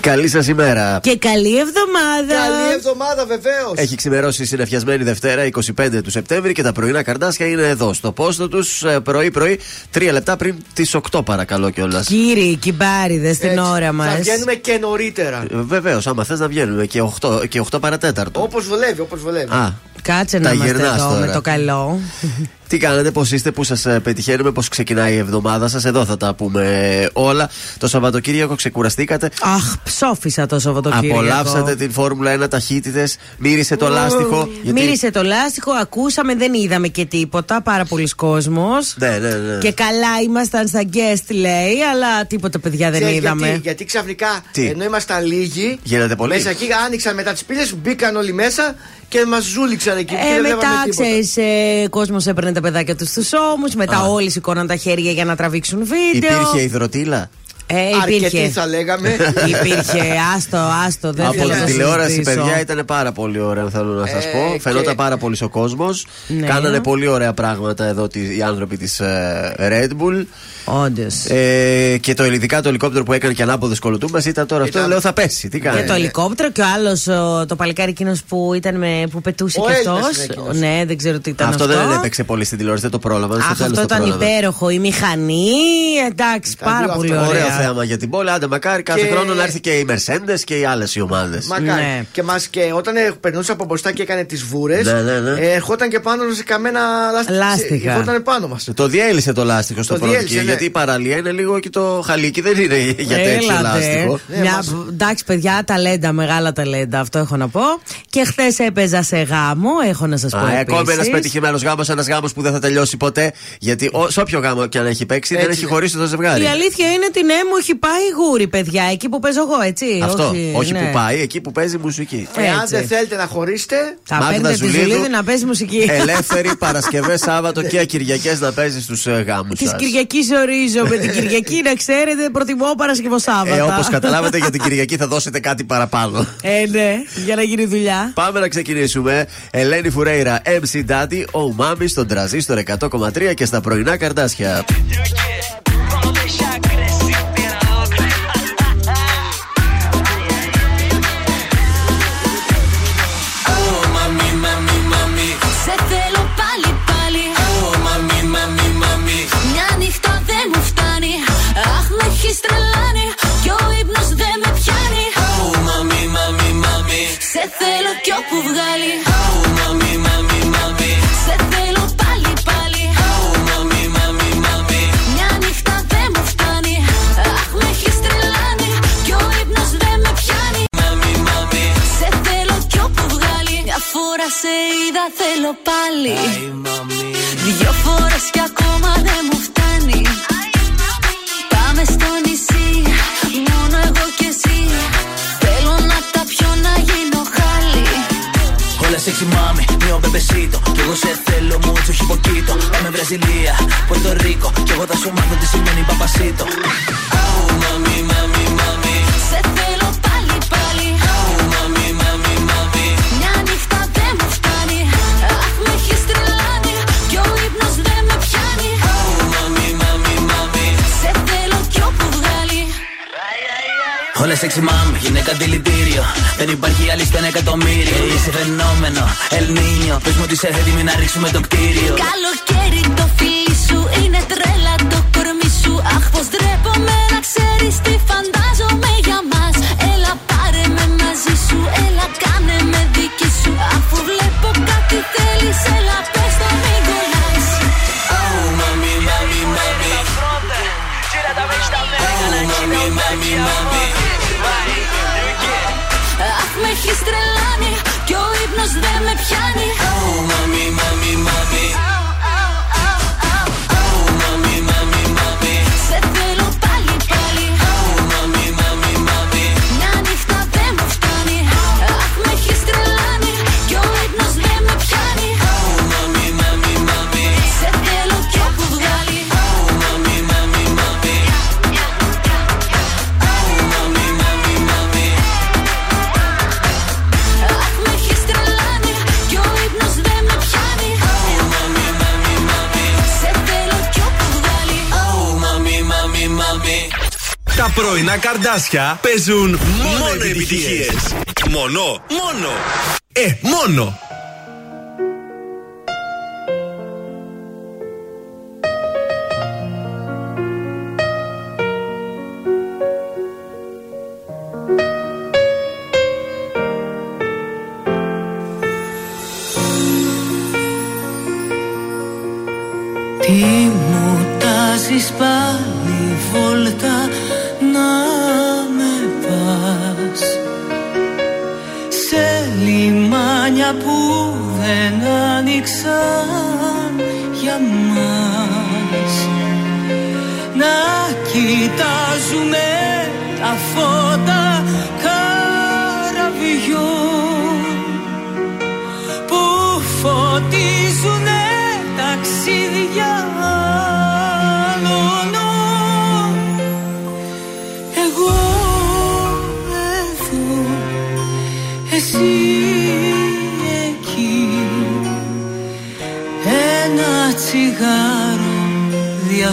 Καλή σας ημέρα. Και καλή εβδομάδα. Καλή εβδομάδα, βεβαίως. Έχει ξημερώσει η συνεφιασμένη Δευτέρα, 25 του Σεπτέμβρη και τα πρωινά καρτάσια είναι εδώ, στο πόστο τους πρωί-πρωί, τρία λεπτά πριν τις 8, παρακαλώ κιόλας. Κύριοι κυμπάριδες στην ώρα μας. Θα βγαίνουμε και νωρίτερα. Βεβαίως, άμα θες να βγαίνουμε και 8, και 8 παρατέταρτο. Όπως βολεύει, όπως βολεύει. Α, Κάτσε να είμαστε εδώ με το καλό. Τι κάνετε, πώς είστε, πού σας ε, πετυχαίνουμε, πώς ξεκινάει η εβδομάδα σας. Εδώ θα τα πούμε όλα. Το Σαββατοκύριακο ξεκουραστήκατε. Αχ, ψόφισα το Σαββατοκύριακο. Απολαύσατε την Φόρμουλα 1 ταχύτητες. Μύρισε το λάστιχο. Γιατί... Μύρισε το λάστιχο, ακούσαμε, δεν είδαμε και τίποτα. Πάρα πολλοί κόσμος. Ναι, ναι, ναι. Και καλά ήμασταν στα guest, λέει, αλλά τίποτα παιδιά δεν είδαμε. Γιατί, γιατί ξαφνικά, Τι; ενώ ήμασταν λίγοι. Γίνεται πολύ. Μέσα εκεί άνοιξαν μετά τις πύλες, μπήκαν όλοι μέσα και μας ζούληξαν εκεί. Ε, μετά ξέρεις, ε, κόσμος έπαιρνε τα παιδάκια τους στους ώμους. Μετά Α. όλοι σηκώναν τα χέρια για να τραβήξουν βίντεο. Υπήρχε υδροτήλα; Ε, υπήρχε. Αρκετή θα λέγαμε. υπήρχε. Άστο, άστο. Δεν Από την τηλεόραση, παιδιά, ήταν πάρα πολύ ωραία, θέλω να σας ε, πω. Φαινόταν πάρα πολύ ο κόσμος. Ναι. Κάνανε πολύ ωραία πράγματα εδώ οι άνθρωποι της ε, Red Bull. Όντως. Ε, και το ειδικά το ελικόπτερο που έκανε και ανάποδες κολοτούμπε ήταν τώρα αυτό. Λέω θα πέσει. Τι κάνει. Και το ελικόπτερο και ο άλλος, το παλικάρι εκείνος που, ήταν με, που πετούσε κι αυτός. Ναι, δεν ξέρω τι ήταν αυτό. Αυτό δεν έπαιξε πολύ στην τηλεόραση, δεν το πρόλαβα. Αυτό ήταν υπέροχο. Η μηχανή, εντάξει, πάρα πολύ ωραία θέαμα για την πόλη. Άντε, μακάρι κάθε και... χρόνο να έρθει και οι Mercedes και οι άλλες οι ομάδες. Μακάρι. Ναι. Και, μας, και όταν περνούσε από μπροστά και έκανε τις βούρες, ναι, ναι, ναι. ε, ερχόταν και πάνω σε καμένα λάστιχα. Ερχόταν πάνω μας. Το διέλυσε το λάστιχο στο πρώτο. Ναι. Γιατί η παραλία είναι λίγο και το χαλίκι δεν είναι για τέτοιο λάστιχο. Ναι, Μια, εντάξει, παιδιά, ταλέντα, μεγάλα ταλέντα, αυτό έχω να πω. Και χθες έπαιζα σε γάμο, έχω να σας πω. Ακόμη ένας πετυχημένος γάμος, ένας γάμος που δεν θα τελειώσει ποτέ. Γιατί σε όποιο γάμο και αν έχει παίξει, δεν έχει χωρίσει το ζευγάρι. Η αλήθεια είναι την έμου έχει πάει γούρι, παιδιά, εκεί που παίζω εγώ, έτσι. Αυτό. Όχι, όχι ναι. που πάει, εκεί που παίζει μουσική. Εάν δεν θέλετε να χωρίσετε, θα παίρνετε τη Ζουλίδη να παίζει μουσική. Ελεύθερη Παρασκευές, Σάββατο και Κυριακές να παίζεις στου ε, γάμους σας. Τη Κυριακή ορίζω. Με την Κυριακή, να ξέρετε, προτιμώ Παρασκευό Σάββατο. Ε, Όπως καταλάβατε, για την Κυριακή θα δώσετε κάτι παραπάνω. Ε, ναι, για να γίνει δουλειά. Πάμε να ξεκινήσουμε. Ελένη Φουρέιρα, MC Daddy, ο Μάμις στον τραζίστορ 100,3 και στα πρωινά καρτάσια. Σε είδα θέλω πάλι Δυο φορές κι ακόμα δεν μου φτάνει Πάμε στο νησί Μόνο εγώ και εσύ Θέλω να τα πιω να γίνω Hola sexy mami, mio bebecito Κι εγώ σε θέλω mucho όχι poquito Πάμε Βραζιλία, Πορτο Ρίκο Κι εγώ θα σου μάθω τι σημαίνει παπασίτο Oh, mami, mami, mami Όλα sexy mami, γυναίκα δηλητήριο δεν υπάρχει άλλη στο ένα εκατομμύριο. Είσαι φαινόμενο, Ελνίνιο. Πες μου ότι είσαι έτοιμη να ρίξουμε το κτίριο. Καλοκαίρι το φίλι σου είναι τρέλα το κορμί σου. Αχ, πω ντρέπομαι να ξέρεις τι φαντάζομαι για μας. Έλα πάρε με μαζί σου, έλα κάνε με δική σου. Αφού βλέπω κάτι θέλεις, έλα πες το μην κολλά. Oh, mami, mami, mami. Oh, mami, mami, mami. Έχει τρελάνει Κι ο ύπνος δεν με πιάνει Τα πρωινά καρδάσια παίζουν μόνο επιτυχίες. Μόνο, μόνο. Ε, μόνο.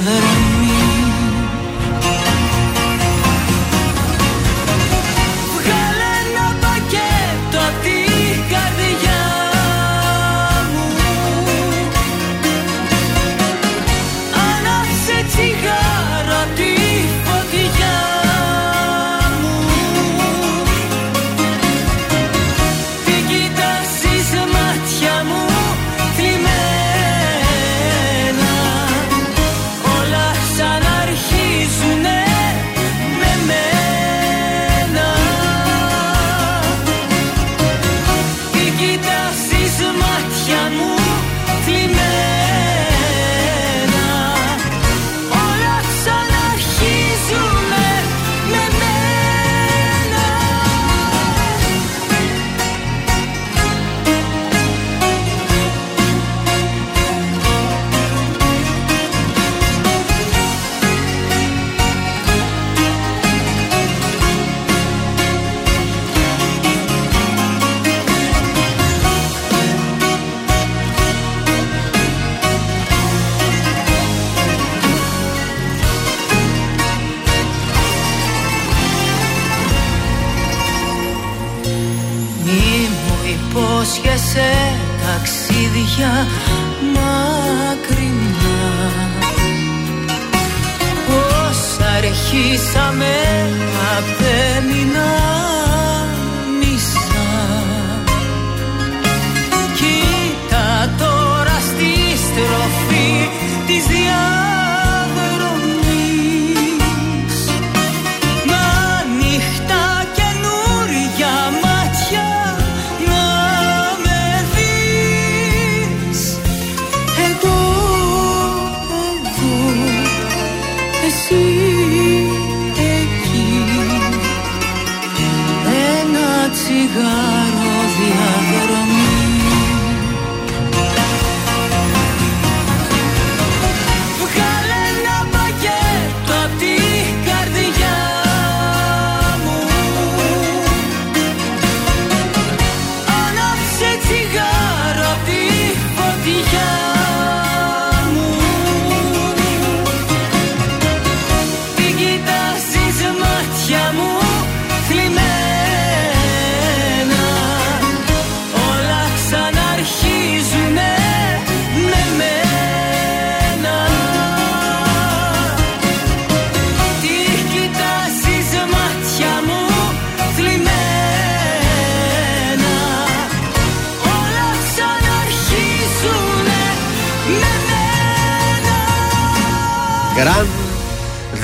Διαδρομή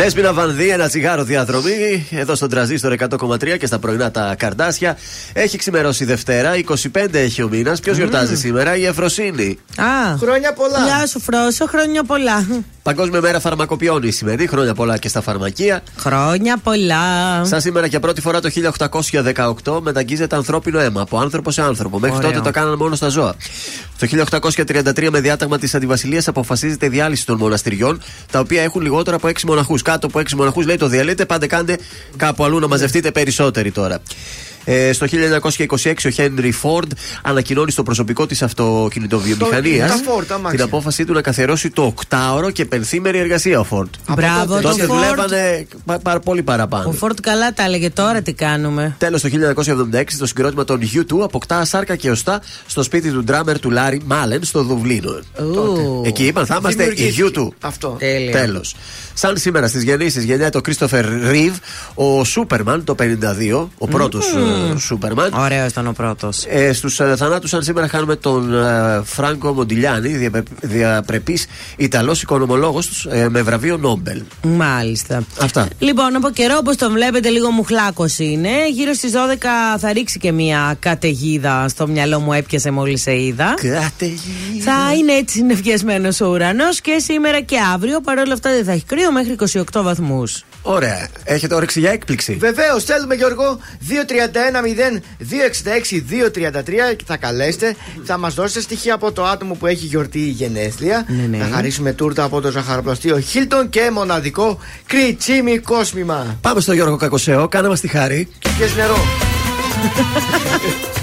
Δέσποινα Βανδύ, ένα τσιγάρο διαδρομή. Εδώ στον τραζίστορ 100,3 και στα πρωινά τα καρδάσια. Έχει ξημερώσει Δευτέρα, 25 έχει ο μήνας. Ποιος γιορτάζει σήμερα, η Ευφροσύνη. Α, Χρόνια πολλά. Γεια σου, Φρόσο, χρόνια πολλά. Παγκόσμια μέρα φαρμακοποιών η σημερινή. Χρόνια πολλά και στα φαρμακεία. Χρόνια πολλά. Σαν σήμερα για πρώτη φορά το 1818 μεταγγίζεται ανθρώπινο αίμα από άνθρωπο σε άνθρωπο. Μέχρι Ωραίο. τότε το κάνανε μόνο στα ζώα. Το 1833 με διάταγμα της Αντιβασιλείας αποφασίζεται η διάλυση των μοναστηριών τα οποία έχουν λιγότερο από 6 μοναχούς. Κάτω από 6 μοναχούς λέει το διαλύετε, πάτε κάντε κάπου αλλού να μαζευτείτε περισσότεροι τώρα. Ε, στο 1926 ο Χένρι Φόρντ ανακοινώνει στο προσωπικό της αυτοκινητοβιομηχανίας Το- τα Ford, τα αμάξια. την απόφαση του να καθιερώσει το οκτάωρο και πενθήμερη εργασία ο Φόρντ. Μπράβο, το Τότε Ford. δουλεύανε πα- πάρα πολύ παραπάνω. Ο Φόρντ καλά τα έλεγε τώρα τι κάνουμε. Τέλος, το 1976 το συγκρότημα των U2 αποκτά σάρκα και οστά στο σπίτι του ντράμερ του Λάρι Μάλεν στο Δουβλίνο. Ου. Εκεί είπαν θα είμαστε οι Δημιουργήθηκε. U2. Αυτό. Τέλεια. Τέλος. Σαν σήμερα στις γεννήσεις γεννιέται ο Κρίστοφερ Ρίβ, ο Σούπερμαν το 52, ο πρώτος Σούπερμαν. Ωραίος ήταν ο πρώτος. Ε, Στους ε, θανάτους, σαν σήμερα χάνουμε τον ε, Φράγκο Μοντιλιάνη, διαπρε, διαπρεπής Ιταλός οικονομολόγος ε, με βραβείο Νόμπελ. Μάλιστα. Αυτά. Λοιπόν, από καιρό, όπως τον βλέπετε, λίγο μουχλάκος είναι. Γύρω στις 12 θα ρίξει και μια καταιγίδα στο μυαλό μου, έπιασε μόλις σε είδα. Καταιγίδα. Θα είναι έτσι συννεφιασμένο ο ουρανός και σήμερα και αύριο. Παρ' όλα αυτά δεν θα έχει κρύο μέχρι 28 βαθμούς. Ωραία. Έχετε όρεξη για έκπληξη. Βεβαίως, στέλνουμε Γιώργο 231-0-266-233 και θα καλέσετε. Θα μας δώσετε στοιχεία από το άτομο που έχει γιορτή ή γενέθλια. Ναι, ναι. Θα χαρίσουμε τούρτα από το ζαχαροπλαστείο Χίλτον και μοναδικό κριτσίμι κόσμημα. Πάμε στο Γιώργο Κακοσέο, κάνε μας τη χάρη. Πιες νερό.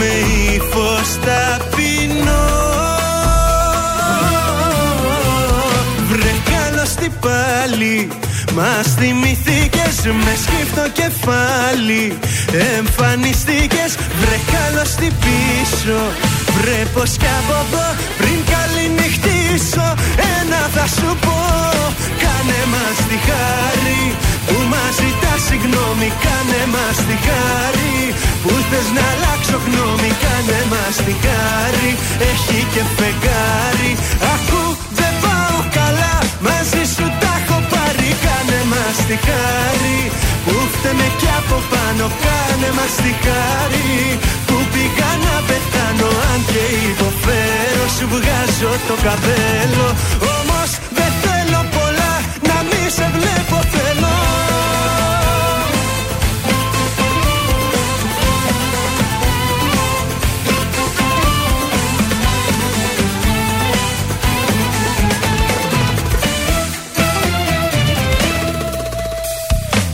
με ύφος ταπεινό Βρε καλώς τι πάλι Μας θυμηθήκες με σκύφτο κεφάλι. Εμφανιστήκες βρε καλώς τι πίσω Βρε πως κι από εδώ πριν καληνυχτήσω. Ένα θα σου πω Κάνε μας τη χάρη που μας ζητά συγγνώμη Κάνε μας τη χάρη. Που θες να αλλάξω γνώμη Κάνε μας τη χάρη. Έχει και φεγγάρι. Ακού δεν πάω καλά. Μαζί σου τα έχω πάρει. Κάνε μας τη χάρη. Που φταίμε κι από πάνω. Κάνε μας τη χάρη. Που πήγα να πεθάνω Αν και υποφέρω. Σου βγάζω το καπέλο. Όμως δεν θέλω πολλά. Να μη σε βλέπω θέλω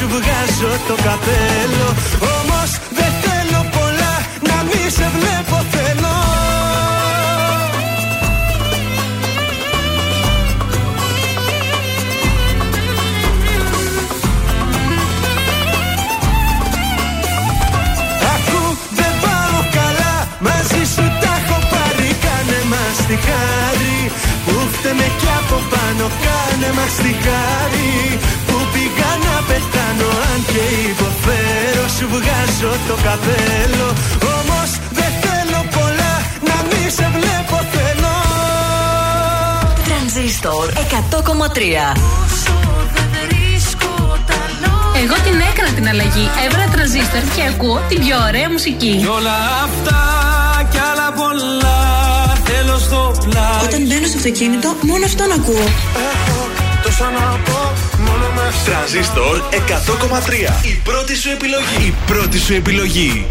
σου βγάζω το καπέλο. Όμως δεν θέλω πολλά να μη σε βλέπω θέλω. Ακού δεν πάω καλά Μαζί σου τα έχω πάρει. Κάνε μας τη χάρη. Που φταίμε κι από πάνω Κάνε μας τη χάρη. Που πήγα να πεθάνω Αν και υποφέρω Σου βγάζω το καπέλο Όμως δεν θέλω πολλά Να μη σε βλέπω θέλω Τρανζίστορ 100,3 Εγώ την έκανα την αλλαγή. Έβρα τρανζίστορ και ακούω την πιο ωραία μουσική. Κι όλα αυτά κι άλλα πολλά στο αυτοκίνητο, μόνο αυτόν ακούω. Τόσα να πω, μόνο με Τρανζίστορ 100,3. Η πρώτη σου επιλογή. Η πρώτη σου επιλογή.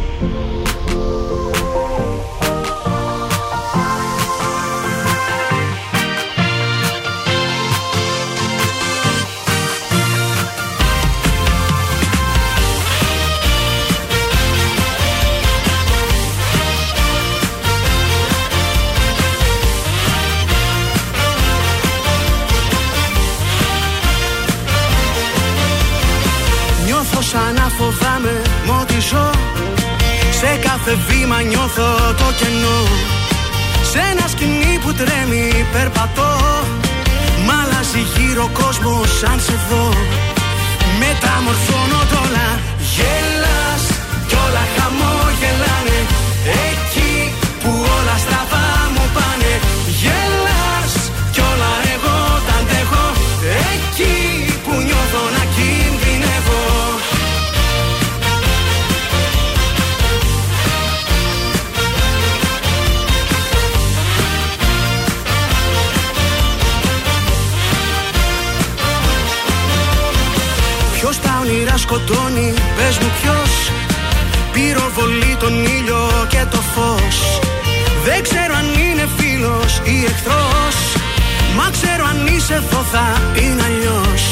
Νιώθω σαν να φοβάμαι μ' ό,τι ζω Σε κάθε βήμα νιώθω το κενό. Σε ένα σκηνή που τρέμει περπατώ. Μ' αλλάζει γύρω ο κόσμος σαν σε δω. Μεταμορφώνω τ' όλα. Γελάς κι όλα χαμόγελάνε Εκεί που όλα στραβά σκοτώνει, πες μου ποιος. Πυροβολεί τον ήλιο και το φως. Δεν ξέρω αν είναι φίλος ή εχθρός. Μα ξέρω αν είσαι εδώ θα είναι αλλιώς.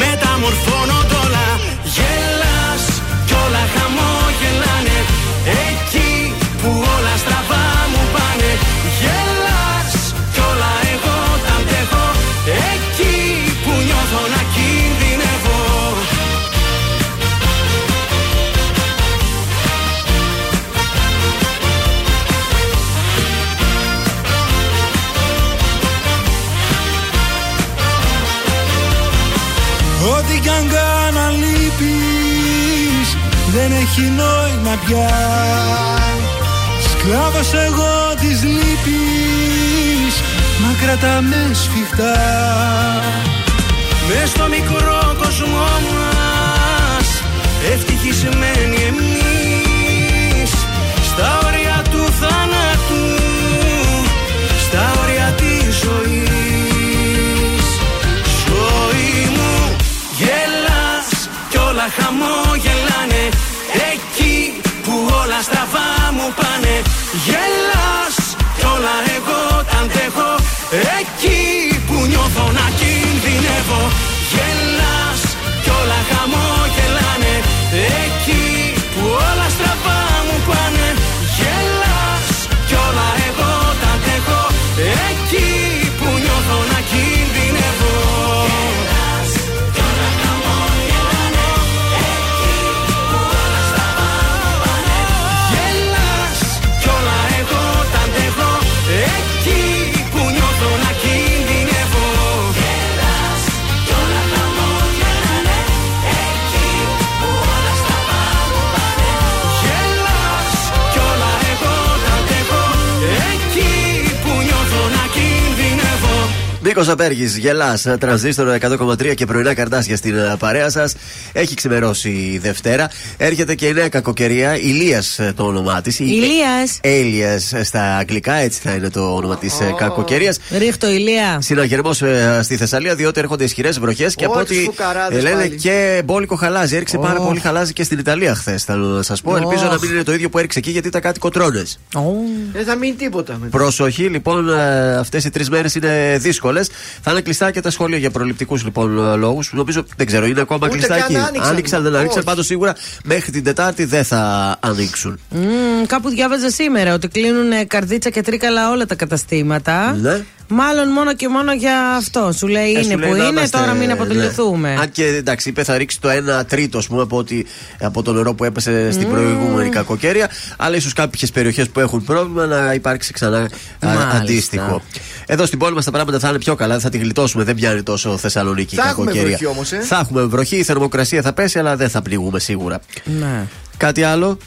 Μεταμορφώνω τ' όλα. Γελάς κι όλα χαμόγελάνε Δεν έχει νόημα πια. Σκλάβος εγώ της λύπης Μα κρατάμε σφιχτά. Μες στο μικρό κόσμο μας Ευτυχισμένοι εμείς. Στα όρια του θάνατου Στα όρια της ζωής. Ζωή μου γελάς Κι όλα χαμόγελάνε Εκεί Νίκος Απέργης, γελάς, τρανζίστορ 100,3 και πρωινά καρτάσια στην ε, παρέα σας. Έχει ξημερώσει η Δευτέρα. Έρχεται και η νέα κακοκαιρία, Ηλίας το όνομά της. Ηλίας. Έλιας στα αγγλικά, έτσι θα είναι το όνομα της oh. κακοκαιρίας. Ρίχτω ηλία. Συναγερμός στη Θεσσαλία, διότι έρχονται ισχυρές βροχές και από Ω, ό,τι τις φουκαράδες ε, λένε πάλι. και μπόλικο χαλάζι. Έριξε πάρα Ω. πολύ χαλάζι και στην Ιταλία χθες, θα σας πω. Ελπίζω Ωχ. να μην είναι το ίδιο που έριξε εκεί, γιατί ήταν κάτι κοτρώνε. Δεν θα μείνει τίποτα. μετά. Προσοχή λοιπόν, αυτές οι τρεις μέρες είναι δύσκολες. Θα είναι κλειστά και τα σχόλια για προληπτικούς λοιπόν λόγους. Νομίζω δεν ξέρω, είναι ακόμα Ούτε κλειστά καν εκεί; Άνοιξαν. Άνοιξαν, δεν άνοιξαν. Όχι. Πάντως σίγουρα μέχρι την Τετάρτη δεν θα ανοίξουν. Μμμ, κάπου διάβαζα σήμερα ότι κλείνουν ε, καρδίτσα και τρίκαλα όλα τα καταστήματα. Ναι. Μάλλον μόνο και μόνο για αυτό. Σου λέει Ε, είναι σου λέει που να είναι, είμαστε, τώρα μην ναι. αποτελειωθούμε. Αν και εντάξει, είπε θα ρίξει το 1 τρίτο ας πούμε, από, ότι, από το νερό που έπεσε στην προηγούμενη κακοκαιρία. Αλλά ίσως κάποιες περιοχές που έχουν πρόβλημα να υπάρξει ξανά α, Μάλιστα. αντίστοιχο. Εδώ στην πόλη μας τα πράγματα θα είναι πιο καλά, θα τη γλιτώσουμε. Δεν πιάνει τόσο Θεσσαλονίκη η Θα έχουμε κακοκαιρία. βροχή όμως, ε. Θα έχουμε βροχή, η θερμοκρασία θα πέσει, αλλά δεν θα πληγούμε σίγουρα. Ναι. Κάτι άλλο;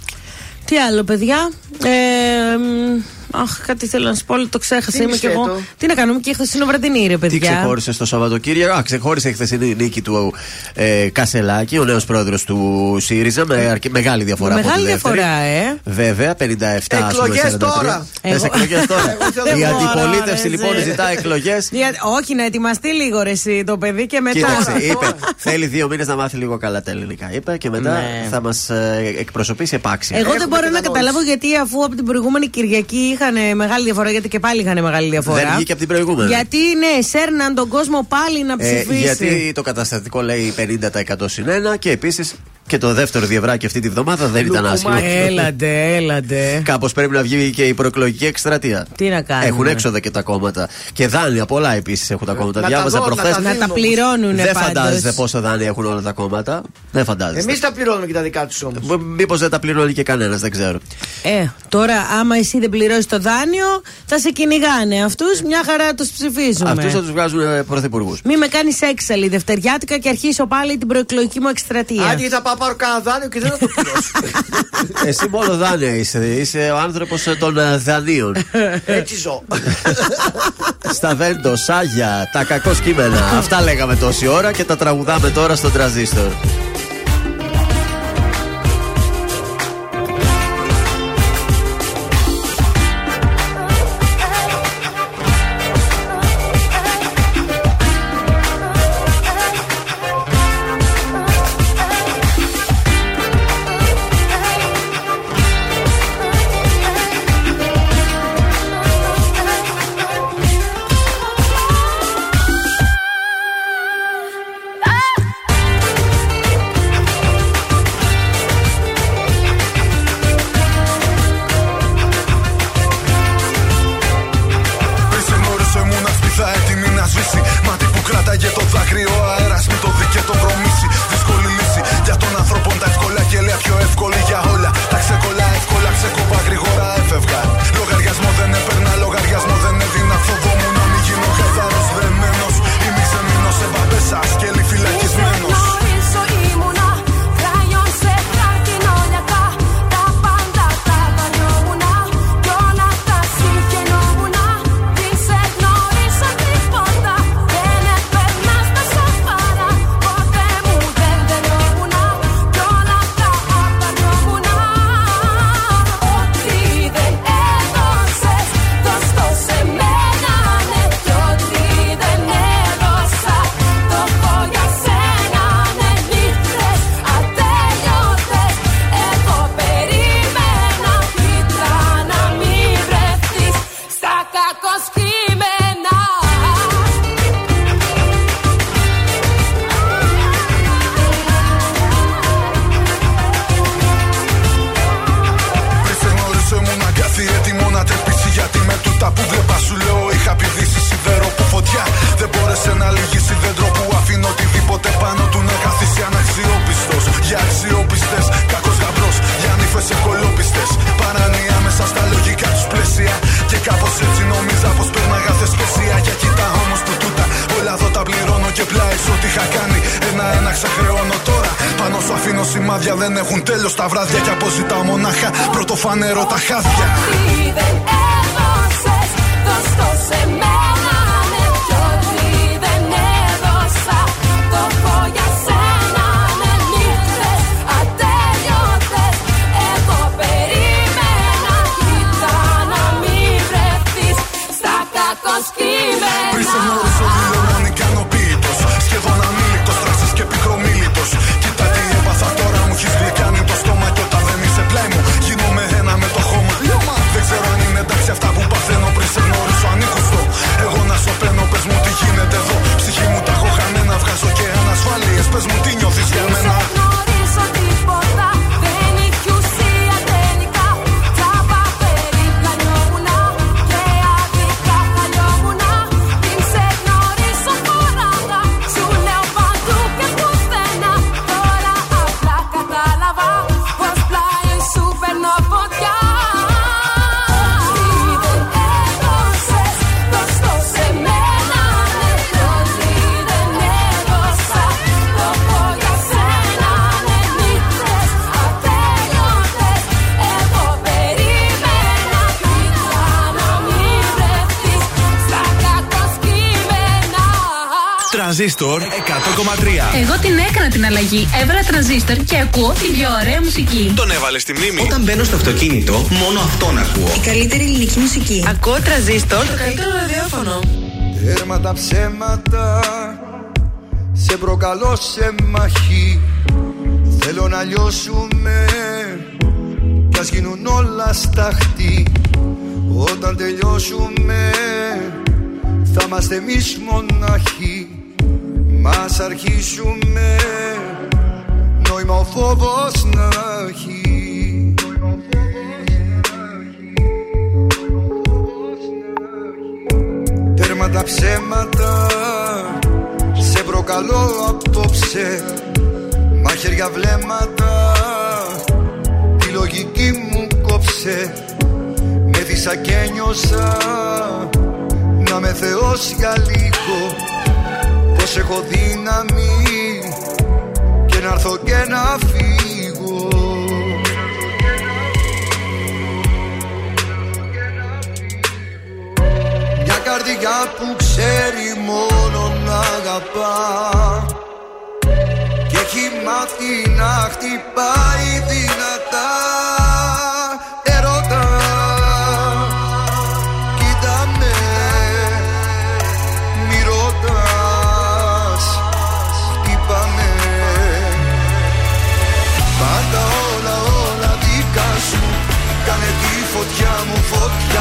Τι άλλο, παιδιά; Ε, μ, Αχ, κάτι θέλω να σου πω, αλλά το ξέχασα. Τι Είμαι κι εγώ. σκέτο; Τι να κάνουμε και χθεσινό βραδινή, ρε Τι παιδιά. ξεχώρισες στο Σαββατοκύριακο; Α, ξεχώρισε η χθεσινή νίκη του ε, Κασελάκη, ο νέος πρόεδρος του ΣΥΡΙΖΑ, με αρκε- μεγάλη διαφορά. Με από τη μεγάλη δεύτερη. διαφορά, ε. Βέβαια, 57 Εκλογές ας πούμε, 43. τώρα. Θες Εγώ- εκλογές τώρα. Εγώ θέλω Η τώρα, αντιπολίτευση ρε, λοιπόν εσύ. ζητά εκλογές. Για- Όχι, να ετοιμαστεί λίγο ρε, εσύ, το παιδί και μετά. Κοίταξε, είπε, θέλει δύο μήνες να μάθει λίγο καλά τα ελληνικά. Είπε και μετά Ναι. θα μας εκπροσωπήσει επάξια. Εγώ δεν Έχουμε μπορώ να κατανόηση. καταλάβω γιατί αφού από την προηγούμενη Κυριακή είχαν μεγάλη διαφορά, γιατί και πάλι είχαν μεγάλη διαφορά. Δεν βγήκε από την προηγούμενη. Γιατί ναι, σέρναν τον κόσμο πάλι να Ε, ψηφίσει. γιατί το καταστατικό λέει 50% συν 1 και επίσης και το δεύτερο διευράκι αυτή τη βδομάδα δεν ήταν άσχημο. Έλαντε, έλαντε. Κάπως πρέπει να βγει και η προεκλογική εκστρατεία. Τι να κάνουμε. Έχουν έξοδα και τα κόμματα. Και δάνεια πολλά επίσης έχουν τα κόμματα. Να τα Διάβαζα δω, να προχθέ. τα Να τα δίνουν πληρώνουν Δεν πάντως. φαντάζεστε πόσο δάνεια έχουν όλα τα κόμματα. Δεν φαντάζεστε. Εμείς τα πληρώνουμε και τα δικά τους όμως. Μήπως δεν τα πληρώνει και κανένας, δεν ξέρω. Ε, τώρα άμα εσύ δεν πληρώσεις το δάνειο, θα σε κυνηγάνε. Αυτούς μια χαρά τους ψηφίζουμε. Αυτούς θα τους βγάζουν ε, πρωθυπουργούς. Μη με κάνεις έξαλλη δευτεριάτικα και αρχίσω πάλι την προεκλογική μου εκστρατεία. Άντε, γιατί θα πάω πάρω κανένα δάνειο και δεν θα το πληρώσω. Εσύ μόνο δάνεια είσαι. Είσαι ο άνθρωπος των ε, δανείων. Έτσι ζω. Στα Βέντο, Σάγια, τα κακό κείμενα. Αυτά λέγαμε τόση ώρα και τα τραγουδάμε τώρα στον τραζίστορ. Τραζίστορ 100,3. Εγώ την έκανα την αλλαγή. Έβαλα τρανζίστορ και ακούω την πιο ωραία μουσική. Τον έβαλες στη μνήμη. Όταν μπαίνω στο αυτοκίνητο, μόνο αυτόν ακούω. Η καλύτερη ελληνική μουσική. Ακούω τραζίστορ, το καλύτερο ραδιόφωνο. Τέρμα τα ψέματα Σε προκαλώ σε μαχή Θέλω να λιώσουμε Κι ας γίνουν όλα σταχτή Όταν τελειώσουμε Θα είμαστε εμείς μοναχοί Μας αρχίσουμε Νόημα ο φόβος να έχει. Τέρμα τα ψέματα Σε προκαλώ απόψε. Μαχαίρια βλέμματα Τη λογική μου κόψε. Μέθησα και νιώσα Να με θεώσεις για λίγο Πως έχω δύναμη Και να έρθω και να φύγω. Μια καρδιά που ξέρει μόνο να αγαπά Και έχει μάθει να χτυπάει δυνατά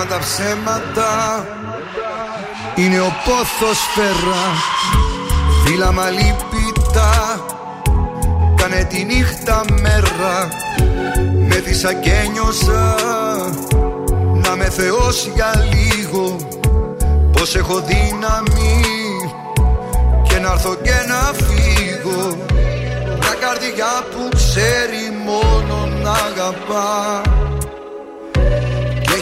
Τέρμα τα ψέματα. Είναι ο πόθος φέρα Φύλλα μαλλίπητα Κάνε τη νύχτα μέρα. Μέθησα και νιώσα Να με θεώσει για λίγο. Πως έχω δύναμη. Και να έρθω και να φύγω. Μια καρδιά που ξέρει μόνο να αγαπά. και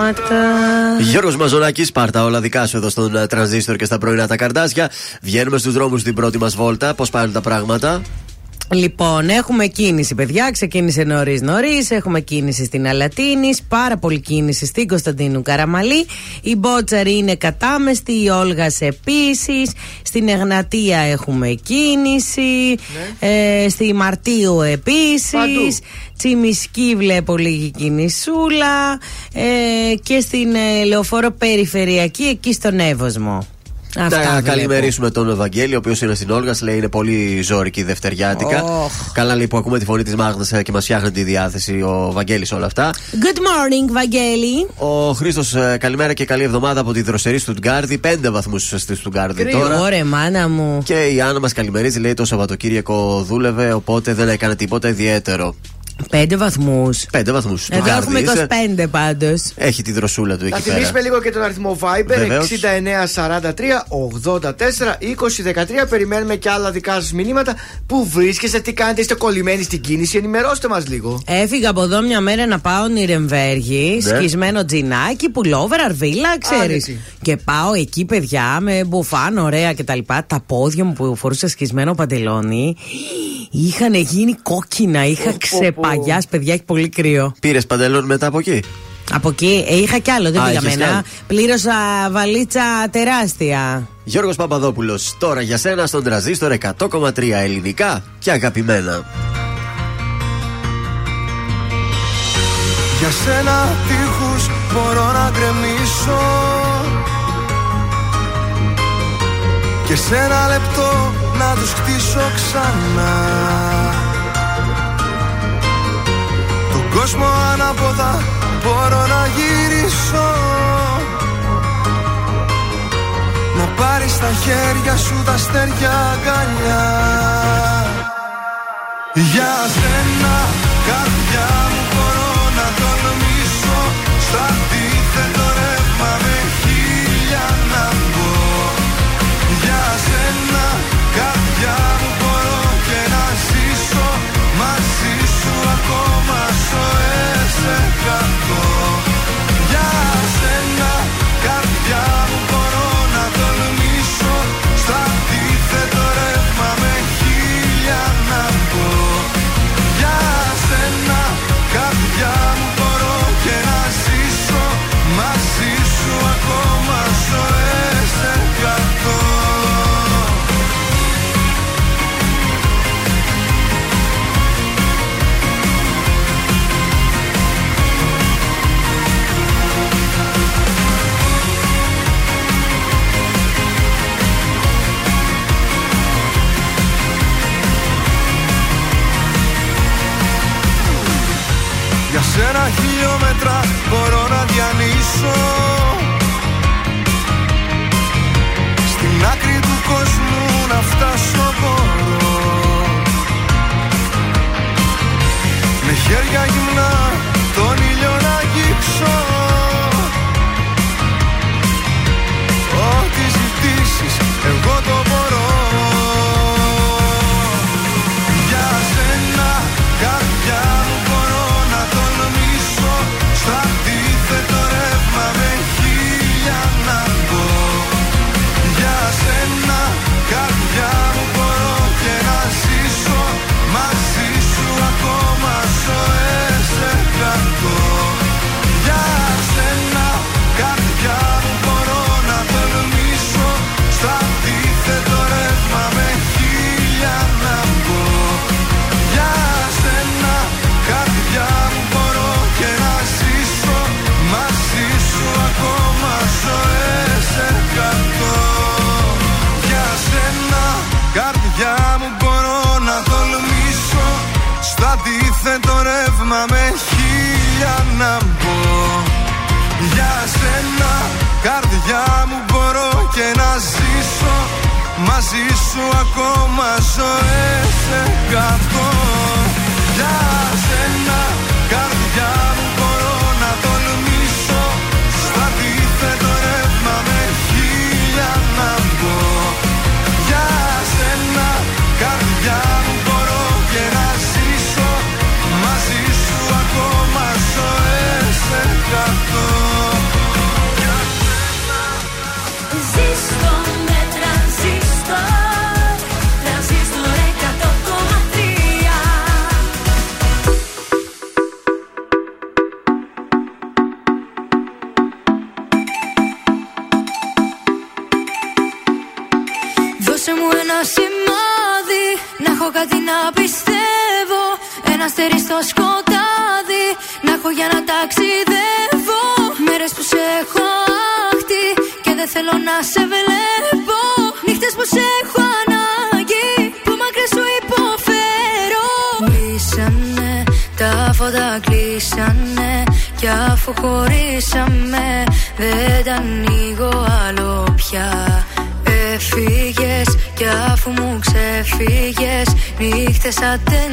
ψέματα Γιώργος Μαζονάκης, πάρτα όλα δικά σου εδώ στον ε, τρανζίστορ και στα πρωινά τα καρδάσια. Βγαίνουμε στους δρόμους την πρώτη μας βόλτα. Πώς πάνε τα πράγματα; Λοιπόν, έχουμε κίνηση, παιδιά. Ξεκίνησε νωρίς νωρίς. Έχουμε κίνηση στην Αλατίνης. Πάρα πολύ κίνηση στην Κωνσταντίνου Καραμαλή. Η Μπότσαρη είναι κατάμεστη. Η Όλγα επίσης. Στην Εγνατία έχουμε κίνηση. Ε, στη Μαρτίου επίσης. Παντού. Τσιμισκή βλέπω λίγη κινησούλα. Ε, και στην ε, Λεωφόρο Περιφερειακή, εκεί στον Εύωσμο. Αυτά να βλέπω. καλημερίσουμε τον Ευαγγέλιο, ο οποίος είναι στην Όλγας. Λέει είναι πολύ ζώρικη Δευτεριάτικα. Ωχ. Καλά λέει που ακούμε τη φωνή της Μάγδα και μας φτιάχνει τη διάθεση ο Βαγγέλη όλα αυτά. Good morning, Βαγγέλη. Ο Χρήστος, καλημέρα και καλή εβδομάδα από τη δροσερή Στουτγκάρδη. Πέντε βαθμούς στη Στουτγκάρδη Κρύο, τώρα. Ωραία, μάνα μου. Και η Άννα μας καλημερίζει, λέει το Σαββατοκύριακο δούλευε, οπότε δεν έκανε τίποτα ιδιαίτερο. Πέντε βαθμούς. Πέντε βαθμούς. Εδώ έχουμε 25 πάντως. Έχει τη δροσούλα του Θα εκεί πέρα. θυμίσουμε λίγο και τον αριθμό Viber Βεβαίως. 6943 84 20 13. Περιμένουμε και άλλα δικά σας μηνύματα. Πού βρίσκεστε, τι κάνετε, είστε κολλημένοι στην κίνηση. Ενημερώστε μας λίγο. Έφυγα από εδώ μια μέρα να πάω Νιρεμβέργη, Ναι. σκισμένο τζινάκι, πουλόβερ, αρβίλα, ξέρεις. Άνετη. Και πάω εκεί, παιδιά, με μπουφάν, ωραία κτλ. Τα πόδια μου που φορούσα σκισμένο παντελόνι είχαν γίνει κόκκινα. Είχα ξεπαγιά, παιδιά, έχει πολύ κρύο. Πήρες παντελόν μετά από εκεί; Από εκεί ε, είχα κι άλλο, δεν Α, πήγα είχες με κι άλλο. ένα. Πλήρωσα βαλίτσα τεράστια. Γιώργος Παπαδόπουλος, τώρα για σένα στον τραζίστορ 100,3 ελληνικά και αγαπημένα. Για σένα τείχους μπορώ να γκρεμίσω Και σε ένα λεπτό να τους χτίσω ξανά κόσμο ανάποδα μπορώ να γυρίσω. Να πάρεις στα χέρια σου τα αστέρια αγκαλιά. Για σένα καρδιά μου μπορώ να τολμήσω. Στα αντίθετο ρεύμα με Νύχτες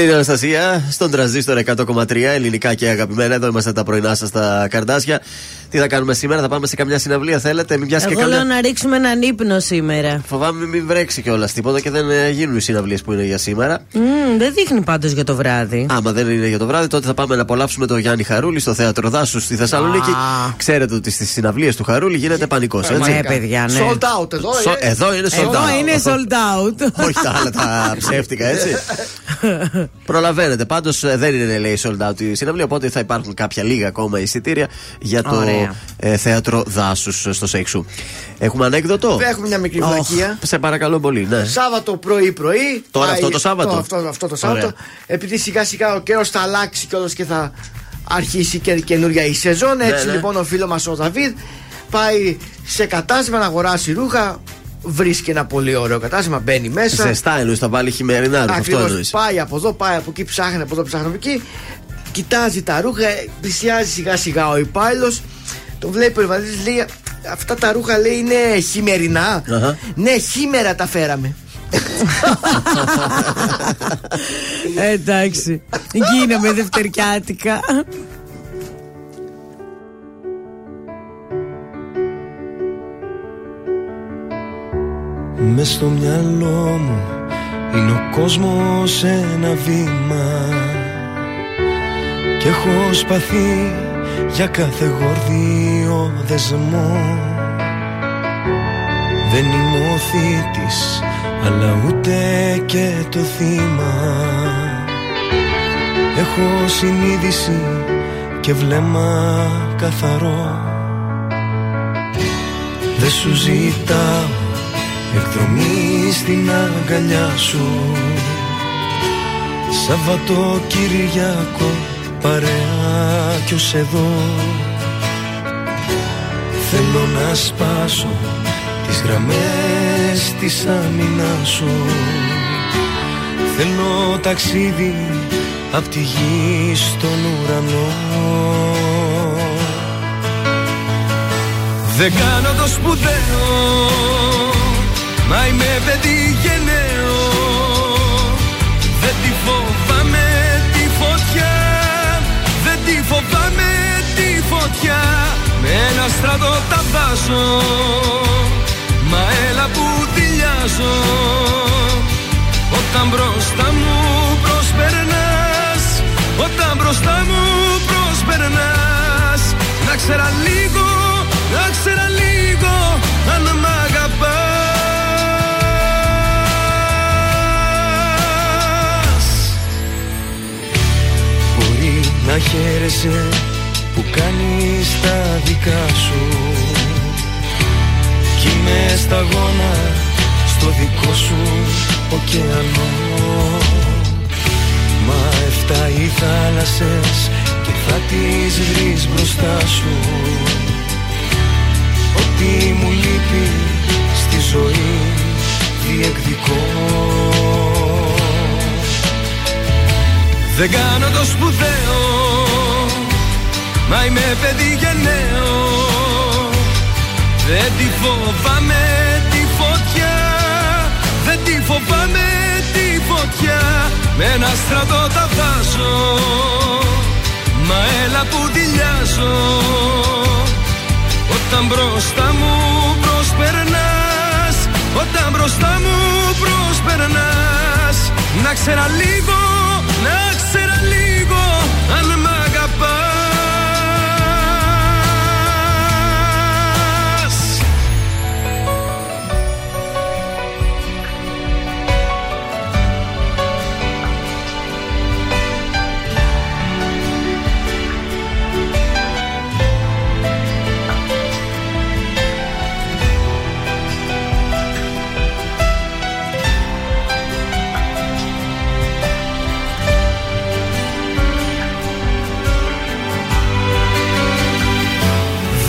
Είναι η Αναστασία στον τραζίστορ 100,3 ελληνικά και αγαπημένα. Εδώ είμαστε τα πρωινά σα στα καρδάσια. Τι θα κάνουμε σήμερα, θα πάμε σε καμιά συναυλία, θέλετε, μην πιάσει και Εγώ λέω καμιά. να ρίξουμε έναν ύπνο σήμερα. Φοβάμαι μην βρέξει κιόλα τίποτα και δεν ε, γίνουν οι συναυλίε που είναι για σήμερα. Μμμ, δεν δείχνει πάντω για το βράδυ. Άμα δεν είναι για το βράδυ, τότε θα πάμε να απολαύσουμε τον Γιάννη Χαρούλη στο θέατρο Δάσου στη Θεσσαλονίκη. Ξέρετε ότι στι συναυλίε του Χαρούλη γίνεται πανικό, έτσι. Ναι, παιδιά, ναι. Sold out εδώ, Σο- ε. Εδώ είναι sold Εδώ out. είναι sold out. Όχι τα άλλα τα ψεύτικα, έτσι. Προλαβαίνετε. Πάντως δεν είναι λέει sold out η συναυλία, οπότε θα υπάρχουν κάποια λίγα ακόμα εισιτήρια για το Ωραία. ε, θέατρο Δάσους στο Σέξου. Έχουμε ανέκδοτο; Έχουμε μια μικρή βλακεία. Σε παρακαλώ πολύ, ναι. Σάββατο πρωί-πρωί. Τώρα πάει- αυτό το Σάββατο; αυτό, αυτό το Σάββατο. Ωραία. Επειδή σιγά σιγά ο καιρός θα αλλάξει κιόλα και θα αρχίσει και καινούρια η σεζόν. Έτσι ναι. λοιπόν ο φίλος μας ο Δαβίδ πάει σε κατάστημα να αγοράσει ρούχα. Βρίσκει ένα πολύ ωραίο κατάστημα, μπαίνει μέσα. Ζεστά εννοείς, θα βάλει χειμερινά ρούχα. Αυτό Ακριβώς. εννοείς. Πάει από εδώ, πάει από εκεί, ψάχνει από εδώ, ψάχνει από εκεί. Κοιτάζει τα ρούχα, ε, πλησιάζει σιγά σιγά ο υπάλληλος. Τον βλέπει ο Ιβαδίδη, λέει: Αυτά τα ρούχα λέει είναι χειμερινά. Αχα. Ναι, χειμέρα τα φέραμε. Ε, Εντάξει. Γίναμε δευτεριάτικα. Μες στο μυαλό μου είναι ο κόσμος ένα βήμα. Κι έχω σπαθεί για κάθε γορδίο δεσμό. Δεν είμαι ο θήτης αλλά ούτε και το θύμα. Έχω συνείδηση και βλέμμα καθαρό. Δεν σου ζητάω εκδρομή στην αγκαλιά σου. Σαββατοκύριακο παρέα κι ως εδώ. Θέλω να σπάσω τις γραμμές της άμυνας σου. Θέλω ταξίδι απ' τη γη στον ουρανό. Δεν κάνω το σπουδαίο Μα είμαι παιδί γενναίο Δεν τη φοβάμαι τη φωτιά. Δεν τη φοβάμαι τη φωτιά. Με ένα στρατό τα βάζω. Μα έλα που δηλιάζω Όταν μπροστά μου προσπερνάς Όταν μπροστά μου προσπερνάς Να ξέρα λίγο, να ξέρα λίγο Αν μ' αγαπάς να χαίρεσαι που κάνεις τα δικά σου. Κι είμαι σταγόνα στο δικό σου ωκεανό. Μα εφτά οι θάλασσες και θα τις βρεις μπροστά σου. Ό,τι μου λείπει στη ζωή διεκδικώ Δεν κάνω το σπουδαίο Μα είμαι παιδί γενναίο Δεν τη φοβάμαι τη φωτιά Δεν τη φοβάμαι τη φωτιά. Με ένα στρατό τα βάζω Μα έλα που δηλιάζω Όταν μπροστά μου προσπερνάς Όταν μπροστά μου προσπερνάς Να ξέρα λίγο, να ξέρα λίγο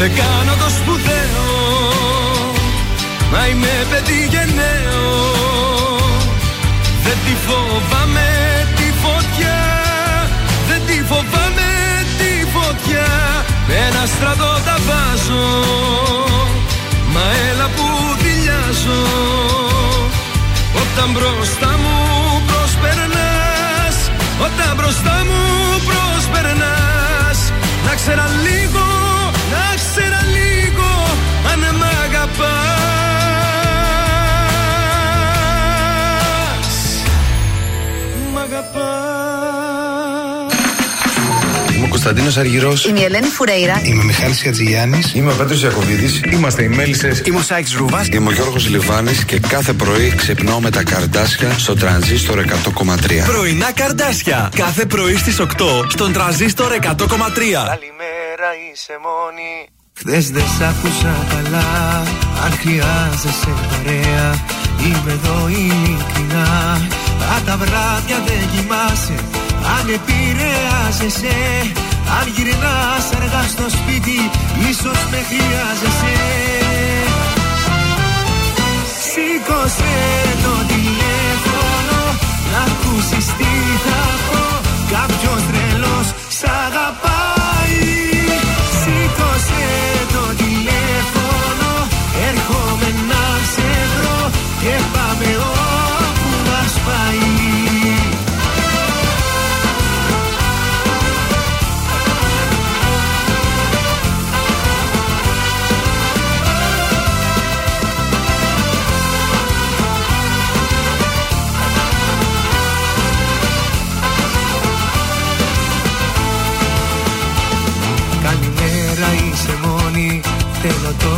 Δεν κάνω το σπουδαίο Μα είμαι παιδί γενναίο. Δεν τη φοβάμαι τη φωτιά Δεν τη φοβάμαι τη φωτιά. Με ένα στρατό τα βάζω Μα έλα που δηλιάζω. Όταν μπροστά μου προσπερνάς Όταν μπροστά μου προσπερνάς Να ξέρα λίγο Κωνσταντίνος Αργυρός. Είμαι η Ελένη Φουρέιρα. Είμαι ο Μιχάλης Χατζηγιάννης. Είμαι ο Πέτρος Ιακοβίδη. Είμαστε οι Μέλισσες. Είμαι ο Σάιξ Ρούβα. Είμαι ο Γιώργος Λιβάνης και κάθε πρωί ξυπνάω με τα καρδάσια στο τρανζίστορ 100,3. Πρωινά καρδάσια. Κάθε πρωί στις 8 στον τραζίστορ 100,3. Καλημέρα είσαι μόνη Χθες δεν σ' άκουσα καλά Αν χρειάζεσαι παρέα Είμαι εδώ ειλικρινά Αν τα βράδια δεν κοιμάσαι Αν επηρεάζεσαι Αν γυρνάς αργά στο σπίτι Ίσως με χρειάζεσαι. Σήκωσε το τηλέφωνο Να ακούσεις τι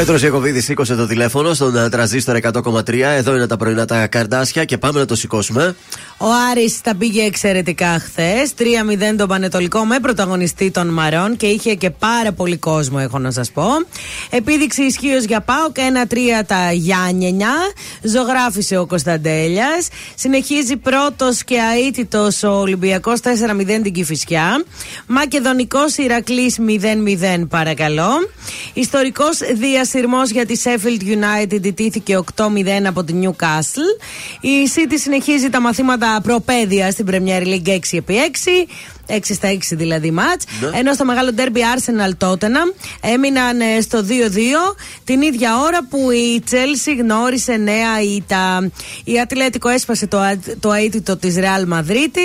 Πέτρος Ιακοβίδη σήκωσε το τηλέφωνο στον ε, τραζίστορ 100,3. Εδώ είναι τα πρωινά τα καρδάσια και πάμε να το σηκώσουμε. Ο Άρης τα πήγε εξαιρετικά χθες. 3-0 τον Πανετολικό με πρωταγωνιστή των Μαρών και είχε και πάρα πολύ κόσμο, έχω να σας πω. Επίδειξη ισχύω για ΠΑΟΚ 1-3 τα Γιάννενια. Ζωγράφησε ο Κωνσταντέλιας. Συνεχίζει πρώτος και αίτητος ο Ολυμπιακός 4-0 την Κυφυσιά. Μακεδονικός Ηρακλής 0-0 παρακαλώ. Ιστορικός διασυρμό για τη Sheffield United ιτήθηκε 8-0 από τη Newcastle. Η City συνεχίζει τα μαθήματα προπαίδεια στην Premier League 6x6. 6 στα 6 δηλαδή μάτς Ναι. Ενώ στο μεγάλο ντέρμπι Arsenal Tottenham έμειναν ε, στο 2-2 την ίδια ώρα που η Chelsea γνώρισε νέα ήττα. Η Ατλέτικο έσπασε το, α- το αίτητο της Real Madrid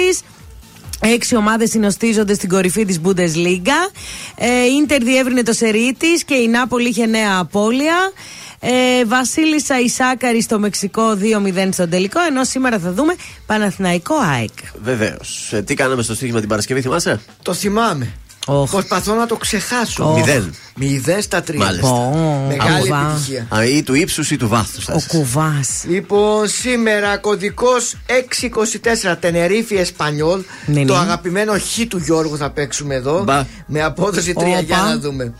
Έξι ομάδες συνοστίζονται στην κορυφή της Bundesliga. Ε, η Ίντερ διεύρυνε το σερί της και η Νάπολη είχε νέα απώλεια. Ε, Βασίλισσα Ισάκαρη στο Μεξικό 2-0 στον τελικό. Ενώ σήμερα θα δούμε Παναθηναϊκό ΑΕΚ. Βεβαίως. τι κάναμε στο στοίχημα την Παρασκευή, θυμάσαι; Το θυμάμαι. Προσπαθώ να το ξεχάσω. Μηδέν. Μηδέν στα τρία. Μάλιστα. Μεγάλη Α, επιτυχία. Α, ή του ύψους ή του βάθους. Ο κουβάς. Λοιπόν, σήμερα κωδικός 624 Τενερίφη Εσπανιόλ. Ναι, Το ναι. αγαπημένο χ του Γιώργου θα παίξουμε εδώ. Μπα. Με απόδοση 3 Όπα. για να δούμε.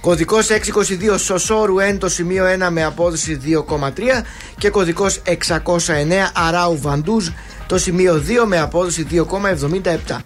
Κωδικός 622 Σωσόρου 1 το σημείο 1 με απόδοση 2,3 και κωδικός 609 Αράου Βαντούζ το σημείο 2 με απόδοση 2,77.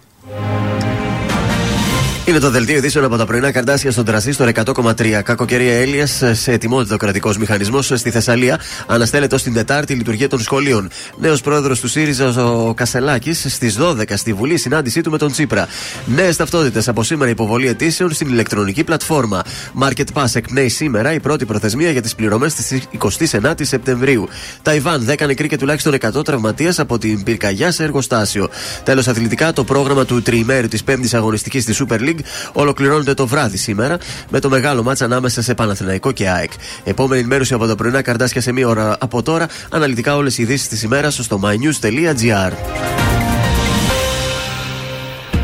Είναι το δελτίο ειδήσεων από τα πρωινά καρτάσια στον τραζίστορ 100,3. Κακοκαιρία Έλια σε ετοιμότητα ο κρατικός μηχανισμός στη Θεσσαλία. Αναστέλλεται ως την Τετάρτη η λειτουργία των σχολείων. Νέος πρόεδρος του ΣΥΡΙΖΑ ο Κασελάκης στις 12 στη Βουλή συνάντησή του με τον Τσίπρα. Νέες ταυτότητες από σήμερα υποβολή αιτήσεων στην ηλεκτρονική πλατφόρμα. Market Pass εκπνέει σήμερα η πρώτη προθεσμία για τις πληρωμές της 29η Σεπτεμβρίου. Ταϊβάν 10 νεκροί και τουλάχιστον 100 τραυματίες από την πυρκαγιά σε εργοστάσιο. Τέλος αθλητικά το πρόγραμμα του τριημέρου της 5η αγωνιστικής στη Super League ολοκληρώνεται το βράδυ σήμερα με το μεγάλο μάτσα ανάμεσα σε Παναθηναϊκό και ΑΕΚ. Επόμενη ενημέρωση από τα πρωινά καρτάσια σε μία ώρα από τώρα. Αναλυτικά όλες οι ειδήσεις της ημέρας στο mynews.gr.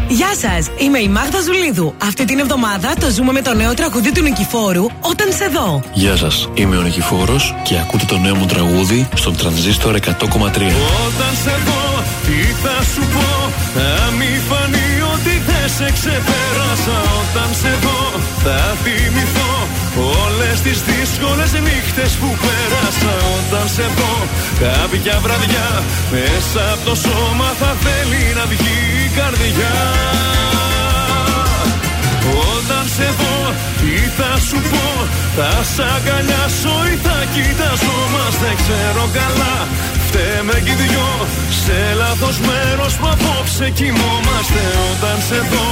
Γεια σας, είμαι η Μάγδα Ζουλίδου. Αυτή την εβδομάδα το ζούμε με το νέο τραγουδί του Νικηφόρου όταν σε δω. Γεια σας, είμαι ο Νικηφόρος και ακούτε το νέο μου τραγούδι στον τρανζίστορ 100,3. Όταν σε δω, τι θα σου πω Θα μη φανείς ότι δεν σε ξεπέρασα Όταν σε δω, θα θυμηθώ Όλες τις δύσκολες νύχτες που πέρασα Όταν σε δω, κάποια βραδιά Μέσα από το σώμα θα θέλει να βγει η καρδιά. Όταν σε δω, τι θα σου πω Θα σ' αγκαλιάσω ή θα κοιτάζω μας Δεν ξέρω καλά Φταίμε κι οι δυο Σε λάθος μέρος που απόψε κοιμόμαστε. Όταν σε δω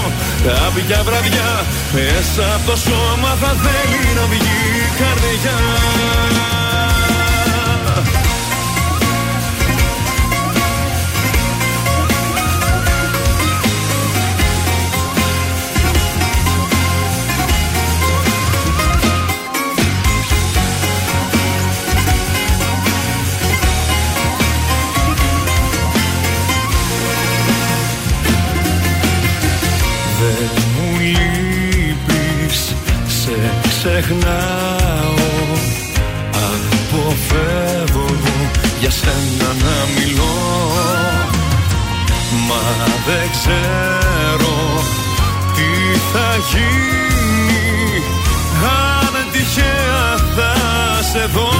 κάποια βραδιά Μέσα από το σώμα θα θέλει να βγει η καρδιά ξεχνάω. Αποφεύγω για σένα να μιλώ. Μα δεν ξέρω τι θα γίνει Αν τυχαία θα σε δω.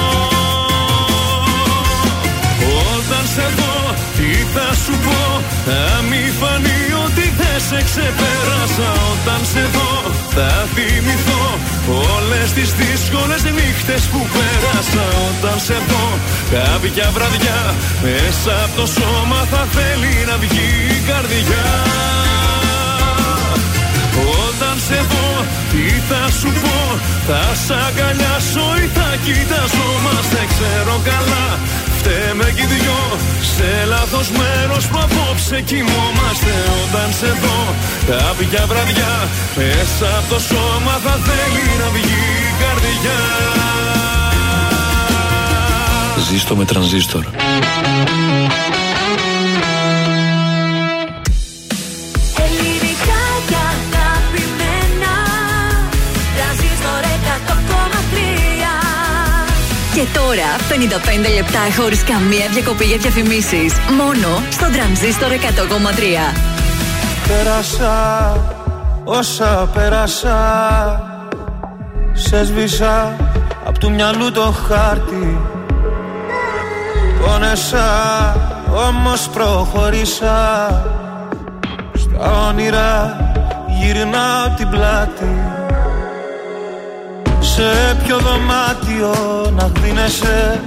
Όταν σε δω, τι θα σου πω; Θα μη φανεί ότι δεν σε ξεπέρασα. Όταν σε δω, θα θυμηθώ Όλες τις δύσκολες νύχτες που πέρασα Όταν σε δω, κάποια βραδιά Μέσα από το σώμα θα θέλει να βγει η καρδιά. Όταν σε δω, τι θα σου πω Θα σ' αγκαλιάσω ή θα κοιτάζω Μας δεν ξέρω καλά Φταίμε κι οι δυο Σε λάθος μέρος που απόψε κοιμόμαστε Όταν σε δω κάποια βραδιά Μέσα από το σώμα θα θέλει να βγει η καρδιά Ζήστο με τρανζίστορ. Τώρα 55 λεπτά χωρίς καμία διακοπή για διαφημίσεις. Μόνο στο τρανζίστορ 100,3. Πέρασα όσα πέρασα Σε σβήσα απ' του μυαλού το χάρτη Πόνεσα όμως προχωρήσα Στα όνειρα γυρνάω την πλάτη Σε ποιο δωμάτιο να γδίνεσαι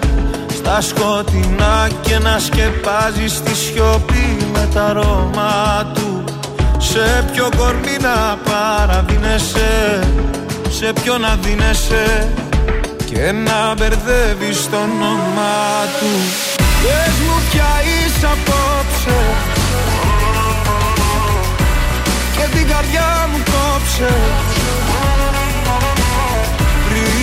Στα σκοτεινά και να σκεπάζεις τη σιωπή με τα αρώμα του. Σε ποιο κορμί να παραδίνεσαι Σε ποιο να δίνεσαι. Και να μπερδεύεις το όνομά του. Πες μου ποια είσαι απόψε. Και την καρδιά μου κόψε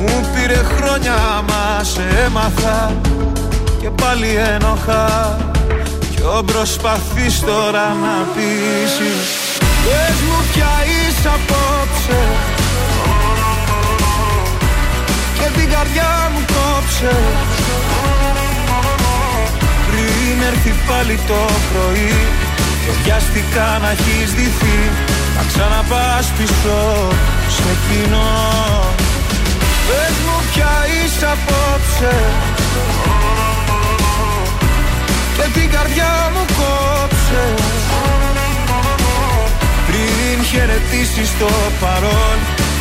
Μου πήρε χρόνια μα σε έμαθα. Και πάλι ένοχα. Ποιο προσπαθείς τώρα να πείσεις. Πες μου ποια είσαι απόψε. Και την καρδιά μου κόψε. Πριν έρθει πάλι το πρωί Και βιαστικά να έχεις δυθεί Να ξαναπάς πίσω σε κοινό Πες μου ποια είσαι απόψε. Και την καρδιά μου κόψε. Πριν χαιρετήσεις το παρόν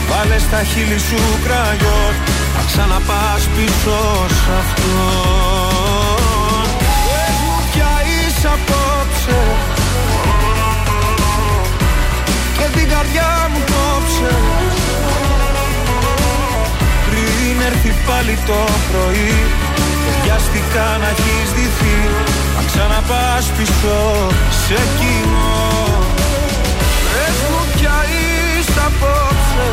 Βάλε στα χείλη σου κραγιόν. Να ξαναπάς πίσω σ' αυτό Πες μου ποια είσαι απόψε. Και την καρδιά μου κόψε Πριν έρθει πάλι το πρωί Και βιαστικά να έχεις δυθεί Να ξαναπάς πίσω σε κοινό. Πες μου ποια είσαι απόψε.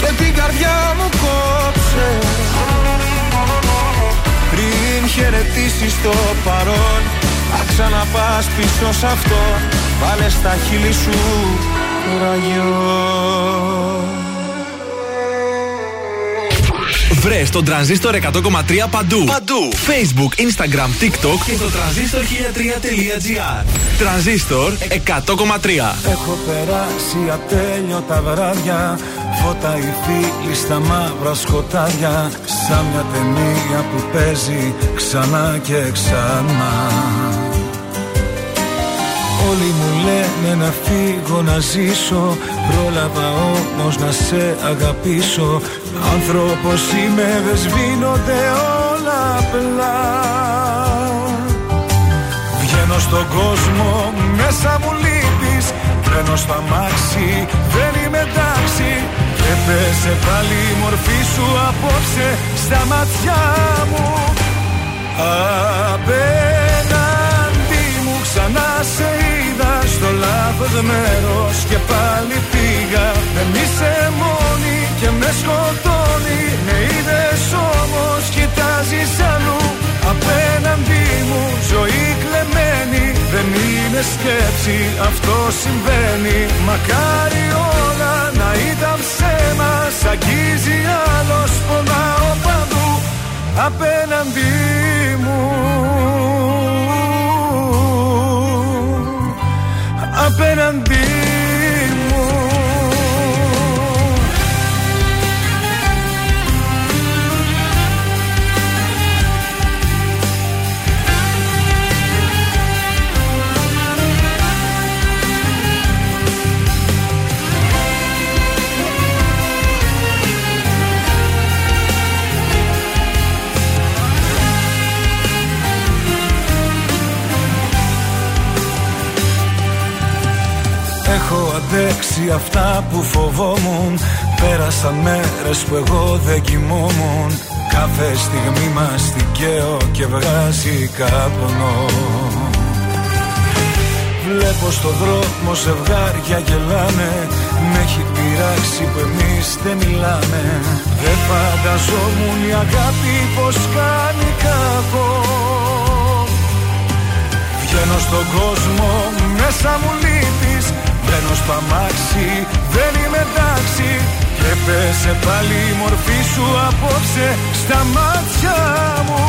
Και την καρδιά μου κόψε. Πριν χαιρετήσεις το παρόν Θα ξαναπάς πίσω σ' αυτό. Βάλε στα χείλη σου ραγιό Βρες τον τρανζίστορ 100,3 παντού. Παντού. Facebook, Instagram, TikTok και στο τρανζίστορ 1003.gr. Τρανζίστορ 100,3. Έχω περάσει ατέλειωτα βράδια Φώτα οι φίλοι στα μαύρα σκοτάδια Σαν μια ταινία που παίζει ξανά και ξανά Όλοι μου λένε να φύγω να ζήσω. Πρόλαβα όμως να σε αγαπήσω. Άνθρωπος είμαι δεν σβήνονται όλα απλά. Βγαίνω στον κόσμο μέσα μου λείπεις. Μπαίνω στο αμάξι δεν είμαι εντάξει. Και πέσε πάλι η μορφή σου απόψε στα μάτια μου Απέναντι μου ξανά σε είδα στο λάθος μέρος Και πάλι πήγα. Δεν είσαι μόνη και με σκοτώνει. Με είδες όμως κοιτάζεις αλλού. Απέναντι μου ζωή κλεμμένη. Δεν είναι σκέψη αυτό συμβαίνει. Μακάρι όλα να ήταν ψέμα. Σ' αγγίζει άλλος πονάω παντού. Απέναντι μου Απέναντι αλλάξει αυτά που φοβόμουν. Πέρασαν μέρες που εγώ δεν κοιμόμουν. Κάθε στιγμή μαστικαίω και βγάζει καπνό. Βλέπω στο δρόμο ζευγάρια γελάνε. Μ' έχει πειράξει που εμείς δεν μιλάμε. Δεν φανταζόμουν η αγάπη πως κάνει κακό. Βγαίνω στον κόσμο, μέσα μου λείπεις Μπαίνω στο αμάξι, δεν είμαι εντάξει. Και πέσε πάλι η μορφή σου απόψε στα μάτια μου.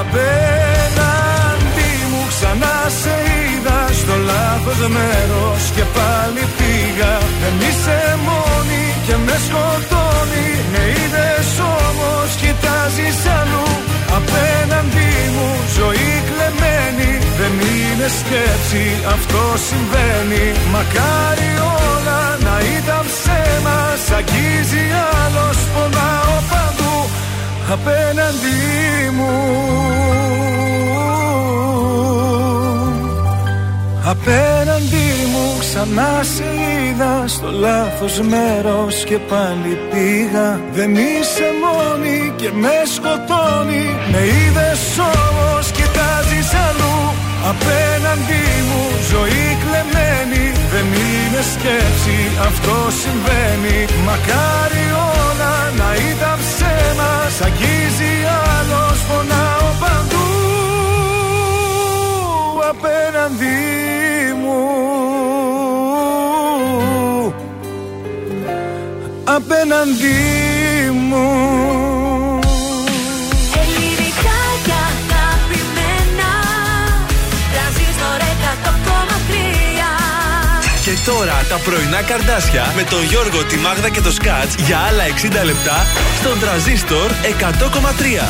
Απέναντι μου ξανά σε είδα στο λάθος μέρος Και πάλι πήγα, δεν είσαι μόνη και με σκοτώνει Με είδες όμως, κοιτάζεις αλλού Απέναντι μου ζωή κλεμμένη. Δεν είναι σκέψη αυτό συμβαίνει. Μακάρι όλα να ήταν ψέμα. Σ' αγγίζει άλλος πονάω παντού. Απέναντι μου Απέναντι μου ξανά σε είδα στο λάθος μέρος και πάλι πήγα. Δεν είσαι μόνη και με σκοτώνει. Με είδες όμως κοιτάζεις αλλού. Απέναντι μου ζωή κλεμμένη. Δεν είναι σκέψη αυτό συμβαίνει. Μακάρι όλα να ήταν ψέμα. Σ' αγγίζει άλλος πονάω παντού. Απέναντι μου Απέναντι μου τώρα τα πρωινά καρντάσια με τον Γιώργο, τη Μάγδα και το Σκάτς για άλλα 60 λεπτά στον τρανζίστορ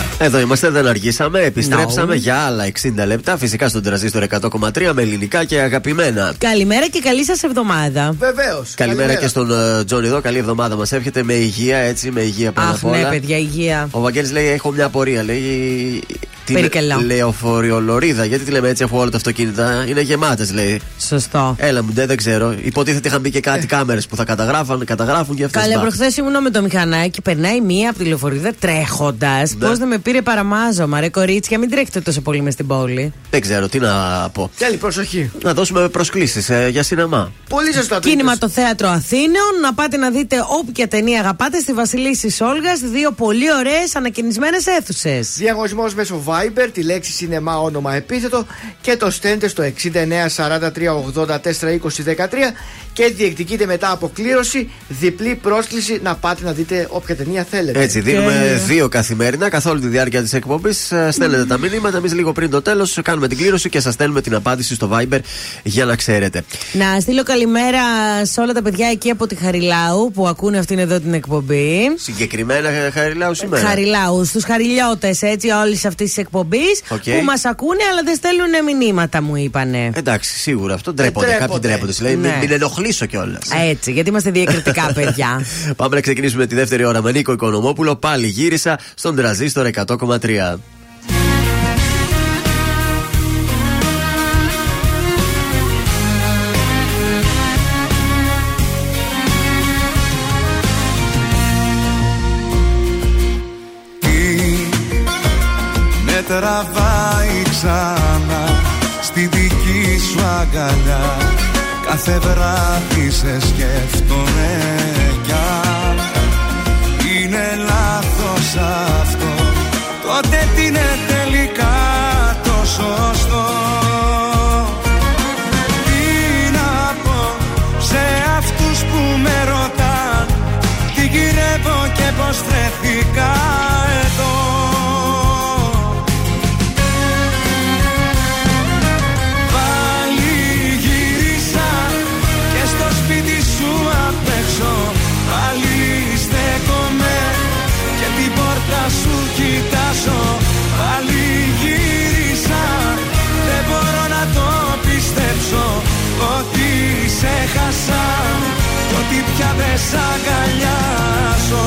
100,3. Εδώ είμαστε, δεν αργήσαμε. Επιστρέψαμε για άλλα 60 λεπτά. Φυσικά στον τρανζίστορ 100,3 με ελληνικά και αγαπημένα. Καλημέρα και καλή σας εβδομάδα. Βεβαίως. Καλημέρα, και στον ε, Τζον εδώ. Καλή εβδομάδα μας εύχεται με υγεία, έτσι, με υγεία πάνω Αχ, απ' όλα. ναι, παιδιά, υγεία. Ο Βαγγέλης λέει: Έχω μια απορία. Λέει. Την Περικελάω. λεωφοριολορίδα. Γιατί τη λέμε έτσι, αφού όλα τα αυτοκίνητα είναι γεμάτες, λέει. Σωστό. Έλα μου, ντε, δεν ξέρω. Υποτίθεται είχαν μπει και κάτι κάμερες που θα καταγράφουν, καταγράφουν και αυτές. Καλά, προχθές ήμουν με το μηχανάκι, περνάει μία από τη λεωφορεία τρέχοντας. Ναι. Πώς δεν με πήρε παραμάζωμα, ρε κορίτσια, μην τρέχετε τόσο πολύ μες στην πόλη. Δεν ξέρω τι να πω. Τέλει, προσοχή. Να δώσουμε προσκλήσεις για σινεμά. Πολύ σωστά το Κίνημα είπες. το θέατρο Αθήνεων. Να πάτε να δείτε όποια ταινία αγαπάτε στη Βασιλίση Σόλγα. Δύο πολύ ωραίες ανακαινισμένες αίθουσες. Διαγωνισμός μέσω Viber, τη λέξη σινεμά όνομα επίθετο και το στέλνετε στο 69 43 84 20 13 και διεκδικείτε μετά από κλήρωση διπλή πρόσκληση να πάτε να δείτε όποια ταινία θέλετε. Έτσι, δίνουμε δύο καθημερινά καθ' όλη τη διάρκεια της εκπομπής. Στέλνετε τα μηνύματα. Εμείς λίγο πριν το τέλος κάνουμε την κλήρωση και σας στέλνουμε την απάντηση στο Viber για να ξέρετε. Να στείλω καλημέρα σε όλα τα παιδιά εκεί από τη Χαριλάου που ακούνε αυτήν εδώ την εκπομπή. Συγκεκριμένα ε, Χαριλάου σήμερα. Χαριλάου, στους χαριλιώτες έτσι όλης αυτής της εκπομπής Οκ. που μας ακούνε αλλά δεν στέλνουν μηνύματα, μου είπανε. Εντάξει, σίγουρα αυτό ντρέπονται. ντρέπονται. Κάποιοι ντρέπονται. Λέει, μην, Ναι. μην ενοχλήσω κιόλας. Έτσι, γιατί είμαστε διακριτικά παιδιά. Πάμε να ξεκινήσουμε τη δεύτερη ώρα με Νίκο Οικονομόπουλο. Πάλι γύρισα στον τρανζίστορ 100,3. Με τραβάει ξανά στη δική σου αγκαλιά Κάθε βράδυ σε σκέφτομαι κι αν. Είναι λάθος αυτό σ' αγκαλιάζω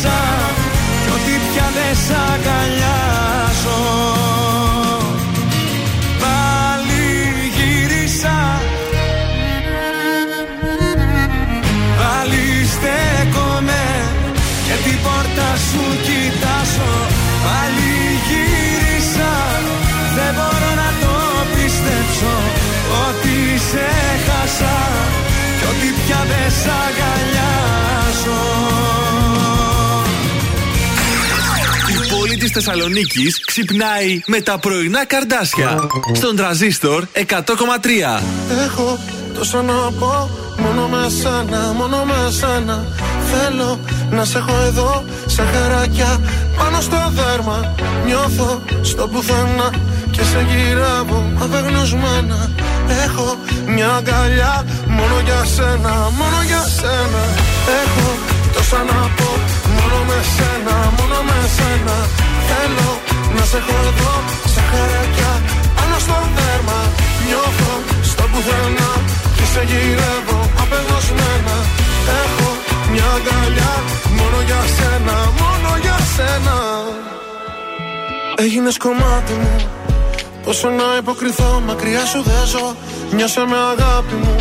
σε χάσα κι ότι πια δεν σ' Η πόλη της Θεσσαλονίκης ξυπνάει με τα πρωινά καρδάσια. Στον τραζίστορ 100,3. Έχω τόσα να πω Μόνο με σένα, μόνο με σένα. Θέλω να σε έχω εδώ Σε χαράκια πάνω στο δέρμα. Νιώθω στο πουθενά Και σε γυρεύω απεγνωσμένα. Έχω μια αγκαλιά Μόνο για σένα, μόνο για σένα. Έχω τόσα να πω Μόνο με σένα, μόνο με σένα Θέλω να σε έχω εδώ Σε χαράκια πάνω στο δέρμα. Νιώθω στο πουθενά Και σε γυρεύω απεγνωσμένα. Έχω μια αγκαλιά Μόνο για σένα, μόνο για σένα. Έγινες κομμάτι μου Πόσο να υποκριθώ μακριά σου δεν ζω Νιώσε με αγάπη μου.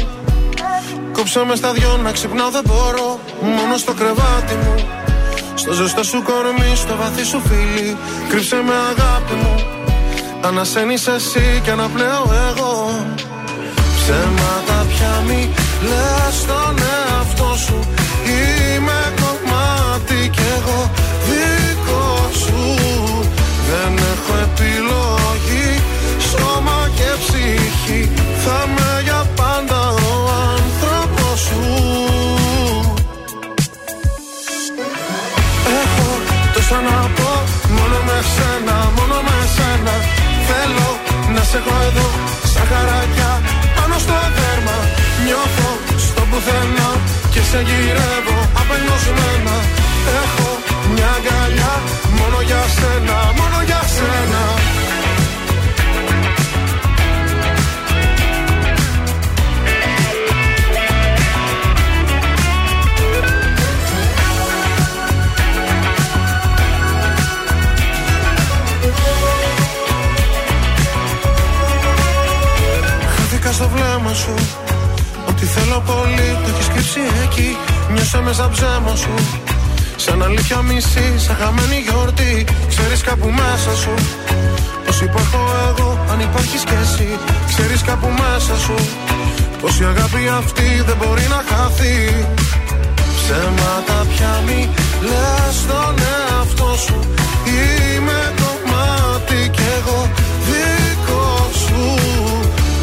Κόψε με στα δυο να ξυπνάω δεν μπορώ. Μόνο στο κρεβάτι μου Στο ζεστό σου κορμί, στο βαθύ σου φίλι Κρύψε με αγάπη μου. Ανασένεις εσύ και αναπλέω εγώ. Ψέματα πια μη λες στον εαυτό σου. Είμαι κομμάτι κι εγώ δικό σου. Δεν έχω επιλογή Σώμα και ψυχή. Θα με έχω εδώ Σαν χαράκια πάνω στο δέρμα. Νιώθω στο πουθενά Και σε γυρεύω απελπισμένα Έχω μια αγκαλιά Μόνο για σένα, μόνο για σένα στο βλέμμα σου. Ότι θέλω πολύ το έχεις κρύψει εκεί. Νιώσα μέσα ψέμα σου. Σαν αλήθεια μισή, σαν χαμένη γιορτή. Ξέρεις κάπου μέσα σου. Πως υπάρχω εγώ, αν υπάρχεις κι εσύ Ξέρεις κάπου μέσα σου. Πως η αγάπη αυτή δεν μπορεί να χαθεί. Ψέματα πια μη λες στον εαυτό σου. Είμαι κομμάτι κι εγώ δικό σου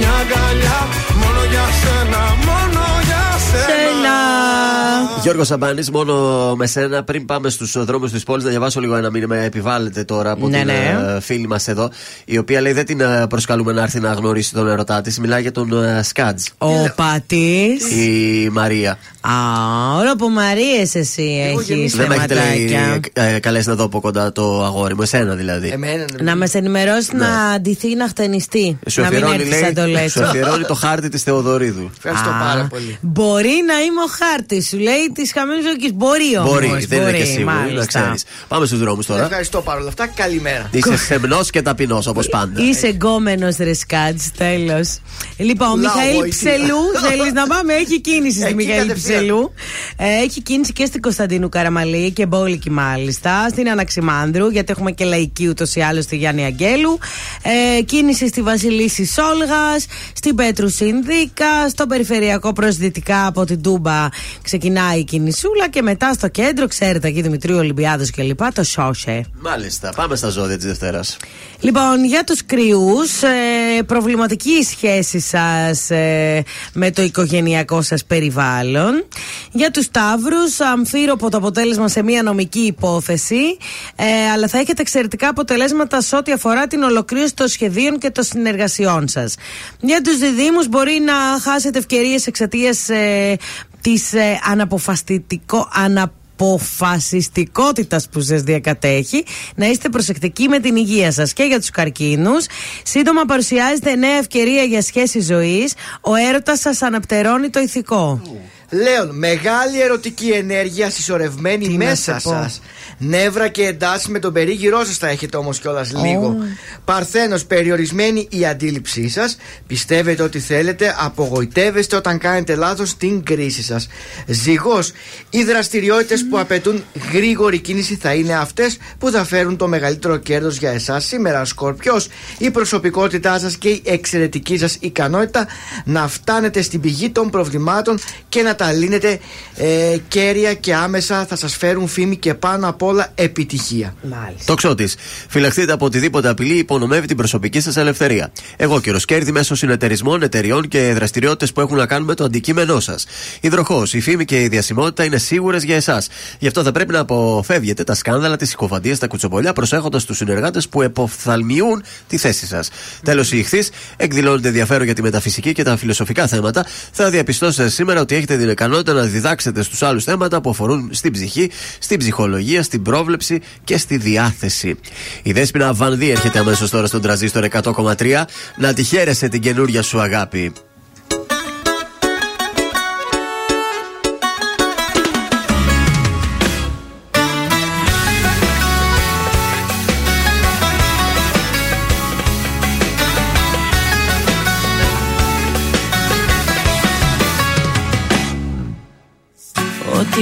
μια αγκαλιά Μόνο για σένα, μόνο για σένα Σένα. Γιώργος Σαμπάνης, μόνο με σένα πριν πάμε στους δρόμους της πόλης να διαβάσω λίγο ένα μήνυμα. Επιβάλλεται τώρα από Ναι, την ναι. ε, φίλη μας εδώ, η οποία λέει δεν την ε, προσκαλούμε να έρθει να γνωρίσει τον ερωτά της. Μιλάει για τον ε, Σκάτζ. Ο πατής. Η Μαρία. Α, όλο από Μαρίες εσύ έχεις Δεν με έχετε λέει θεματάκια. ε, καλέσει να δω από κοντά το αγόρι μου, εσένα δηλαδή. Να μας ενημερώσει να αντιθεί να χτενιστεί. Σου να μην αφιερώνει, έρθεις σαν το λέει, λέξο. σου αφιερώνει το χάρτη της Θεοδωρίδου. Ευχαριστώ Α, πάρα πολύ. Μπορεί να είμαι ο χάρτη, σου λέει τη χαμένη ζωική. Μπορεί όμως. Μπορεί, δεν είναι και σίγουρο, να ξέρεις. Πάμε στους δρόμους τώρα. Ευχαριστώ παρόλα αυτά. Καλημέρα. Είσαι σεμνό και ταπεινός όπως πάντα. Είσαι γκόμενο ρεσκάτ, τέλος. Λοιπόν, Λάω, Μιχαήλ βοηθεία. Ψελού, θέλεις να πάμε, έχει κίνηση στη Εκεί Μιχαήλ κατευθείαν. Ψελού. Ε, έχει κίνηση και στην Κωνσταντίνου Καραμαλή και Μπόλικη μάλιστα. Στην Αναξιμάνδρου, γιατί έχουμε και λαϊκή ούτως ή άλλως στη Γιάννη Αγγέλου. Ε, κίνηση στη Βασιλίση Σόλγας, στην Πέτρου Συνδίκα, στο περιφερειακό προ δυτικά από την Τούμπα ξεκινάει η κινησούλα και μετά στο κέντρο, ξέρετε εκεί Δημητρίου Ολυμπιάδος κλπ. Το Σόσε. Μάλιστα, πάμε στα ζώδια της Δευτέρας. Λοιπόν, για τους κρυούς, ε, προβληματική η σχέση σας ε, με το οικογενειακό σας περιβάλλον. Για τους Ταύρους, αμφίροπο το αποτέλεσμα σε μια νομική υπόθεση, ε, αλλά θα έχετε εξαιρετικά αποτελέσματα σε ό,τι αφορά την ολοκλήρωση των σχεδίων και των συνεργασιών σας. Για τους Διδήμους μπορεί να χάσετε ευκαιρίες εξαιτίας ε, της ε, αναποφασιστικό, ανα, αποφασιστικότητα που σας διακατέχει, να είστε προσεκτικοί με την υγεία σας και για τους καρκίνους. Σύντομα παρουσιάζεται νέα ευκαιρία για σχέση ζωής. Ο έρωτας σας αναπτερώνει το ηθικό. Λέων, μεγάλη ερωτική ενέργεια συσσωρευμένη Τι να μέσα σε πω. σας. Νεύρα και εντάσεις με τον περίγυρό σας θα έχετε όμως κιόλας λίγο. Παρθένος, περιορισμένη η αντίληψή σας. Πιστεύετε ότι θέλετε, απογοητεύεστε όταν κάνετε λάθος στην κρίση σας. Ζυγός, οι δραστηριότητες που απαιτούν γρήγορη κίνηση θα είναι αυτές που θα φέρουν το μεγαλύτερο κέρδος για εσάς σήμερα. Σκορπιός, η προσωπικότητά σας και η εξαιρετική σας ικανότητα να φτάνετε στην πηγή των προβλημάτων και να τα λύνετε ε, κέρια και άμεσα θα σας φέρουν φήμη και πάνω απ' όλα επιτυχία. Μάλιστα. Το ξώτη. Φυλαχτείτε από οτιδήποτε απειλή υπονομεύει την προσωπική σας ελευθερία. Εγώ καιρο κέρδη μέσω συνεταιρισμών, εταιριών και δραστηριότητες που έχουν να κάνουν με το αντικείμενό σας. Υδροχός, η φήμη και η διασημότητα είναι σίγουρες για εσάς. Γι' αυτό θα πρέπει να αποφεύγετε τα σκάνδαλα, τις συκοφαντίες, τα κουτσομπολιά, προσέχοντας τους συνεργάτες που εποφθαλμιούν τη θέση σας. Τέλος, η ηχθή εκδηλώνεται ενδιαφέρον για τη μεταφυσική και τα φιλοσοφικά θέματα. Θα διαπιστώσετε σήμερα ότι έχετε την ικανότητα να διδάξετε στους άλλους θέματα που αφορούν στην ψυχή, στην ψυχολογία, στην πρόβλεψη και στη διάθεση. Η Δέσποινα Βανδύ έρχεται αμέσως τώρα στον τραζίστορ 100,3 να τη χαίρεσαι την καινούρια σου αγάπη.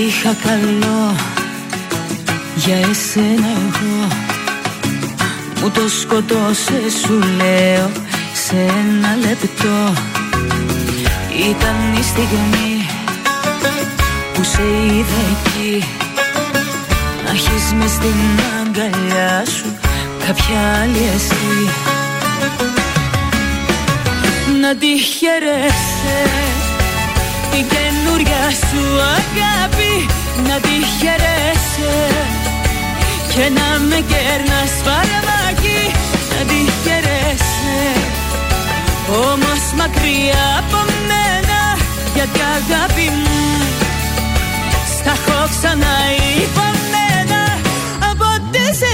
Είχα καλό για εσένα εγώ. Μου το σκοτώσε σου λέω σε ένα λεπτό. Ήταν η στιγμή που σε είδα εκεί. Να έχεις μες στην αγκαλιά σου κάποια άλλη εσύ Να τη χαιρέσαι την καινούρια σου αγάπη να τη χαιρέσαι και να με κέρνας φαρμάκι να τη χαιρέσαι. Όμως μακριά από μένα γιατί αγάπη μου στα έχω ξανά υπομένα από ό,τι σε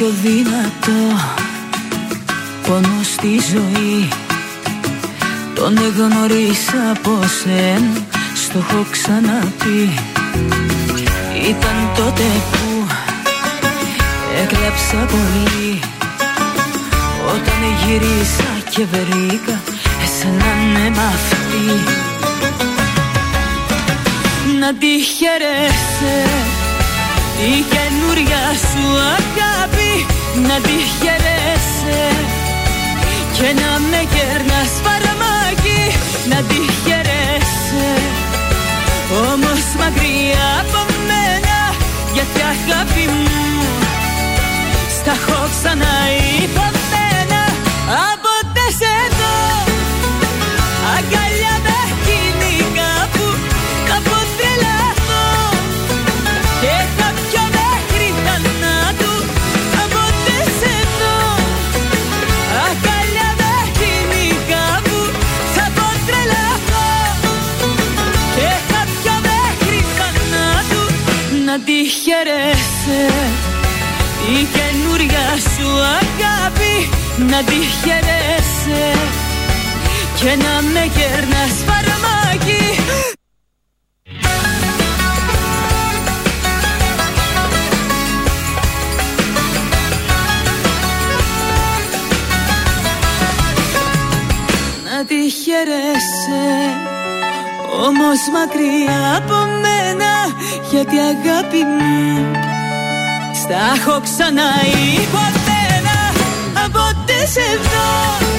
πιο δυνατό πόνο στη ζωή. Τον εγνωρίσα από σένα το έχω ξαναπεί. Ήταν τότε που έκλαψα πολύ. Όταν γυρίσα και βρήκα εσένα ναι μ' αυτή. Να τη χαιρέσαι η καινούρια σου αγάπη Να τη χαιρέσαι και να με κέρνας φαρμάκι Να τη χαιρέσαι. Όμως μακριά από μένα Γιατί αγάπη μου Στα έχω ξαναυπομένα Να τη χαιρέσαι. Η καινούρια σου αγάπη να τη χαιρέσαι. Και να με κέρνας φαρμάκι. Να τη χαιρέσαι. Όμως μακριά από μένα γιατί αγάπη μου στα έχω ξαναυπομένα από σε δω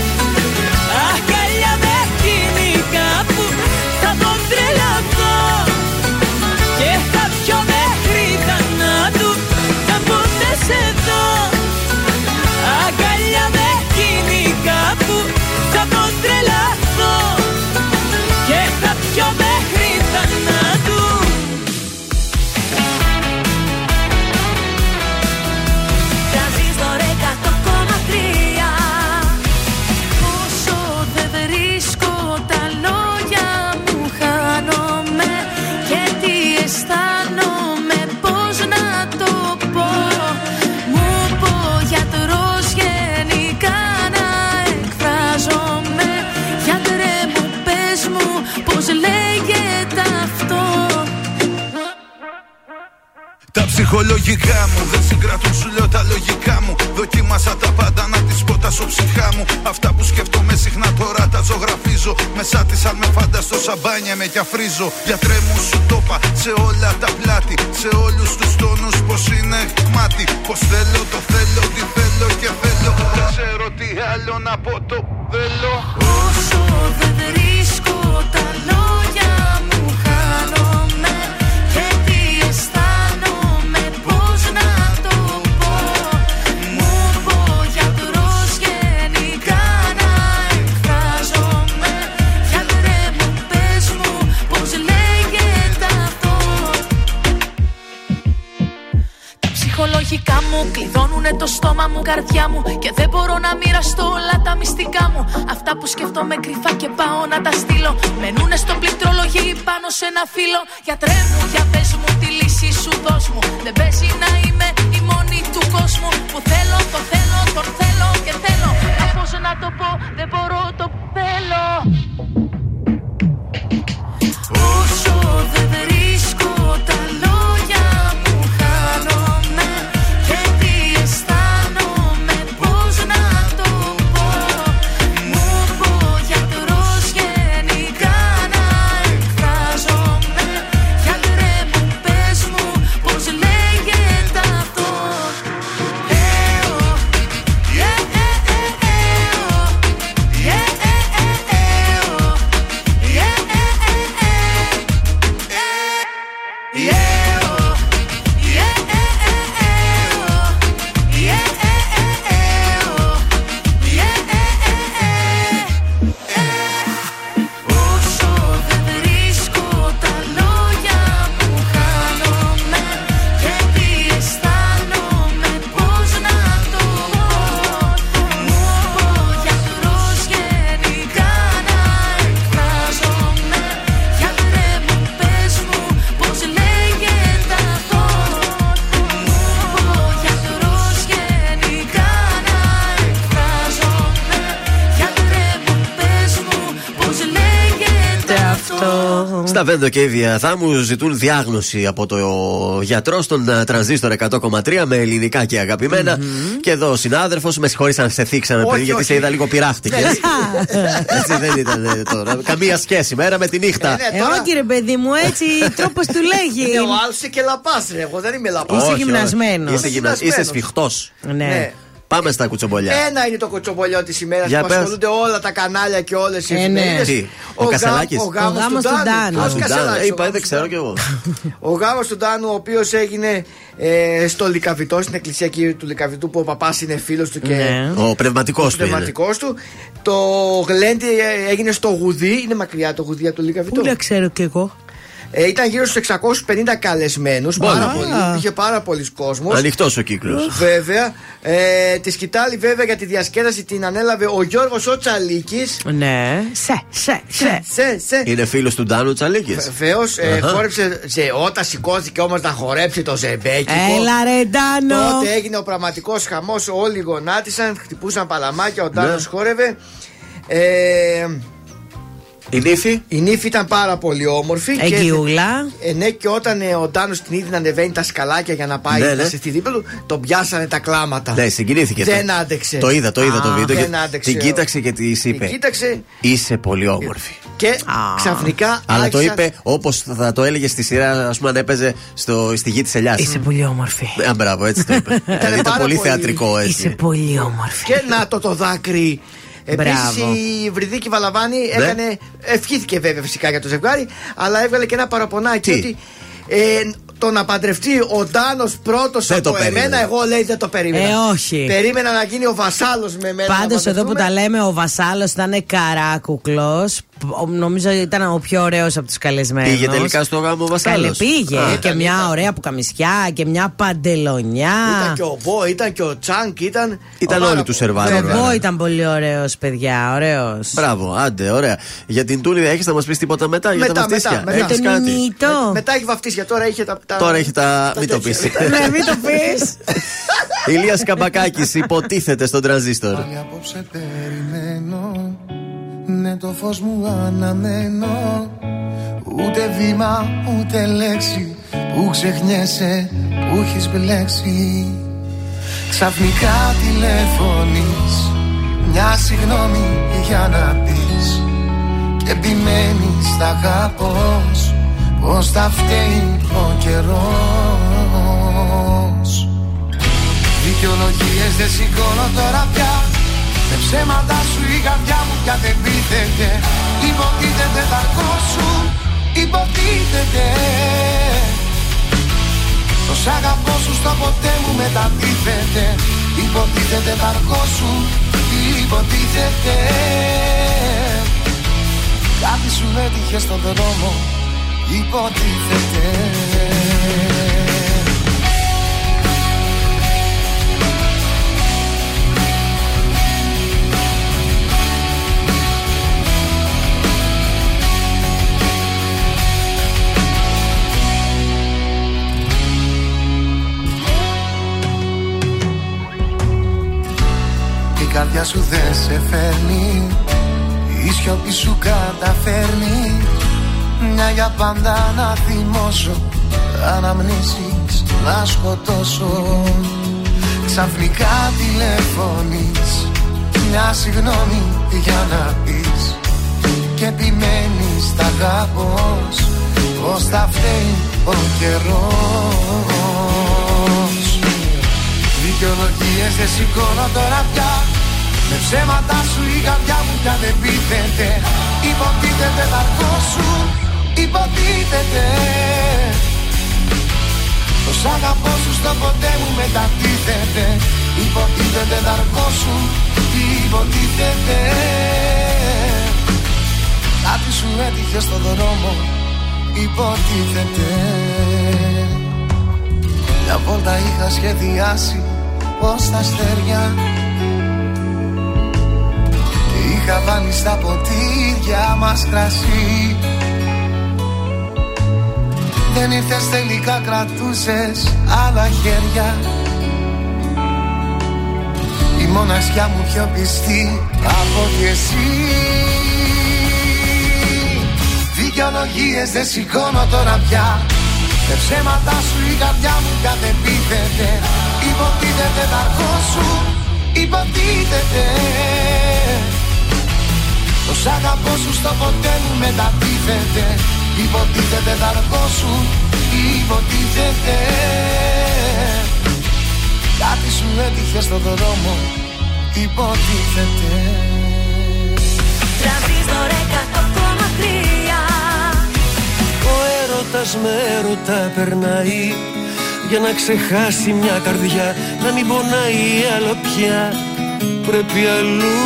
Τα ψυχολογικά μου. Δεν συγκρατούν σου λέω τα λογικά μου. Δοκίμασα τα πάντα να τις πω τα ψυχά μου. Αυτά που σκέφτομαι συχνά τώρα τα ζωγραφίζω. Μέσα της αν με φανταστώ σαμπάνια με κι αφρίζω Γιατρέ μου σου το είπα σε όλα τα πλάτη Σε όλους τους τόνους μου, καρδιά μου Και δεν μπορώ να μοιραστώ όλα τα μυστικά μου. Αυτά που σκέφτομαι κρυφά και πάω να τα στείλω. Μενούνε στο πληκτρολογή πάνω σε ένα φύλλο. Γιατρέ μου, για πες μου τη λύση σου δώσ' μου. Δεν παίζει να Στα Βέντο και ίδια θα μου ζητούν διάγνωση από το γιατρό στον ε, τρανζίστορ 100,3 με ελληνικά και αγαπημενα Και εδώ ο συνάδελφος, με συγχωρείς αν σε θίξαμε Όχι, παιδί, γιατί όχι. σε είδα λίγο πειράχτηκες. Ναι. Έτσι δεν ήταν ε, τώρα. Καμία σχέση μέρα με τη νύχτα. ναι, Ε, όχι ρε παιδί μου, έτσι τρόπος του λέγει. Ναι, ο άλλο είναι και λαπάς, ρε. Εγώ δεν είμαι λαπάς. Είσαι Όχι, γυμνασμένος. Είσαι, γυμνα... Γυμνασμένος. είσαι σφιχτός. Ναι. Πάμε στα κουτσομπολιά. Ένα είναι το κοτσομπολιό της ημέρας Για που πες. ασχολούνται όλα τα κανάλια και όλες οι Ε, ναι. εφημερίδες. Τι, ο γα- Κασελάκης; Ο Ο γάμος γάμος του του Ντάνου. Ντάνου. Ποιος Του Κασελάκης, Ε, ο είπα, γάμος δεν του ξέρω Ντάνου. κι εγώ. Ο γάμος του Ντάνου, ο οποίος έγινε ε, στο Λικαβιτό, στην εκκλησία εκεί του Λικαβιτού, που ο παπάς είναι φίλος του και Ναι. Ο πνευματικός του είναι. πνευματικός του. Το γλέντι ε, έγινε στο Γουδί, είναι μακριά το Γουδί από το Λικαβιτό. Πού να ξέρω κι εγώ. Ε, ήταν γύρω στους 650 καλεσμένους. Πάρα πολύ. Είχε πάρα πολλοί κόσμο. Ανοιχτός ο κύκλος. Βέβαια. Ε, τη σκητάλη βέβαια για τη διασκέδαση την ανέλαβε ο Γιώργος ο Τσαλίκης Ναι. Σε, σε, σε. Σε, σε. Είναι φίλος του Ντάνου Τσαλίκη. Βεβαίως, ε, Αχα. χόρεψε σε, όταν σηκώθηκε όμως να χορέψει το ζεμπέκι. Έλα ρε Ντάνο. Τότε έγινε ο πραγματικός χαμός. Όλοι γονάτισαν, χτυπούσαν παλαμάκια. Ο Ντάνος Ναι. χόρευε. Ε, Η νύφη; η νύφη ήταν πάρα πολύ όμορφη. και- Εγγυούλα. Ε, ναι, και όταν ε, ο Ντάνος την είδε να ανεβαίνει τα σκαλάκια για να πάει Ναι, να ναι. σε στη δίπλα του, τον πιάσανε τα κλάματα. Ναι, συγκινήθηκε. Δεν το. άντεξε. Το είδα, το είδα το Α, βίντεο. δεν και άντεξε. Την κοίταξε και της είπε. Την κοίταξε Είσαι πολύ όμορφη. και ξαφνικά. Αλλά το άρχισαν- είπε όπως θα το έλεγε στη σειρά, ας πούμε, αν έπαιζε στο, στη γη της Ελιάς. Είσαι πολύ όμορφη. Α, μπράβο, έτσι το είπε. δηλαδή ήταν πάρα πολύ πολύ- θεατρικό έτσι. Είσαι πολύ όμορφη. Και να το το δάκρυ. Επίσης Μπράβο. η Βρυδίκη Βαλαβάνη Ναι. έκανε. Ευχήθηκε βέβαια φυσικά για το ζευγάρι, αλλά έβγαλε και ένα παραπονάκι Τι; ότι ε, το να παντρευτεί ο Ντάνος πρώτος Δεν από το περίμενε. εμένα, εγώ λέει δεν το περίμενα. Ε, όχι. Περίμενα να γίνει ο βασάλος με εμένα. Πάντως να εδώ που τα παντρευτούμε. λέμε, ο Βασάλος ήταν καράκουκλος. Νομίζω ήταν ο πιο ωραίος από τους καλεσμένους. Πήγε τελικά στο γάμο ο Βασάλος. Καλέ, πήγε. Α, και μια ωραία πουκαμισιά και μια παντελονιά. Ήταν και ο Μπό, ήταν και ο Τσάνκ, ήταν. Ήταν πάρα όλοι τους πολύ. survivor. Ο βέβαια. Μπό ήταν πολύ ωραίος, παιδιά. Ωραίος. Μπράβο, άντε, ωραία. Για την Τούλη έχεις να μας πεις τίποτα μετά, για τα Μετά, βαφτίσια; μετά, μετά. Έχεις Με τον κάτι; Νινίτο. Με- Μετά έχει βαφτίσια, τώρα είχε τα. τα- Τώρα έχει τα. Μην το πεις. τέτοια. Ναι, μην το πεις. Ηλίας Καμπακάκης υποτίθεται στον τρανζίστορ. Πάλι απόψε περιμένω Ναι το φως μου αναμένω. Ούτε βήμα ούτε λέξη Που ξεχνιέσαι που έχεις μπλέξει. Ξαφνικά τηλεφωνείς Μια συγγνώμη για να πεις. Και επιμένεις θα αγαπώς Πως θα φταίει ο καιρός. Δικαιολογίες δεν σηκώνω τώρα πια Με ψέματα σου η καρδιά μου πια δεν πείθεται. Υποτίθεται θα σου Υποτίθεται. Το σ' αγαπώ σου στο ποτέ μου μετατίθεται. Υποτίθεται θα σου Υποτίθεται. Κάτι σου έτυχε στον δρόμο Υποτίθεται καρδιά σου δεν σε φέρνει. Η σιωπή σου καταφέρνει. Μια για πάντα να θυμώσω. Αναμνήσεις να σκοτώσω. Ξαφνικά τηλεφωνείς. Μια συγγνώμη για να πεις. Και επιμένεις τα αγαπώς. Πως θα φταίει ο καιρός. Δικαιολογίες δεν σηκώνω τώρα πια Με ψέματα σου η καρδιά μου πια δεν πείθεται Υποτίθεται θα σου Υποτίθεται. Το σ' αγαπώ σου στο ποτέ μου μετατίθεται Υποτίθεται θα σου Υποτίθεται. Κάτι σου έτυχε στο δρόμο Υποτίθεται. Μια βόλτα είχα σχεδιάσει πως τα αστέρια Και είχα βάλει στα ποτήρια μας κρασί. Δεν ήρθες τελικά κρατούσες άλλα χέρια. Η μοναξιά μου πιο πιστή από ότι εσύ. Δικαιολογίες δεν σηκώνω τώρα πια. Με ψέματα σου η καρδιά μου κατεπίθεται. Υποτίθεται θα σου Υποτίθεται Το σ' αγαπώ σου στο ποτέ μου μετατίθεται. Υποτίθεται θα σου Υποτίθεται. Κάτι σου έτυχε στον δρόμο Υποτίθεται. Τρανζίστορ 100,3 Ο έρωτας με έρωτα περνάει Για να ξεχάσει μια καρδιά. Να μην πονάει άλλο πια. Πρέπει αλλού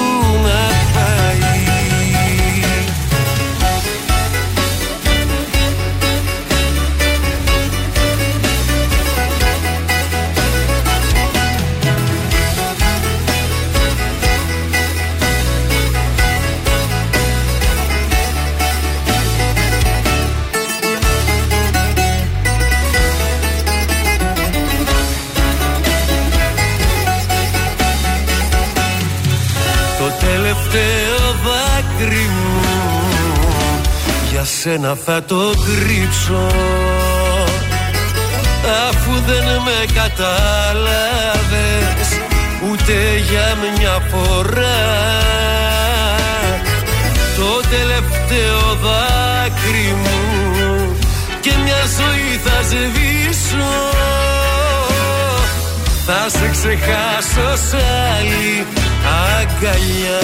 να σένα θα το κρύψω. Αφού δεν με κατάλαβες Ούτε για μια φορά. Το τελευταίο δάκρυ μου Και μια ζωή θα σβήσω. Θα σε ξεχάσω σ' άλλη αγκαλιά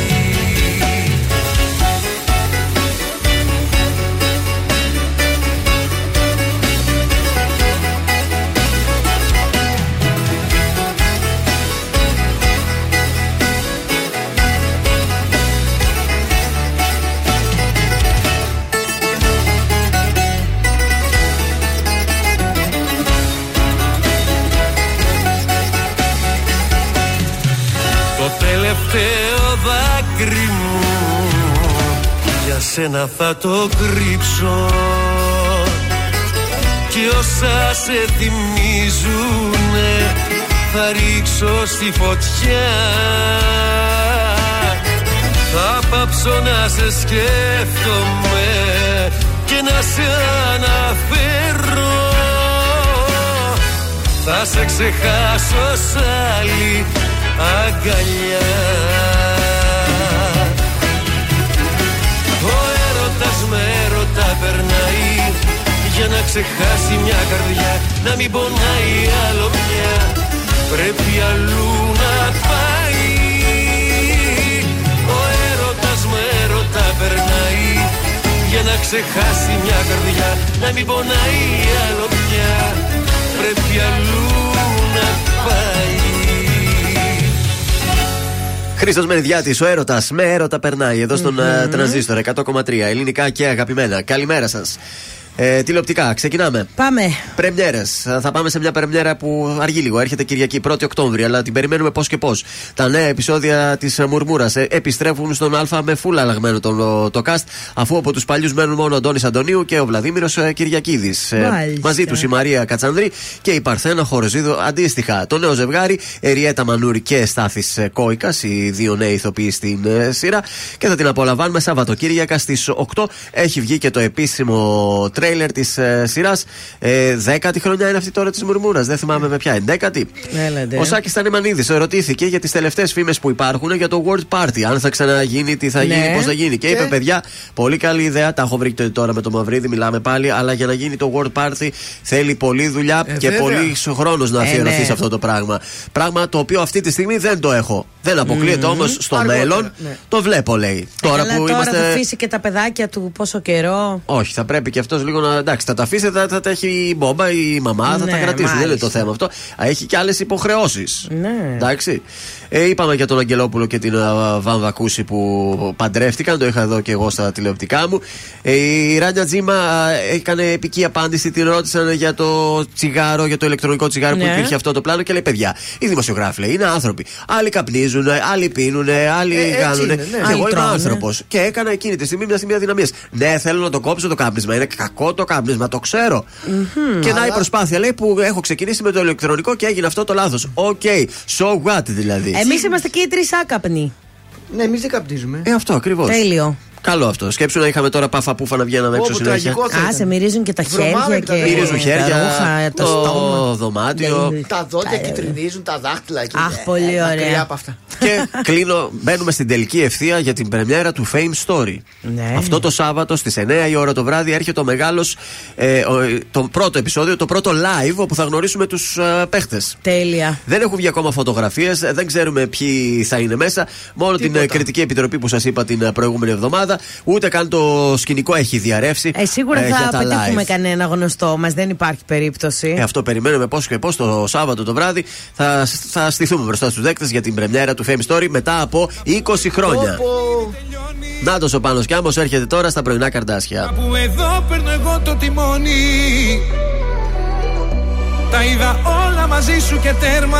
σένα θα το κρύψω. Κι όσα σε θυμίζουνε Θα ρίξω στη φωτιά. Θα πάψω να σε σκέφτομαι Και να σε αναφέρω. Θα σε ξεχάσω σ' άλλη αγκαλιά περνάει Για να ξεχάσει μια καρδιά Να μην πονάει άλλο πια Πρέπει αλλού να πάει. Ο έρωτας με έρωτα περνάει Για να ξεχάσει μια καρδιά Να μην πονάει άλλο πια Πρέπει αλλού να πάει Χρήστος Μενδιάτη, ο έρωτας με έρωτα περνάει εδώ στον mm τρανζίστορ 100,3 ελληνικά και αγαπημένα. Καλημέρα σας. Ε, τηλεοπτικά, ξεκινάμε. Πάμε. Πρεμιέρες. Θα πάμε σε μια πρεμιέρα που αργεί λίγο. Έρχεται Κυριακή 1η Οκτώβρη, αλλά την περιμένουμε πώς και πώς. Τα νέα επεισόδια της Μουρμούρας επιστρέφουν στον Α με φούλα αλλαγμένο το, το cast, αφού από τους παλιούς μένουν μόνο ο Αντώνης Αντωνίου και ο Βλαδίμηρος Κυριακίδης. Μάλιστα. μαζί τους η Μαρία Κατσανδρή και η Παρθένα Χοροζίδου αντίστοιχα. Το νέο ζευγάρι, Εριέτα Μανούρη και Στάθης Κόικας, οι δύο νέοι ηθοποιοί στην ε, σειρά. Και θα την απολαμβάνουμε Σαββατοκύριακα στις 8. Έχει βγει και το επίσημο τρέιλερ της ε, σειράς. Ε, δέκατη χρονιά είναι αυτή τώρα της Μουρμούρα. Δεν θυμάμαι με ποια. Εντέκατη. Έλατε. Ο Σάκης Τανιμανίδη ερωτήθηκε για τις τελευταίες φήμες που υπάρχουν για το World Party. Αν θα ξαναγίνει, τι θα Ναι. γίνει, πώς θα γίνει. Και, Και- είπε, παιδιά, πολύ καλή ιδέα. Τα έχω βρει και τώρα με το Μαυρίδη, μιλάμε πάλι. Αλλά για να γίνει το World Party θέλει πολλή δουλειά Ε, και βέβαια. πολύ χρόνος να Ε, αφιερωθεί ναι. σε αυτό το πράγμα. Πράγμα το οποίο αυτή τη στιγμή δεν το έχω. Δεν αποκλείεται όμως στο Αργότερα, μέλλον. ναι. Το βλέπω, λέει. Τώρα Καλά, που τώρα είμαστε. θα αφήσει και τα παιδάκια του πόσο καιρό. Όχι, θα πρέπει και αυτός λίγο λίγο να. Εντάξει, θα τα αφήσετε, θα, θα τα έχει η μπόμπα, η μαμά, θα Ναι, τα κρατήσει. Δεν είναι μάλιστα. το θέμα αυτό. Α, Έχει και άλλες υποχρεώσεις. Ναι. Εντάξει. Ε, είπαμε για τον Αγγελόπουλο και την α, Βάμβα Κούση που παντρεύτηκαν. Το είχα εδώ και εγώ στα τηλεοπτικά μου. Ε, η Ράνια Τζίμα α, έκανε επική απάντηση. Την ρώτησαν για το τσιγάρο, για το ηλεκτρονικό τσιγάρο που Ναι. υπήρχε αυτό το πλάνο και λέει: Παιδιά, οι δημοσιογράφοι λέει, είναι άνθρωποι. Άλλοι καπνίζουν, άλλοι πίνουν, άλλοι Ε, έτσι κάνουν. είναι, ναι. Και Άλλοι εγώ είμαι τρώνε. άνθρωπος. Και έκανα εκείνη τη στιγμή μια στιγμή αδυναμία. Ναι, θέλω να το κόψω το κάπνισμα. Είναι κακό το κάπνισμα, το ξέρω. Και να η προσπάθεια λέει που έχω ξεκινήσει με το ηλεκτρονικό και έγινε αυτό το λάθος. Ok, so what δηλαδή. Εμείς είμαστε και οι τρεις άκαπνοι. Ναι, εμείς δεν καπνίζουμε. Ε, αυτό ακριβώς. Τέλειο. Καλό αυτό. Σκέψου να είχαμε τώρα πάφα πούφα να βγαίναμε έξω Όπο, συνέχεια. τραγικό θα Α, σε ήταν. μυρίζουν και τα Βρωμάμε χέρια και τα και δόντια. Μυρίζουν χέρια, τα ρούχα, το, το στόμα. δωμάτιο. Λέει, Τα δόντια τα- κυτρινίζουν, τα δάχτυλα εκεί. Αχ, πολύ Ε, ωραία. μακριά από αυτά. και κλείνω, μπαίνουμε στην τελική ευθεία για την πρεμιέρα του Fame Story. Ναι. Αυτό το Σάββατο στις 9 η ώρα το βράδυ έρχεται ο μεγάλος. Ε, ο- το πρώτο επεισόδιο, το πρώτο live όπου θα γνωρίσουμε τους ε, παίχτες. Τέλεια. Δεν έχουν βγει ακόμα φωτογραφίες, δεν ξέρουμε ποιοι θα είναι μέσα. Μόνο την Τίποτα. ε, κριτική επιτροπή που σας είπα την ε, προηγούμενη εβδομάδα. Ούτε καν το σκηνικό έχει διαρρεύσει. Ε, σίγουρα ε, για θα τα πετύχουμε live. κανένα γνωστό μας, δεν υπάρχει περίπτωση. Ε, αυτό περιμένουμε πώς και πώς το Σάββατο το βράδυ θα, θα στηθούμε μπροστά στους δέκτες για την πρεμιέρα του Fame Story μετά από 20 χρόνια. Πω, Να το ο Πάνος Κιάμος έρχεται τώρα στα πρωινά καρδάσια. Που εδώ παίρνω εγώ το τιμόνι Τα είδα όλα μαζί σου και τέρμα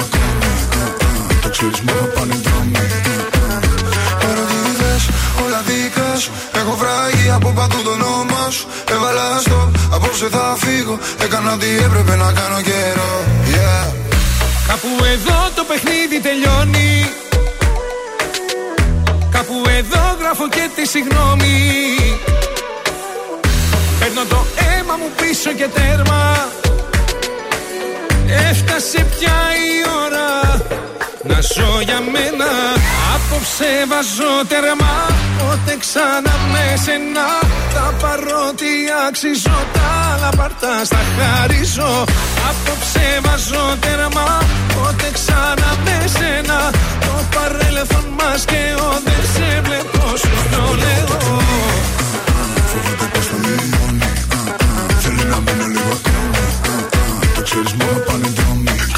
ακόμη Το ξέρεις μου θα πάνε δρόμοι Ερωτήτες, όλα δικά σου Έχω βράγει από παντού το όνομα σου Έβαλα στο, απόψε θα φύγω Έκανα ό,τι έπρεπε να κάνω καιρό Yeah. Κάπου εδώ το παιχνίδι τελειώνει. Κάπου εδώ γράφω και τη συγγνώμη Παίρνω το αίμα μου πίσω και τέρμα. Έφτασε πια η ώρα να ζω για μένα Απόψε βάζω τέρμα. Πότε ξανά με σένα Τα παρότι αξίζω Τα άλλα πάρτα στα χαρίζω. Απόψε βάζω τέρμα Πότε ξανά με σένα. Το παρέλθον μας και ο Δεν σε βλέπω σου το λέω Φοβάται πως θα μειώνει Θέλει να μείνω λίγο ακόμη Το ξέρεις μου θα πάνε δρόμοι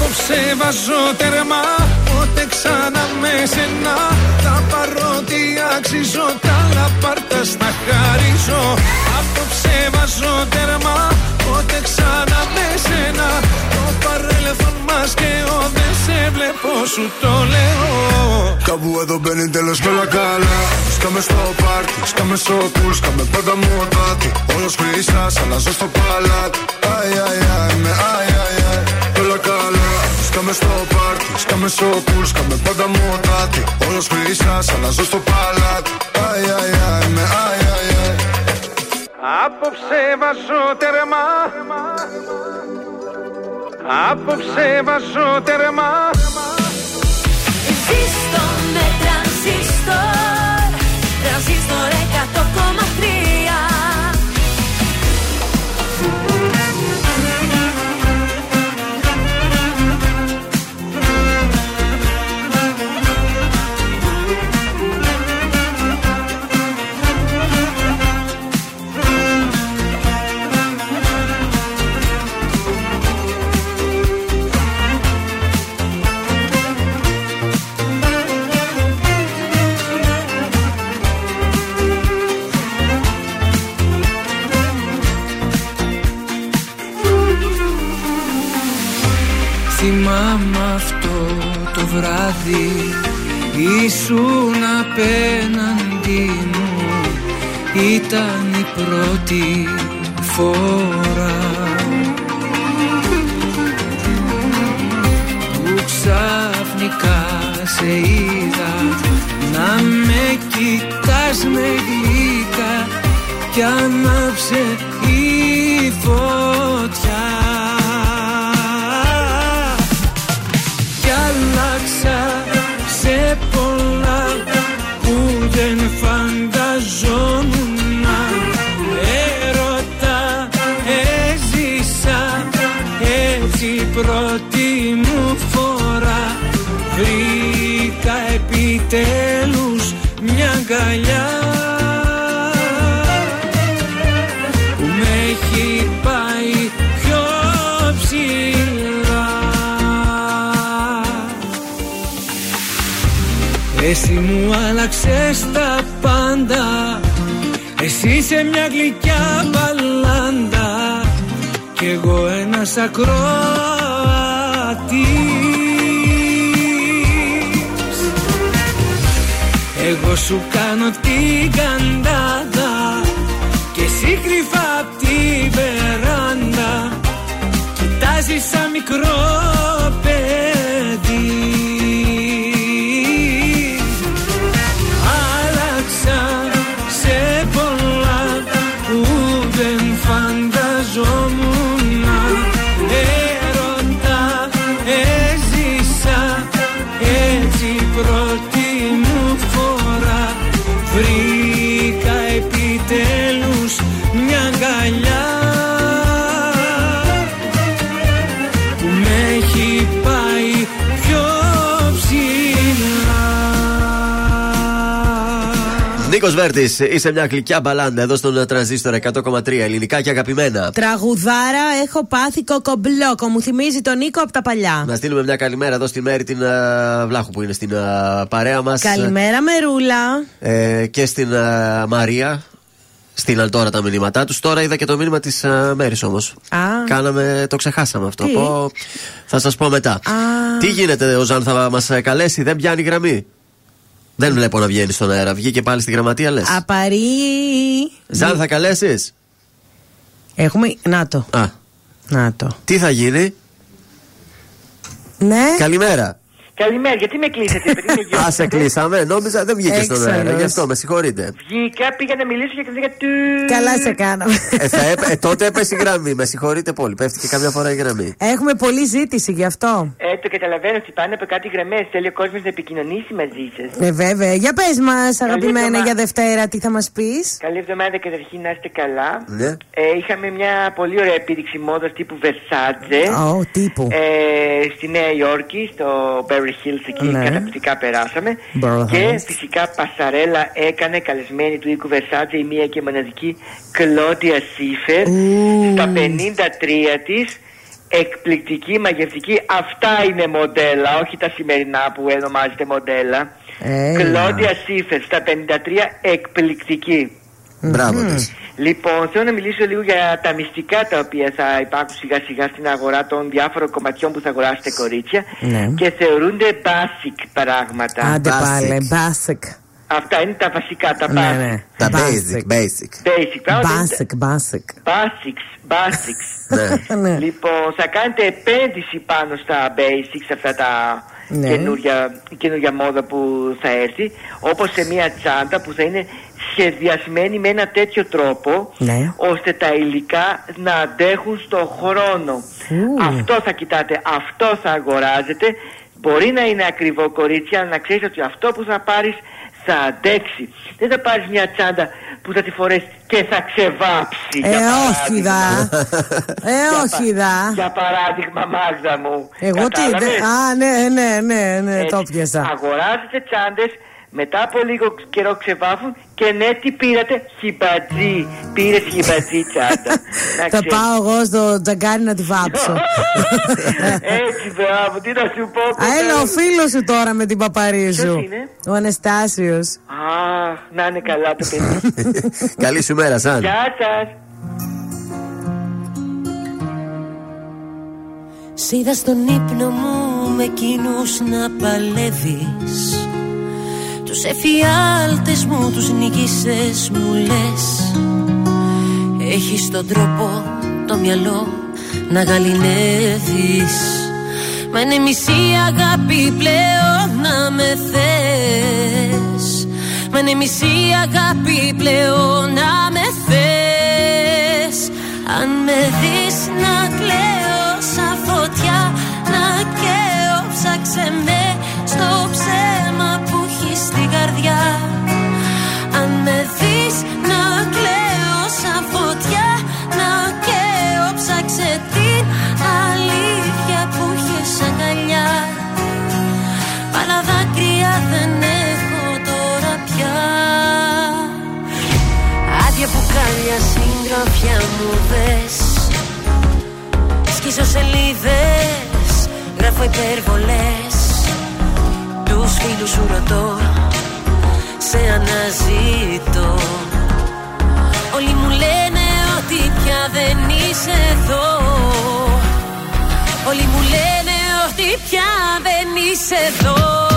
Απόψε βάζω τέρμα Πότε ξανά με σένα Τα παρότι αξίζω Τα λαπάρτα στα χαρίζω. Απόψε βάζω τέρμα Πότε ξανά με σένα Το παρέλθον μας και ο Δεν σε βλέπω σου το λέω. Κάπου εδώ μπαίνει τέλος κι όλα καλά. Σκάμε στο πάρτι, σκάμε στο πουλ Σκάμε πάντα μοδάτι Όλος χρυσάς, αλλάζω στο παλάτι. Αι, αι, αι, με αι, Σκάμε στο πάρτι, σκάμε στο πουλ Σκάμε πάντα μοδάτι Όλος χρυσάς, αλλάζω στο παλάτι. Αι, αι, αι, με αι, αι, αι. Απόψε βάζω τέρμα Απόψε βάζω τέρμα Θυμάμαι αυτό το βράδυ Ήσουν απέναντι μου. Ήταν η πρώτη φορά. Που ξαφνικά σε είδα Να με κοιτάς με γλυκά Κι άναψε η φωτιά πρώτη μου φορά. Βρήκα επιτέλους μια αγκαλιά. Που με έχει πάει πιο ψηλά. Εσύ μου άλλαξες τα πάντα. Εσύ είσαι μια γλυκιά μπαλάντα Κι εγώ ένας ακροατής. Εγώ σου κάνω την καντάδα Και εσύ κρυφά απ' τη βεράντα Κοιτάζεις σαν μικρό παιδί Νίκος Βέρτης, είσαι μια γλυκιά μπαλάντα εδώ στον τρανζίστορ 100,3 ελληνικά και αγαπημένα. Τραγουδάρα, έχω πάθει κοκομπλόκο. Μου θυμίζει τον Νίκο από τα παλιά. Να στείλουμε μια καλημέρα εδώ στη Μέρη την α, Βλάχου που είναι στην α, παρέα μας. Καλημέρα, Μερούλα. Ε, και στην α, Μαρία. Στείλαν τώρα τα μηνύματά τους. Τώρα είδα και το μήνυμα της Μέρης όμως. Α. Κάναμε, το ξεχάσαμε αυτό. Τι; Πω, θα σας πω μετά. Τι γίνεται, ο Ζαν θα μας καλέσει, δεν πιάνει γραμμή. Δεν βλέπω να βγαίνει στον αέρα. Βγήκε πάλι στη γραμματεία, λες. Απαρή. Ζαν, θα καλέσεις; Έχουμε. Να το. Α. Να το. Τι θα γίνει; Ναι. Καλημέρα. Καλημέρα, γιατί με κλείσατε, παιδί μου. Α, σε κλείσαμε. Νόμιζα δεν βγήκες στον αέρα. Έξαλλος. Γι' αυτό με συγχωρείτε. Βγήκα, πήγα να μιλήσω και κλείστηκα του. Καλά σε κάνω. ε, θα έπε- ε, τότε έπεσε η γραμμή. Με συγχωρείτε πολύ. Πέφτει και καμιά φορά η γραμμή. Έχουμε πολλή ζήτηση γι' αυτό. Ε, το καταλαβαίνω ότι πάνε από κάτι γραμμές. Θέλει ο κόσμος να επικοινωνήσει μαζί σας. Ε, βέβαια. Για πες μας, αγαπημένα, εβδομάδα. για Δευτέρα, τι θα μας πεις; Καλή εβδομάδα καταρχήν να είστε καλά. Ναι. Ε, είχαμε μια πολύ ωραία επίδειξη μόδας τύπου Versace. Ω, τύπου. Ε, στη Νέα Υόρκη, στο Beverly Hills εκεί, Ναι. καταπληκτικά περάσαμε. Beverly και Hills. φυσικά πασαρέλα έκανε καλεσμένη του οίκου Versace η μία και μοναδική Κλόντια Σίφερ στα 53 της εκπληκτική, μαγευτική αυτά είναι μοντέλα όχι τα σημερινά που ονομάζεται μοντέλα Έλα. Κλόντια Σίφερ στα 53 εκπληκτική Μπράβο της. Λοιπόν, θέλω να μιλήσω λίγο για τα μυστικά τα οποία θα υπάρχουν σιγά σιγά στην αγορά των διάφορων κομματιών που θα αγοράσετε κορίτσια Ναι. και θεωρούνται basic πράγματα. Άντε πάλι, basic. Αυτά είναι τα βασικά, τα Ναι, basic. ναι. Τα Basic. basic, basic. Basic, πράγματα είναι Basic, basic. Basics, basics. Ναι. λοιπόν, θα κάνετε επένδυση πάνω στα basics, αυτά τα Ναι. καινούρια, καινούρια μόδα που θα έρθει, όπως σε μια τσάντα που θα είναι σχεδιασμένη με ένα τέτοιο τρόπο, Ναι. ώστε τα υλικά να αντέχουν στον χρόνο. Αυτό θα κοιτάτε, αυτό θα αγοράζετε. Μπορεί να είναι ακριβό κορίτσια, αλλά να ξέρεις ότι αυτό που θα πάρεις θα αντέξει. Δεν θα πάρεις μια τσάντα που θα τη φορέσει και θα ξεβάψει. Ε, για όχι παράδειγμα. δα. Ε, όχι δα. Για παράδειγμα, Μάγδα μου. Εγώ τι. Κατάλαβες; δε- Α, ναι, ναι, ναι, ναι, Έτσι. το πιάσα. Αγοράζετε τσάντες, μετά από λίγο καιρό ξεβάφουν και ναι, τι πήρατε, χιμπατζή. Πήρε χιμπατζή τσάντα. Να Θα ξέρεις. πάω εγώ στο τζαγκάρι να τη βάψω. Έτσι, μπράβο, τι να σου πω. Α, έλα ο φίλος σου τώρα με την παπαρίζου. Ποιος είναι; Ο Αναστάσιος. Αχ, να είναι καλά το παιδί. Καλή σου μέρα, σαν. Γεια σας. Σ' είδα στον ύπνο μου με εκείνους να παλεύεις Τους εφιάλτες μου τους νικήσες μου λες. Έχεις τον τρόπο το μυαλό να γαλινεύεις. Μα είναι μισή αγάπη πλέον να με θες. Μα είναι μισή αγάπη πλέον να με θες. Αν με δεις να κλαίω Σκίσω σελίδες, γράφω υπερβολές. Τους φίλους σου ρωτώ, σε αναζητώ. Όλοι μου λένε ότι πια δεν είσαι εδώ. Όλοι μου λένε ότι πια δεν είσαι εδώ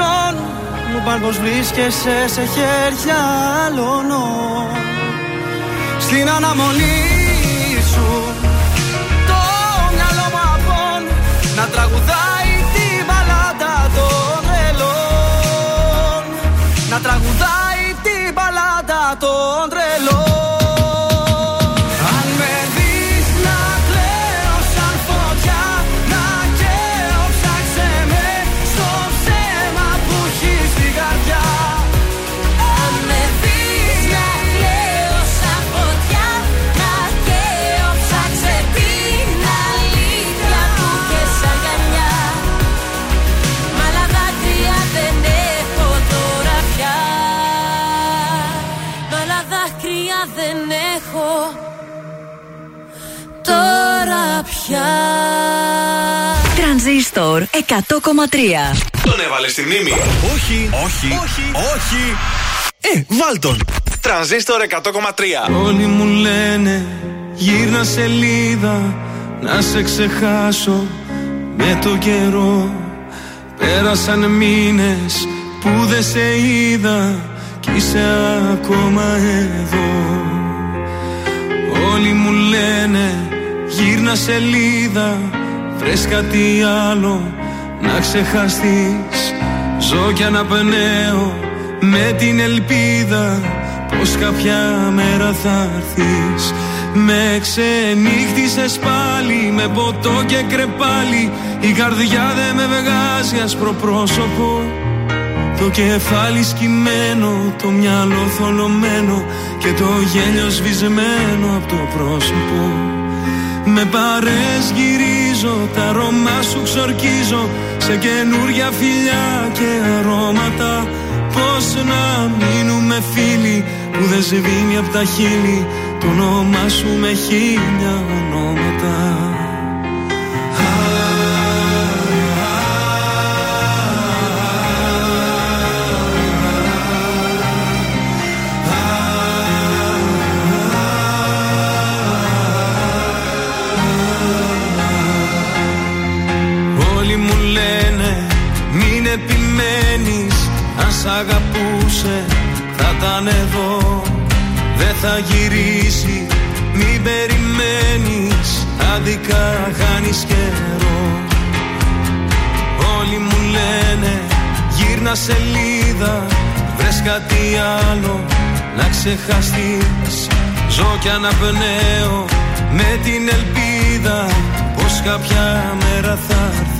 επιζών Μου παν πως βρίσκεσαι σε χέρια άλλων. Στην αναμονή σου Το μυαλό μου απόν Να τραγουδάει την μπαλάντα των τρελών Να τραγουδάει την μπαλάντα των τρελών Τρανζίστορ 100,3. Τον έβαλε στη μνήμη. Όχι, όχι, όχι, όχι. Ε, βάλ τον. Τρανζίστορ 100,3. Όλοι μου λένε γύρνα σελίδα να σε ξεχάσω με το καιρό Πέρασαν μήνες που δεν σε είδα κι είσαι ακόμα εδώ Όλοι μου λένε γύρνα σελίδα βρες κάτι άλλο να ξεχαστείς. Ζω κι αναπνέω με την ελπίδα πως κάποια μέρα θα έρθεις. Με ξενύχτησες πάλι με ποτό και κρεπάλι. Η καρδιά δεν με βγάζει άσπρο πρόσωπο. Το κεφάλι σκυμμένο, το μυαλό θολωμένο και το γέλιο σβησμένο από το πρόσωπο. Με παρές γυρίζω, τα αρώμα σου ξορκίζω σε καινούρια φιλιά και αρώματα. Πώς να μείνουμε φίλοι που δεν σβήνει από τα χείλη το όνομά σου με χίλια ονόματα. Αγαπούσε θα ήταν εδώ. Δεν θα γυρίσει μην περιμένεις Άδικα χάνεις καιρό. Όλοι μου λένε γύρνα σελίδα Βρες κάτι άλλο να ξεχαστείς. Ζω κι αναπνέω με την ελπίδα Πως κάποια μέρα θα έρθεις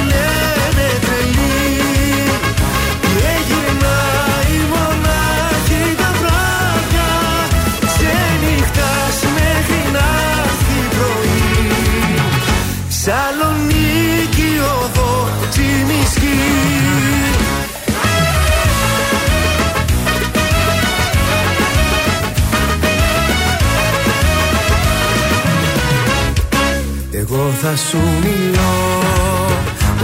Τσιμισκή. Εγώ θα σου μιλώ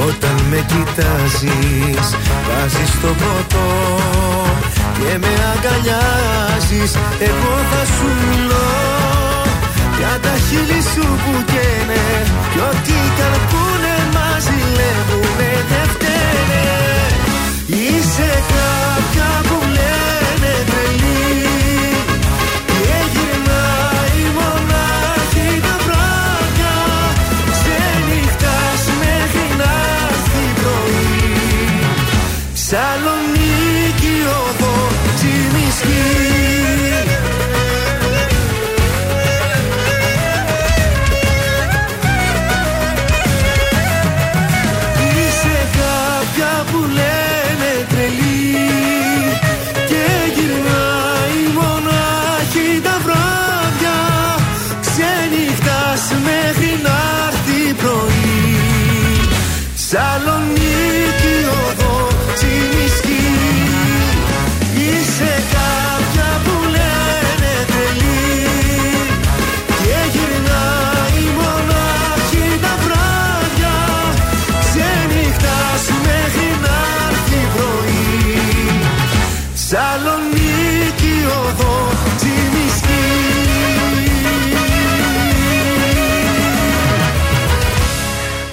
όταν με κοιτάζεις. Βάζεις το ποτό και με αγκαλιάζεις. Εγώ θα σου μιλώ για τα χείλη σου που καίνε. Κι ό,τι καρπούνε μας ζηλεύουνε δεν φταίνε Είσαι κάποια που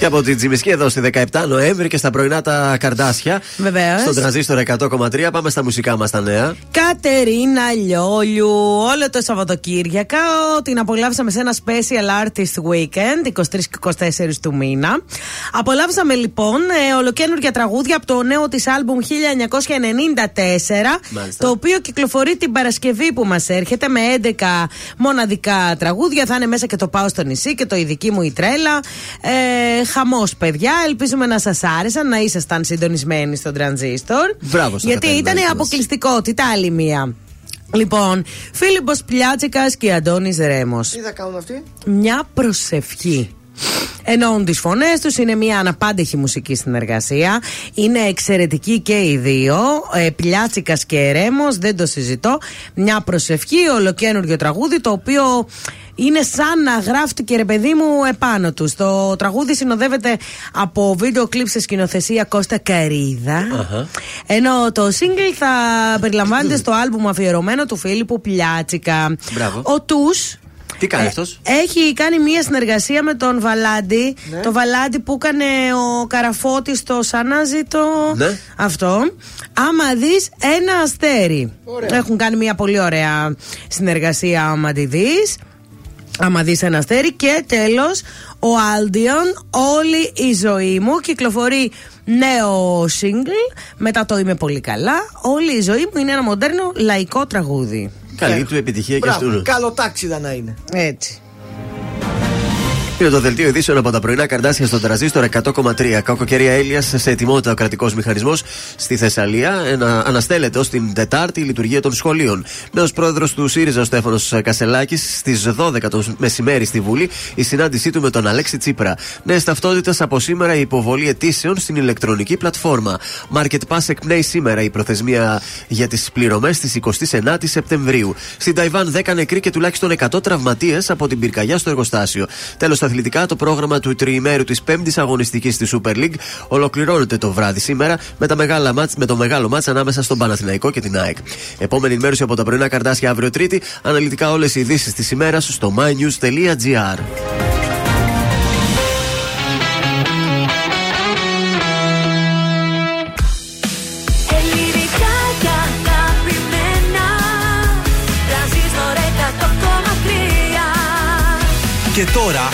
Και από την Τζιμισκή εδώ στη 17 Νοέμβρη και στα πρωινά τα καρδάσια. Βεβαίως. Στον τραζίστρο 100,3. Πάμε στα μουσικά μας τα νέα. Κατερίνα Λιόλιου, όλο το Σαββατοκύριακα την απολαύσαμε σε ένα special artist weekend, 23 και 24 του μήνα. Απολαύσαμε λοιπόν ε, ολοκένουργια τραγούδια από το νέο της άλμπουμ 1994, Μάλιστα. το οποίο κυκλοφορεί την Παρασκευή που μας έρχεται με 11 μοναδικά τραγούδια. Θα είναι μέσα και το Πάω στο νησί και το Η δική μου η τρέλα. Ε, Χαμός, παιδιά. Ελπίζουμε να σας άρεσαν, να ήσασταν συντονισμένοι στον τρανζίστορ. Μπράβο στα Γιατί ήταν αγαπημένα μας. αποκλειστικότητα άλλη μία. Λοιπόν, Φίλιππος Πλιάτσικας και Αντώνης Ρέμος. Τι θα κάνουν αυτοί; Μια προσευχή. Εννοούν τις φωνές τους, είναι μια αναπάντεχη μουσική συνεργασία. Είναι εξαιρετικοί και οι δύο. Ε, Πλιάτσικας και Ρέμος, δεν το συζητώ. Μια προσευχή, ολοκένουργιο τραγούδι, το οποίο είναι σαν να γράφτηκε ρε παιδί μου επάνω τους. Το τραγούδι συνοδεύεται από βίντεο κλιπ σε σκηνοθεσία Κώστα Καρίδα. Ενώ το single θα περιλαμβάνεται στο άλμπουμ αφιερωμένο του Φίλιππου Πλιάτσικα. Μπράβο. Ο Τους Τι κάνει ε, αυτός; έχει κάνει μία συνεργασία με τον Βαλάντι. Ναι. Το Βαλάντι που έκανε ο Καραφώτη στο Σανάζητο. Ναι. Αυτό. Άμα δεις ένα αστέρι. Έχουν κάνει μία πολύ ωραία συνεργασία, άμα τη δεις. Άμα δεις ένα αστέρι και τέλος ο Aldion όλη η ζωή μου κυκλοφορεί νέο single μετά το είμαι πολύ καλά όλη η ζωή μου είναι ένα μοντέρνο λαϊκό τραγούδι Καλή του επιτυχία και Μπράβο, αυτού. καλό τάξιδα να είναι. Έτσι. Είναι το δελτίο ειδήσεων από τα πρωινά καρδάσια στον τραζίστορ 100,3. Κακοκαιρία Έλια σε ετοιμότητα ο κρατικός μηχανισμός στη Θεσσαλία. Ένα, αναστέλλεται ως την Τετάρτη η λειτουργία των σχολείων. Νέο πρόεδρος του ΣΥΡΙΖΑ, ο Στέφανος Κασελάκης, στις 12 το μεσημέρι στη Βουλή, η συνάντησή του με τον Αλέξη Τσίπρα. Νέες ταυτότητες από σήμερα η υποβολή αιτήσεων στην ηλεκτρονική πλατφόρμα. Market Pass εκπνέει σήμερα η προθεσμία για τις πληρωμές της 29η Σεπτεμβρίου. Στην Ταϊβάν 10 νεκροί και τουλάχιστον 100 τραυματίες από την πυρκαγιά στο εργοστάσιο. Τέλος, στα αθλητικά, το πρόγραμμα του τριημέρου της 5η αγωνιστικής στη Super League ολοκληρώνεται το βράδυ σήμερα με, τα μεγάλα μάτς, με το μεγάλο μάτς ανάμεσα στον Παναθηναϊκό και την ΑΕΚ. Επόμενη ενημέρωση από τα πρωινά καρτάσια αύριο Τρίτη. Αναλυτικά όλες οι ειδήσεις της ημέρας στο mynews.gr. Και τώρα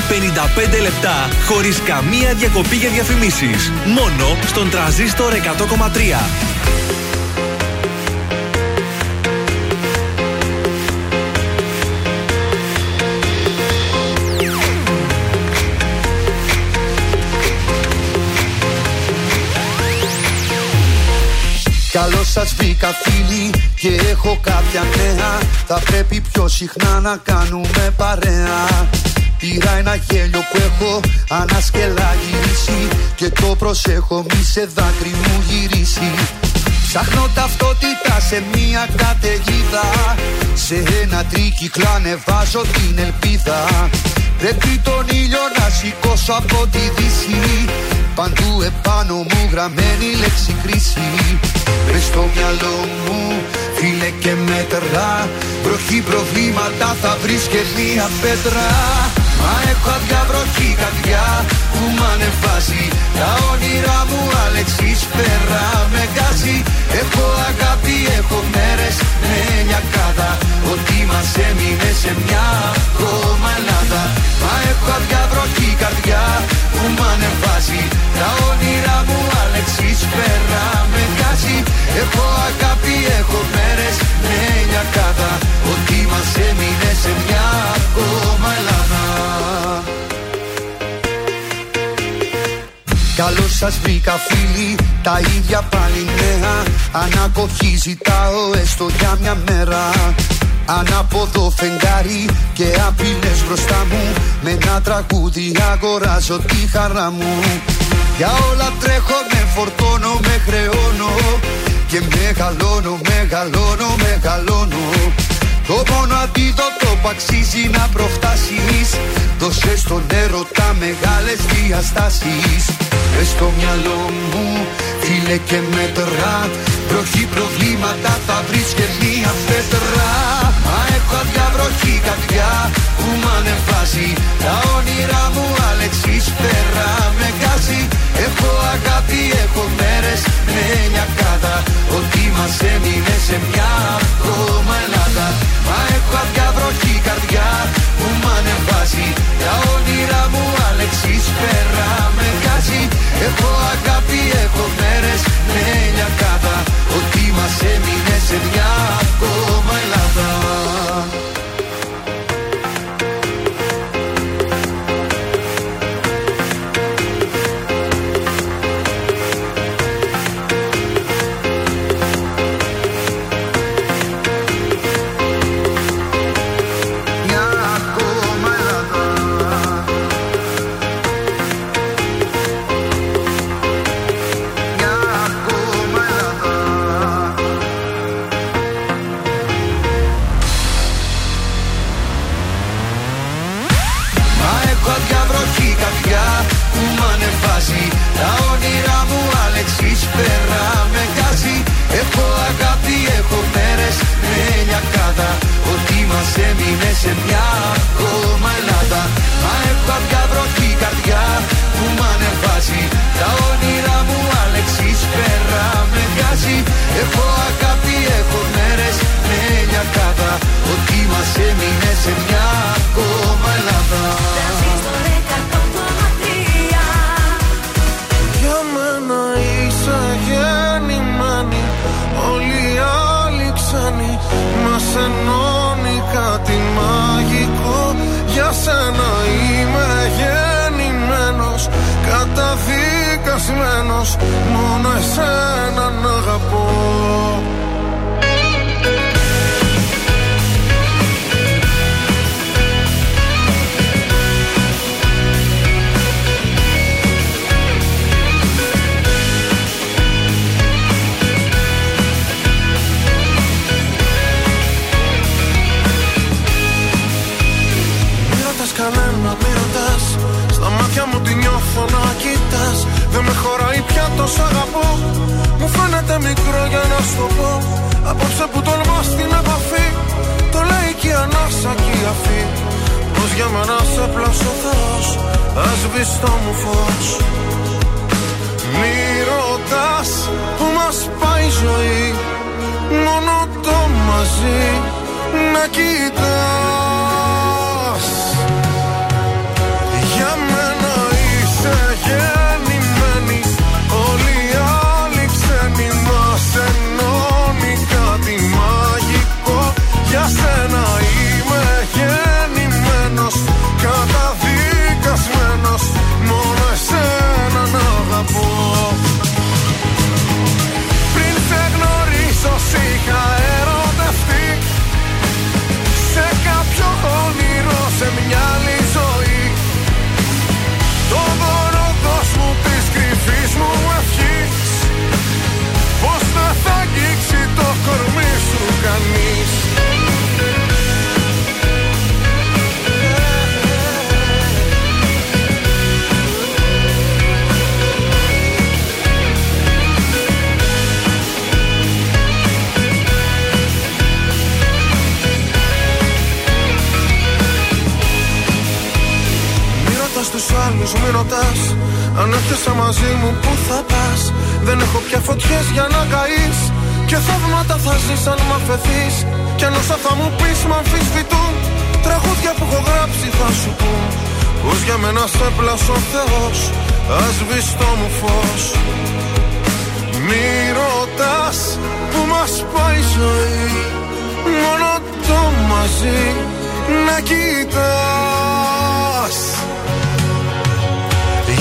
55 λεπτά χωρίς καμία διακοπή για διαφημίσεις. Μόνο στον τραζίστορ 100,3. Καλώ σας βρήκα φίλοι και έχω κάποια νέα. Θα πρέπει πιο συχνά να κάνουμε παρέα. Πήρα ένα γέλιο που έχω ανασκελά γυρίσει Και το προσέχω μη σε δάκρυ μου γυρίσει. Ψάχνω ταυτότητα σε μια καταιγίδα Σε ένα τρίκυκλο ανεβάζω την ελπίδα. Πρέπει τον ήλιο να σηκώσω από τη δύση. Παντού επάνω μου γραμμένη λέξη κρίση. Μες στο μυαλό μου φίλε και μέτρα. Βροχή προβλήματα θα βρεις και μία πέτρα Μα έχω αδιαβροχή καρδιά που μ' ανεβάζει. Τα όνειρά μου Αλεξής πέρα με γκάζει. Έχω αγάπη, έχω μέρες με λιακάδα Ότι μας έμεινε σε μια ακόμα Ελλάδα Μα έχω αδιαβροχή καρδιά που μ' ανεβάζει. Τα όνειρά μου Αλεξής πέρα με γκάζει. Έχω αγάπη, έχω μέρες με λιακάδα Ότι μας έμεινε σε μια ακόμα Ελλάδα Καλώ σας βρήκα φίλοι, τα ίδια πάλι νέα. Ανακοχή ζητάω έστω για μια μέρα. Ανάποδο φεγγάρι και απειλές μπροστά μου. Με ένα τραγούδι αγοράζω τη χαρά μου. Για όλα τρέχω, με φορτώνω, με χρεώνω. Και μεγαλώνω, μεγαλώνω, μεγαλώνω. Το μόνο αντίδοτο που αξίζει να προφτάσεις. Δώσε στον έρωτα μεγάλες διαστάσεις. Μες στο μυαλό μου φίλε και μέτρα. Βροχή προβλήματα πάντα θα βρεις και μία πέτρα Μα έχω αδιαβροχή καρδιά που μ' ανεβάζει. Τα όνειρά μου Αλεξής πέρα με γκάζει Έχω αγάπη, έχω μέρες με νιακάδα Ότι μας έμεινε σε μια ακόμα Ελλάδα. Μα έχω αδιαβροχή καρδιά που μ' ανεβάζει. Τα όνειρά μου Αλεξής πέρα με γκάζει Έχω αγάπη, έχω μέρες με νιακάδα Ότι μας έμεινε σε μια ακόμα Ελλάδα σε μια ακόμα Ελλάδα Μα έχω αδιαβροχή καρδιά που μ' ανεβάζει. Τα όνειρά μου Αλεξής πέρα με γκάζει Έχω αγάπη, έχω μέρες με νιακάδα Ότι μας έμεινε σε μια Καταδικασμένος Μόνο εσένα να αγαπώ τόσο αγαπώ. Μου φαίνεται μικρό για να σου το πω. Απόψε που τολμάς στην επαφή Το λέει και η ανάσα και η αφή. Πως για μένα σε πλάσω ο Θεός Ας βυστό μου φως. Μη ρωτάς που μας πάει η ζωή Μόνο το μαζί να κοιτάς τους άλλους, μη ρωτάς Αν έρχεσαι μαζί μου που θα πας. Δεν έχω πια φωτιές για να καείς. Και θαύματα θα ζεις αν μ' αφαιθείς. Κι αν όσα θα μου πεις μ' αμφισβητούν. Τραγούδια που έχω γράψει θα σου πούν. Πως για μένα σε πλάσω ο Θεός Ας βυστό μου φως. Μη ρωτάς που μας πάει η ζωή. Μόνο το μαζί να κοιτάς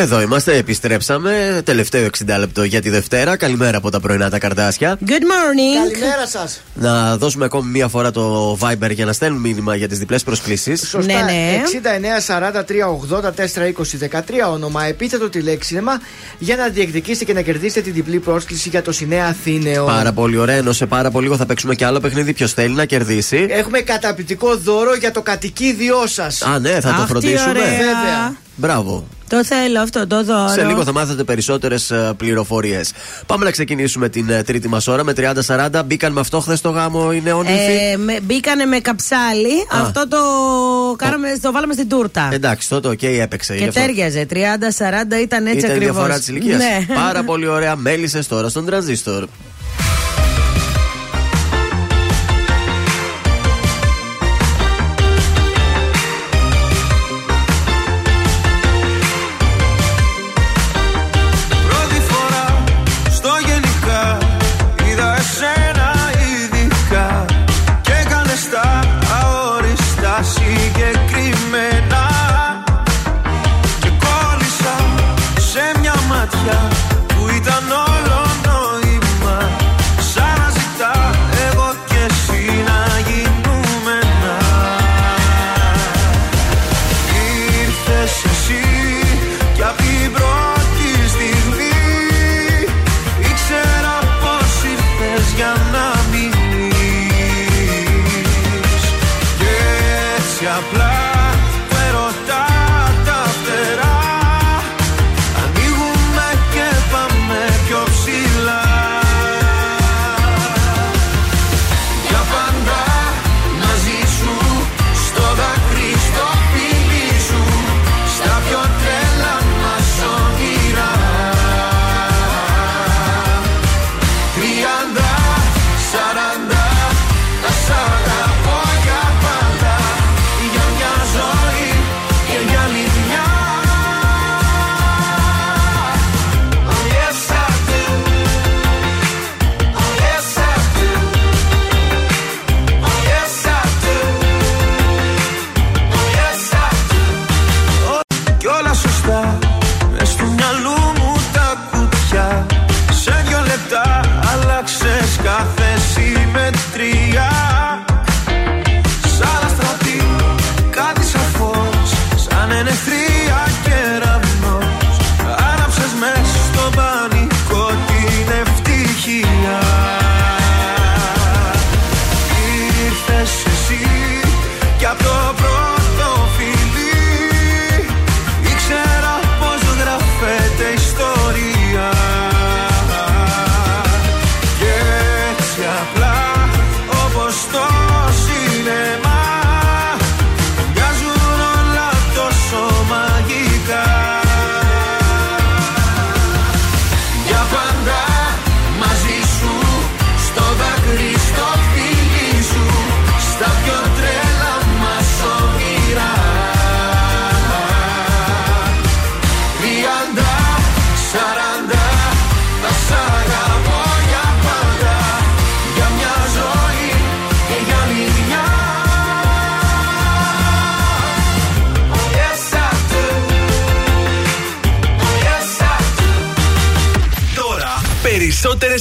Εδώ είμαστε, επιστρέψαμε. Τελευταίο 60 λεπτό για τη Δευτέρα. Καλημέρα από τα πρωινά τα καρδάσια. Good morning. Καλημέρα σας. Να δώσουμε ακόμη μία φορά το Viber για να στέλνουν μήνυμα για τις διπλές προσκλήσεις. Σωστά. Ναι, ναι. 69 43 80 420 13 όνομα, επίθετο τηλέξινεμα για να διεκδικήσετε και να κερδίσετε την διπλή πρόσκληση για το Σινέα Αθήνεο. Πάρα πολύ ωραία, ενώ σε πάρα πολύ λίγο θα παίξουμε και άλλο παιχνίδι. Ποιος θέλει να κερδίσει; Έχουμε καταπληκτικό δώρο για το κατοικίδιό σας. Α, ναι, θα το Αχ, τι φροντίσουμε. ωραία. Βέβαια. Μπράβο. Το θέλω αυτό το δώρο. Σε λίγο θα μάθετε περισσότερες πληροφορίες. Πάμε να ξεκινήσουμε την ε, τρίτη μας ώρα με 30-40. Μπήκαν με αυτό χθες το γάμο οι νεόνυμφοι. Ε, με, μπήκανε με καψάλι. Α. Αυτό το, κάναμε, το βάλαμε στην τούρτα. Εντάξει, τότε οκ, έπαιξε. γι' και αυτό. ταίριαζε. 30-40 ήταν έτσι Ήταν η ακριβώς. διαφορά της ηλικίας. Ναι. Πάρα πολύ ωραία. Μέλισσες τώρα στον τρανζίστορ.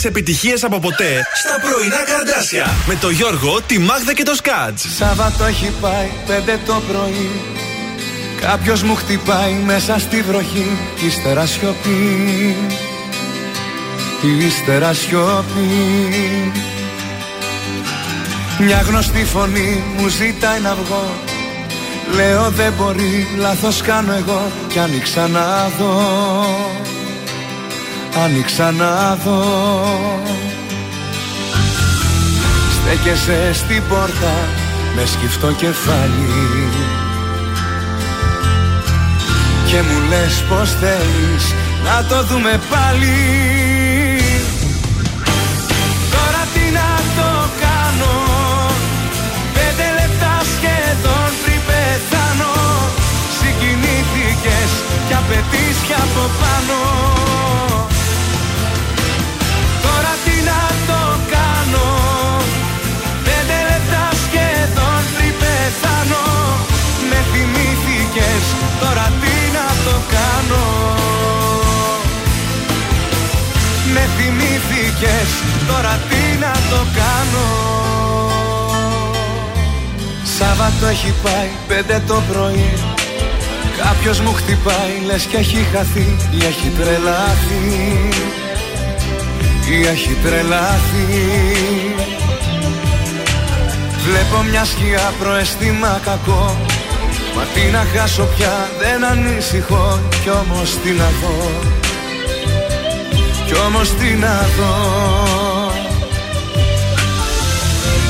Περισσότερες επιτυχίες από ποτέ στα πρωινά καρδάσια. Με τον Γιώργο, τη Μάγδα και το Σκάτ. Σάββατο έχει πάει πέντε το πρωί. Κάποιος μου χτυπάει μέσα στη βροχή. Κι ύστερα σιωπή. Ύστερα σιωπή. Μια γνωστή φωνή μου ζητάει να βγω. Λέω δεν μπορεί, λάθος κάνω εγώ. Κι άνοιξα να δω Άνοιξα να δω Στέκεσαι στην πόρτα με σκυφτό κεφάλι. Και μου λες πως θέλεις να το δούμε πάλι. Τώρα τι να το κάνω. Πέντε λεπτά σχεδόν πριν πεθάνω. Συγκινήθηκες κι απαιτείς κι από πάνω θυμήθηκες Τώρα τι να το κάνω. Σάββατο έχει πάει πέντε το πρωί. Κάποιος μου χτυπάει λες και έχει χαθεί. Ή έχει τρελαθεί. Ή έχει τρελαθεί. Βλέπω μια σκιά προαισθήμα κακό. Μα τι να χάσω πια δεν ανησυχώ. Κι όμως τι να δω Κι όμως τι να δω.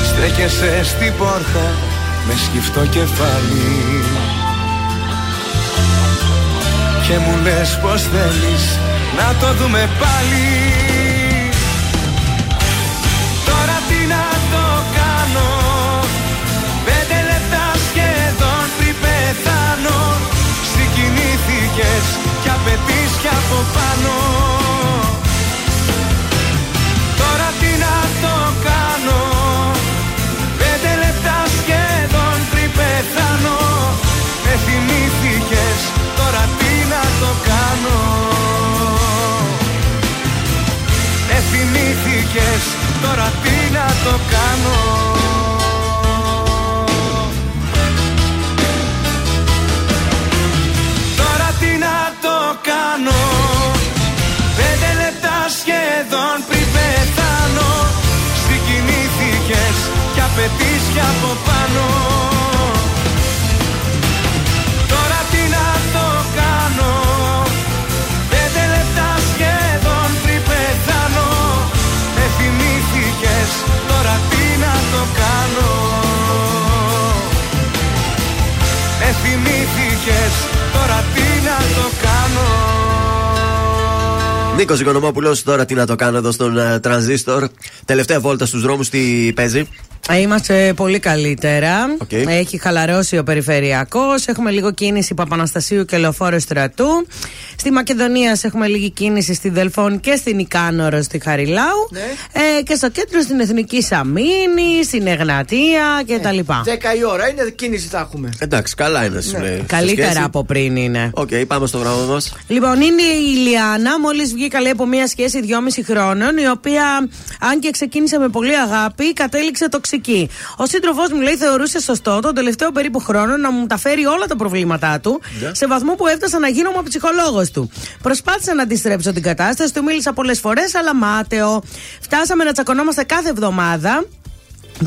Στέκεσαι στην πόρτα με σκυφτό κεφάλι. Και μου λες πως θέλεις να το δούμε πάλι. Τώρα τι να το κάνω. Πέντε λεπτά σχεδόν πριν πεθάνω. Συγκινήθηκες κι απαιτείς κι από πάνω κάνω. Με θυμήθηκες τώρα τι να το κάνω. Τώρα τι να το κάνω. Πέντε λεπτά σχεδόν πριν πεθάνω. Συγκινήθηκες κι απαιτείς κι από πάνω θυμήθηκες. Τώρα τι να το κάνω Νίκος Οικονομόπουλος, τώρα τι να το κάνω εδώ στον ε, τρανζίστορ. Τελευταία βόλτα στους δρόμους, τι παίζει; Ε, Είμαστε πολύ καλύτερα. Οκ. Έχει χαλαρώσει ο περιφερειακός. Έχουμε λίγο κίνηση Παπαναστασίου και Λεωφόρο Στρατού. Στη Μακεδονία έχουμε λίγη κίνηση στη Δελφών και στην Νικάνορος στη Χαριλάου. Ε, και στο κέντρο στην Εθνικής Αμύνης, στην Εγνατία κτλ. 10 η ώρα είναι κίνηση θα έχουμε. Εντάξει, καλά είναι σου λέει. Σε Καλύτερα σχέση- από πριν είναι. Οκ, πάμε στο γράμμα μας. Λοιπόν, είναι η Ηλιάνα, μόλις βγήκα λέει από μια σχέση 2,5 χρόνων, η οποία, αν και ξεκίνησε με πολύ αγάπη, κατέληξε τοξική. Ο σύντροφός μου λέει θεωρούσε σωστό τον τελευταίο περίπου χρόνο να μου τα φέρει όλα τα προβλήματά του, Ναι. σε βαθμό που έφτασα να γίνομαι ο ψυχολόγος του. Προσπάθησα να αντιστρέψω την κατάσταση, του μίλησα πολλές φορές, αλλά μάταιο. Φτάσαμε να τσακωνόμαστε κάθε εβδομάδα.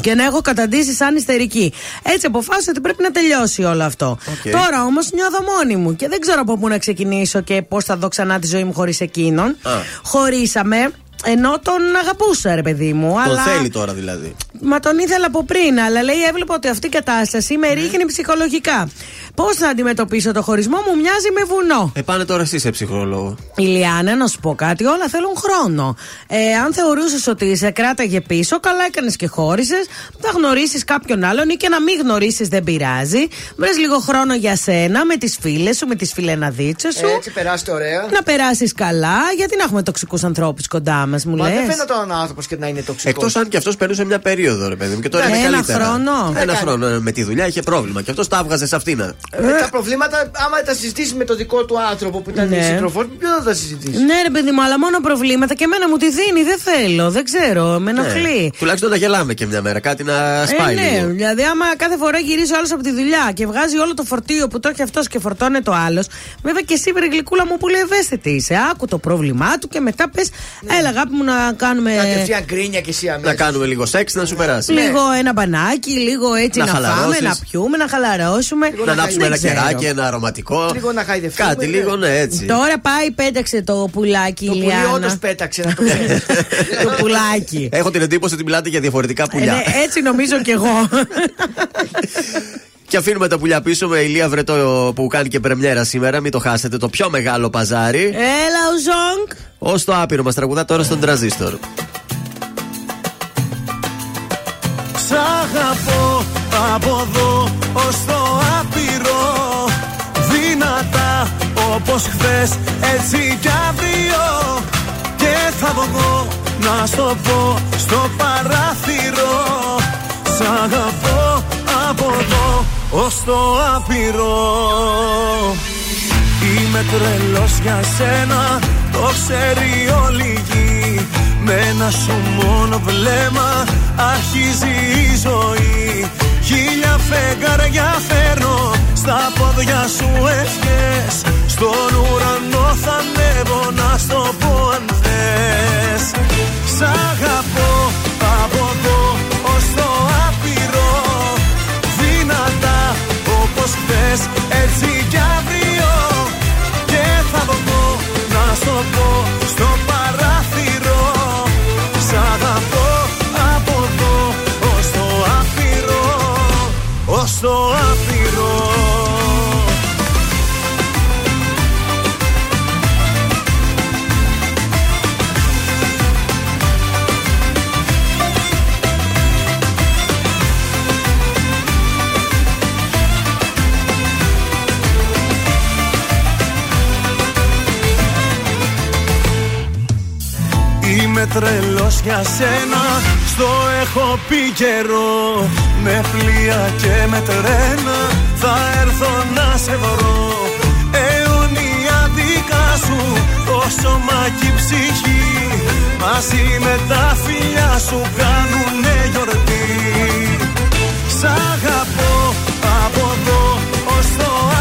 Και να έχω καταντήσει σαν υστερική. Έτσι αποφάσισα ότι πρέπει να τελειώσει όλο αυτό. Οκ. Τώρα όμως νιώθω μόνη μου και δεν ξέρω από πού να ξεκινήσω και πώς θα δω ξανά τη ζωή μου χωρίς εκείνον. Α. Χωρίσαμε ενώ τον αγαπούσα, ρε παιδί μου. Τον αλλά... θέλει τώρα δηλαδή. Μα τον ήθελα από πριν, αλλά λέει έβλεπα ότι αυτή η κατάσταση με ρίχνει ψυχολογικά. Πώς θα αντιμετωπίσω το χωρισμό μου, μοιάζει με βουνό. Ε, πάνε τώρα εσύ σε ψυχολόγο. Ηλιάνα, να σου πω κάτι, όλα θέλουν χρόνο. Ε, αν θεωρούσες ότι σε κράταγε πίσω, καλά έκανες και χώρισες. Θα γνωρίσεις κάποιον άλλον ή και να μην γνωρίσεις, δεν πειράζει. Βρες λίγο χρόνο για σένα, με τις φίλες σου, με τις φιλεναδίτσες σου. Έτσι περάστε ωραία. Να περάσεις καλά, γιατί να έχουμε τοξικούς ανθρώπους κοντά μας, μου Μα λες; δεν φαίνεται ο άνθρωπος και να είναι τοξικός. Εκτός αν και αυτός περνούσε μια περίοδο, ρε παιδί μου. Και τώρα Ναι, είναι ένα καλύτερα. χρόνο. Ένα Ε, χρόνο ε, με τη δουλειά είχε πρόβλημα. Και αυτός τα έβγαζε σε αυτήν. Ε, τα προβλήματα, άμα τα συζητήσεις με το δικό του άνθρωπο που ήταν Ναι. σύντροφο, ποιο θα τα συζητήσεις; Ναι, ρε παιδί μου, αλλά μόνο προβλήματα και εμένα μου τη δίνει. Δεν θέλω, δεν ξέρω, με ενοχλεί. Ναι. Τουλάχιστον να γελάμε και μια μέρα. Κάτι να σπάει ε, ναι, λίγο. δηλαδή άμα κάθε φορά γυρίζει ο άλλος από τη δουλειά και βγάζει όλο το φορτίο που το έχει αυτός και φορτώνει το άλλος. Βέβαια και εσύ, βρε γλυκούλα μου, πολύ ευαίσθητη είσαι. Άκου το πρόβλημά του και μετά πες, έλα αγάπη μου να κάνουμε. Κατευθείαν γκρίνια και εσύ αμέσως. Να κάνουμε λίγο σεξ να σου περάσει. Λίγο ένα μπανάκι, λίγο έτσι Να να, φάμε, χαλαρώσεις. να πιούμε, να χαλαρώσουμε. Να ανάψουμε Δεν ένα ξέρω. κεράκι, ένα αρωματικό. Λίγο να χαϊδευτούμε. Κάτι λίγο, ναι, έτσι. Τώρα πάει, πέταξε το πουλάκι, Το η πουλί Λιάννα. όντως πέταξε να το ξέρει. το πουλάκι. Έχω την εντύπωση ότι μιλάτε για διαφορετικά Ε, πουλιά. ναι, έτσι νομίζω κι εγώ. Και αφήνουμε τα πουλιά πίσω με ηλία βρετό που κάνει και πρεμιέρα σήμερα. Μην το χάσετε, το πιο μεγάλο παζάρι. Έλα, ο Ζόγκ. Ω το άπειρο μας τραγουδά τώρα στον τραζίστορ. Σ' αγαπώ από εδώ όπως χθες έτσι κι αύριο Και θα βγω να στο πω στο παράθυρο. Σ' αγαπώ από εδώ ως το άπειρο. Είμαι τρελός για σένα, το ξέρει όλη η γη. Με ένα σου μόνο βλέμμα αρχίζει η ζωή Χίλια φεγγάρια φέρνω στα πόδια σου ευχές. Στον ουρανό θα ανέβω να στο πω αν θες. Σ' αγαπώ τρελός για σένα. Στο έχω πει καιρό Με πλοία και με τρένα. Θα έρθω να σε βρω. Αιωνία δικά σου Το σώμα και η ψυχή. Μαζί με τα φιλιά σου Κάνουνε γιορτή. Σ' αγαπώ από εδώ ως το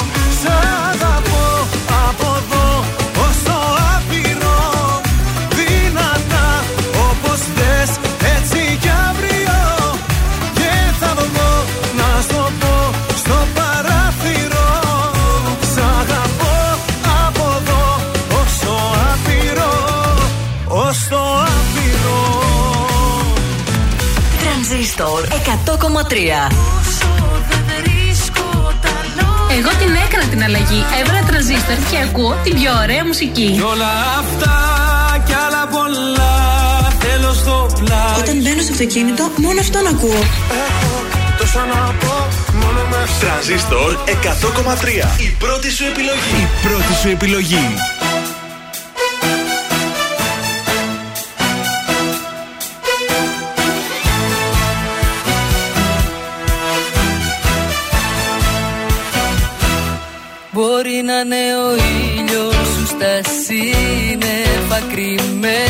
Εγώ την έκανα την αλλαγή. Έβαλα τρανζίστορ και ακούω την πιο ωραία μουσική. Κι όλα αυτά κι άλλα πολλά θέλω στο πλάι Όταν μπαίνω στο αυτοκίνητο, μόνο αυτόν ακούω. Τόσα να πω μόνο με Τρανζίστορ 100,3. Η πρώτη σου επιλογή. Η πρώτη σου επιλογή. Σύννεφα κρυμμένος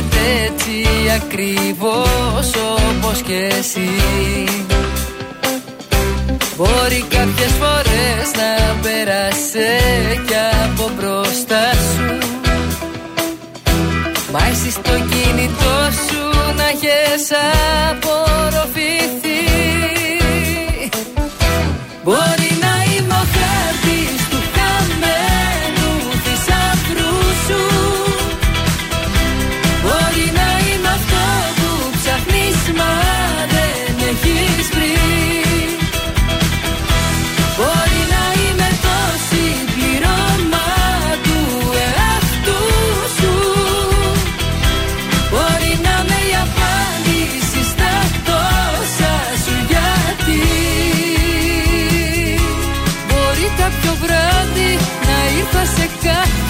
αισθάνεται έτσι ακριβώς όπως και εσύ. Μπορεί κάποιες φορές να πέρασε κι από μπροστά σου. Μα εσύ στο κινητό σου να έχεις απορροφηθεί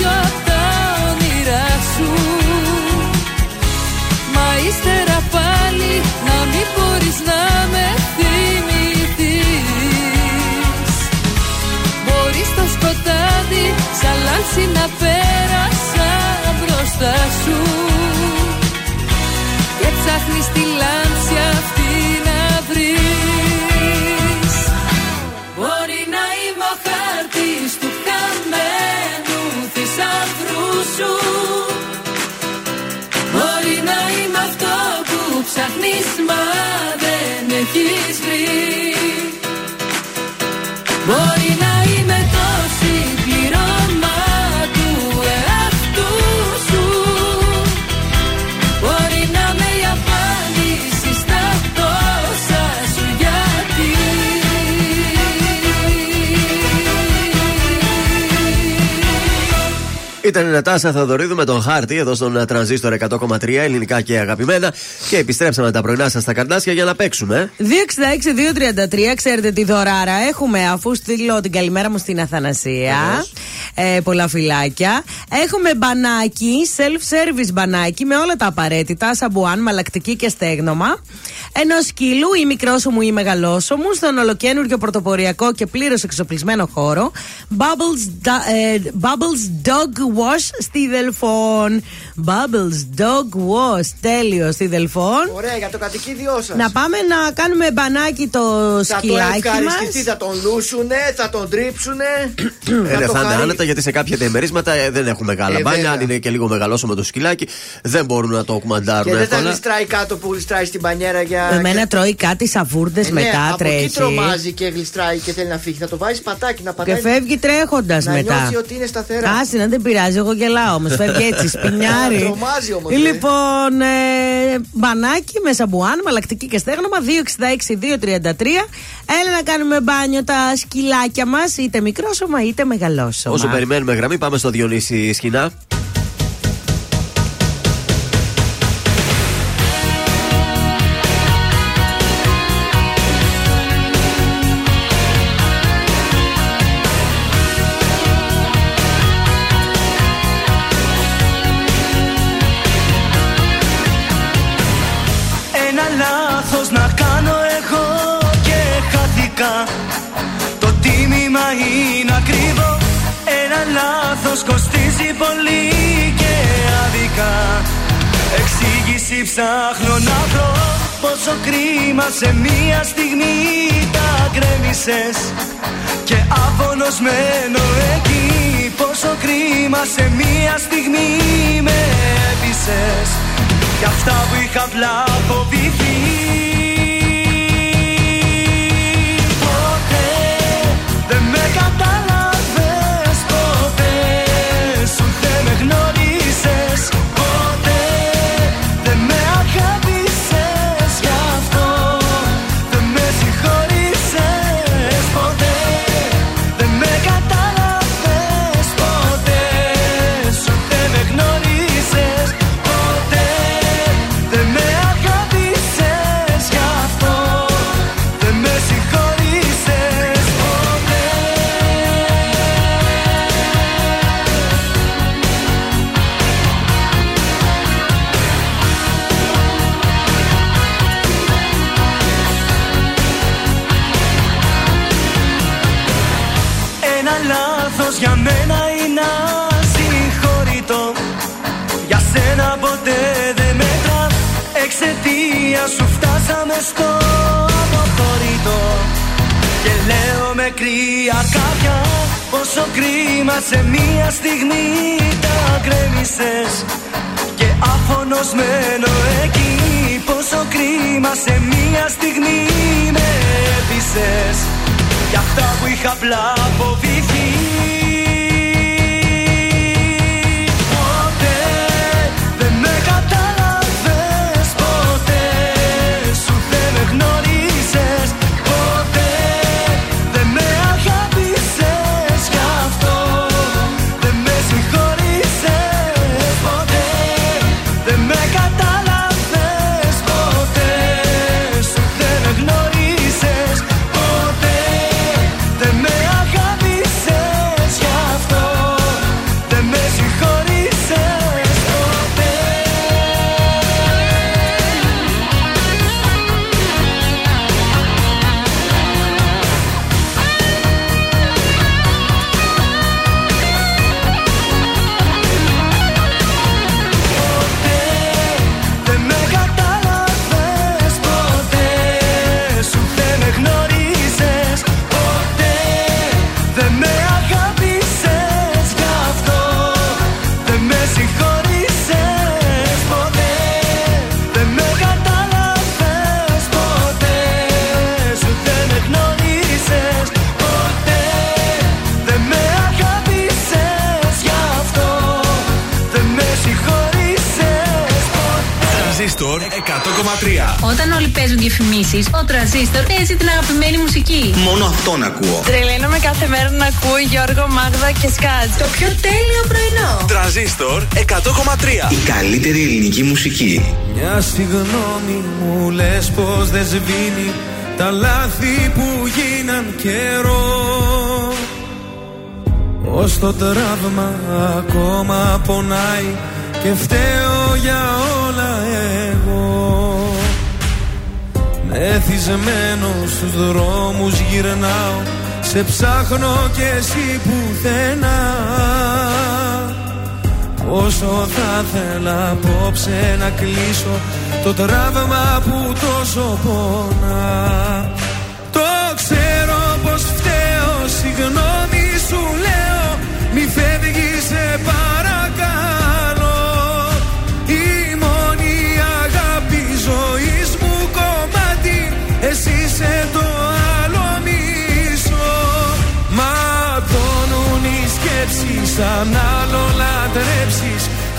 κάποιο απ' τα όνειρά σου. Μα ύστερα πάλι να μην μπορείς να με θυμηθείς. Μπορείς στο σκοτάδι σαν λάμψη να πέρασα μπροστά σου. Και ψάχνεις τη λάμψη Ήταν η Νατάσα Θαδωρίδου με τον χάρτη εδώ στον τρανζίστορ 100,3 ελληνικά και αγαπημένα. Και επιστρέψαμε τα πρωινά σας στα καρδάσια για να παίξουμε. 266-233, ξέρετε τι δωράρα έχουμε, αφού στείλω την καλημέρα μου στην Αθανασία. Ε, πολλά φυλάκια. Έχουμε μπανάκι, self-service μπανάκι με όλα τα απαραίτητα, σαμπουάν, μαλακτική και στέγνομα. Ενό σκύλου ή μικρόσωμου ή μεγαλόσωμου στον ολοκένουργιο πρωτοποριακό και πλήρως εξοπλισμένο χώρο. Bubbles, da- ε, Bubbles Dog Wash στη Δελφόν. Bubbles Dog Wash, τέλειο στη Δελφόν. Ωραία, για το κατοικίδιό σας. Να πάμε να κάνουμε μπανάκι το Θα το σκυλάκι μας. ευχαριστηθεί, θα τον λούσουνε, θα τον τρίψουνε. Ε, ναι, το θα είναι χαρεί. άνετα γιατί σε κάποια διαμερίσματα ε, δεν έχουν μεγάλα Ε, μπάνια. βέβαια. Αν είναι και λίγο μεγαλώσιμο το σκυλάκι, δεν μπορούν να το Και κουμαντάρουν δεν θα εύκολα. γλιστράει κάτω που γλιστράει στην πανιέρα για. Εμένα τρώει κάτι σαβούρδες Ε, ναι, μετά, από τρέχει. εκεί τρομάζει και γλιστράει και θέλει να φύγει. Θα το βάζει πατάκι να πατάει. Και φεύγει τρέχοντας να μετά. νιώθει ότι είναι σταθερά. Άσε να δεν πειράζει, εγώ γελάω όμως. Φεύγει έτσι, σπινιάρι. Τρομάζει όμως, Λοιπόν, ε, μπανάκι με σαμπουάν, μαλακτική και στέγνομα 266-233. Έλα να κάνουμε μπάνιο τα σκυλάκια μας, είτε μικρόσωμα είτε μεγαλόσωμα. Όσο περιμένουμε γραμμή, πάμε στο Διονύση Σκηνά. Εξήγηση ψάχνω να βρω Πόσο κρίμα σε μία στιγμή τα γκρέμισες. Και άπονος μένω εκεί Πόσο κρίμα σε μία στιγμή με έπεισες. Κι αυτά που είχα βλαποποιηθεί Ποτέ κρύα κάποια Πόσο κρίμα σε μία στιγμή τα γκρέμισες Και άφωνος μένω εκεί. Πόσο κρίμα σε μία στιγμή με έπεισες. Για αυτά που είχα απλά φοβηθεί Όταν όλοι παίζουν διαφημίσει, ο τραζίστορ παίζει την αγαπημένη μουσική. Μόνο αυτόν ακούω. Τρελαίνομαι κάθε μέρα να ακούω Γιώργο, Μάγδα και Σκάτ. Το πιο τέλειο πρωινό. Τρανζίστορ 100,3. Η καλύτερη ελληνική μουσική. Μια συγγνώμη μου λες πως δεν σβήνει Τα λάθη που γίναν καιρό Ως το τραύμα ακόμα πονάει Και φταίω για όλα εγώ Μεθυσμένο στους δρόμους γυρνάω Σε ψάχνω και εσύ πουθενά. Όσο θα θέλα απόψε να κλείσω Το τραύμα που τόσο πονά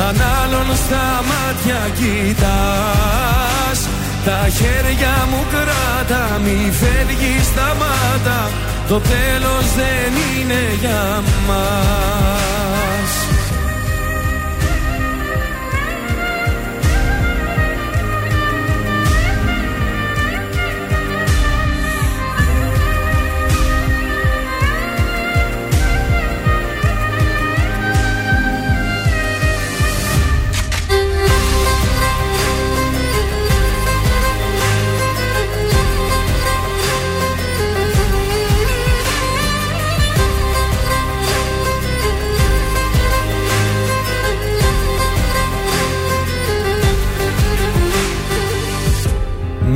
Αν άλλον στα μάτια κοιτάς. Τα χέρια μου κράτα Μη φεύγεις σταμάτα Το τέλος δεν είναι για μας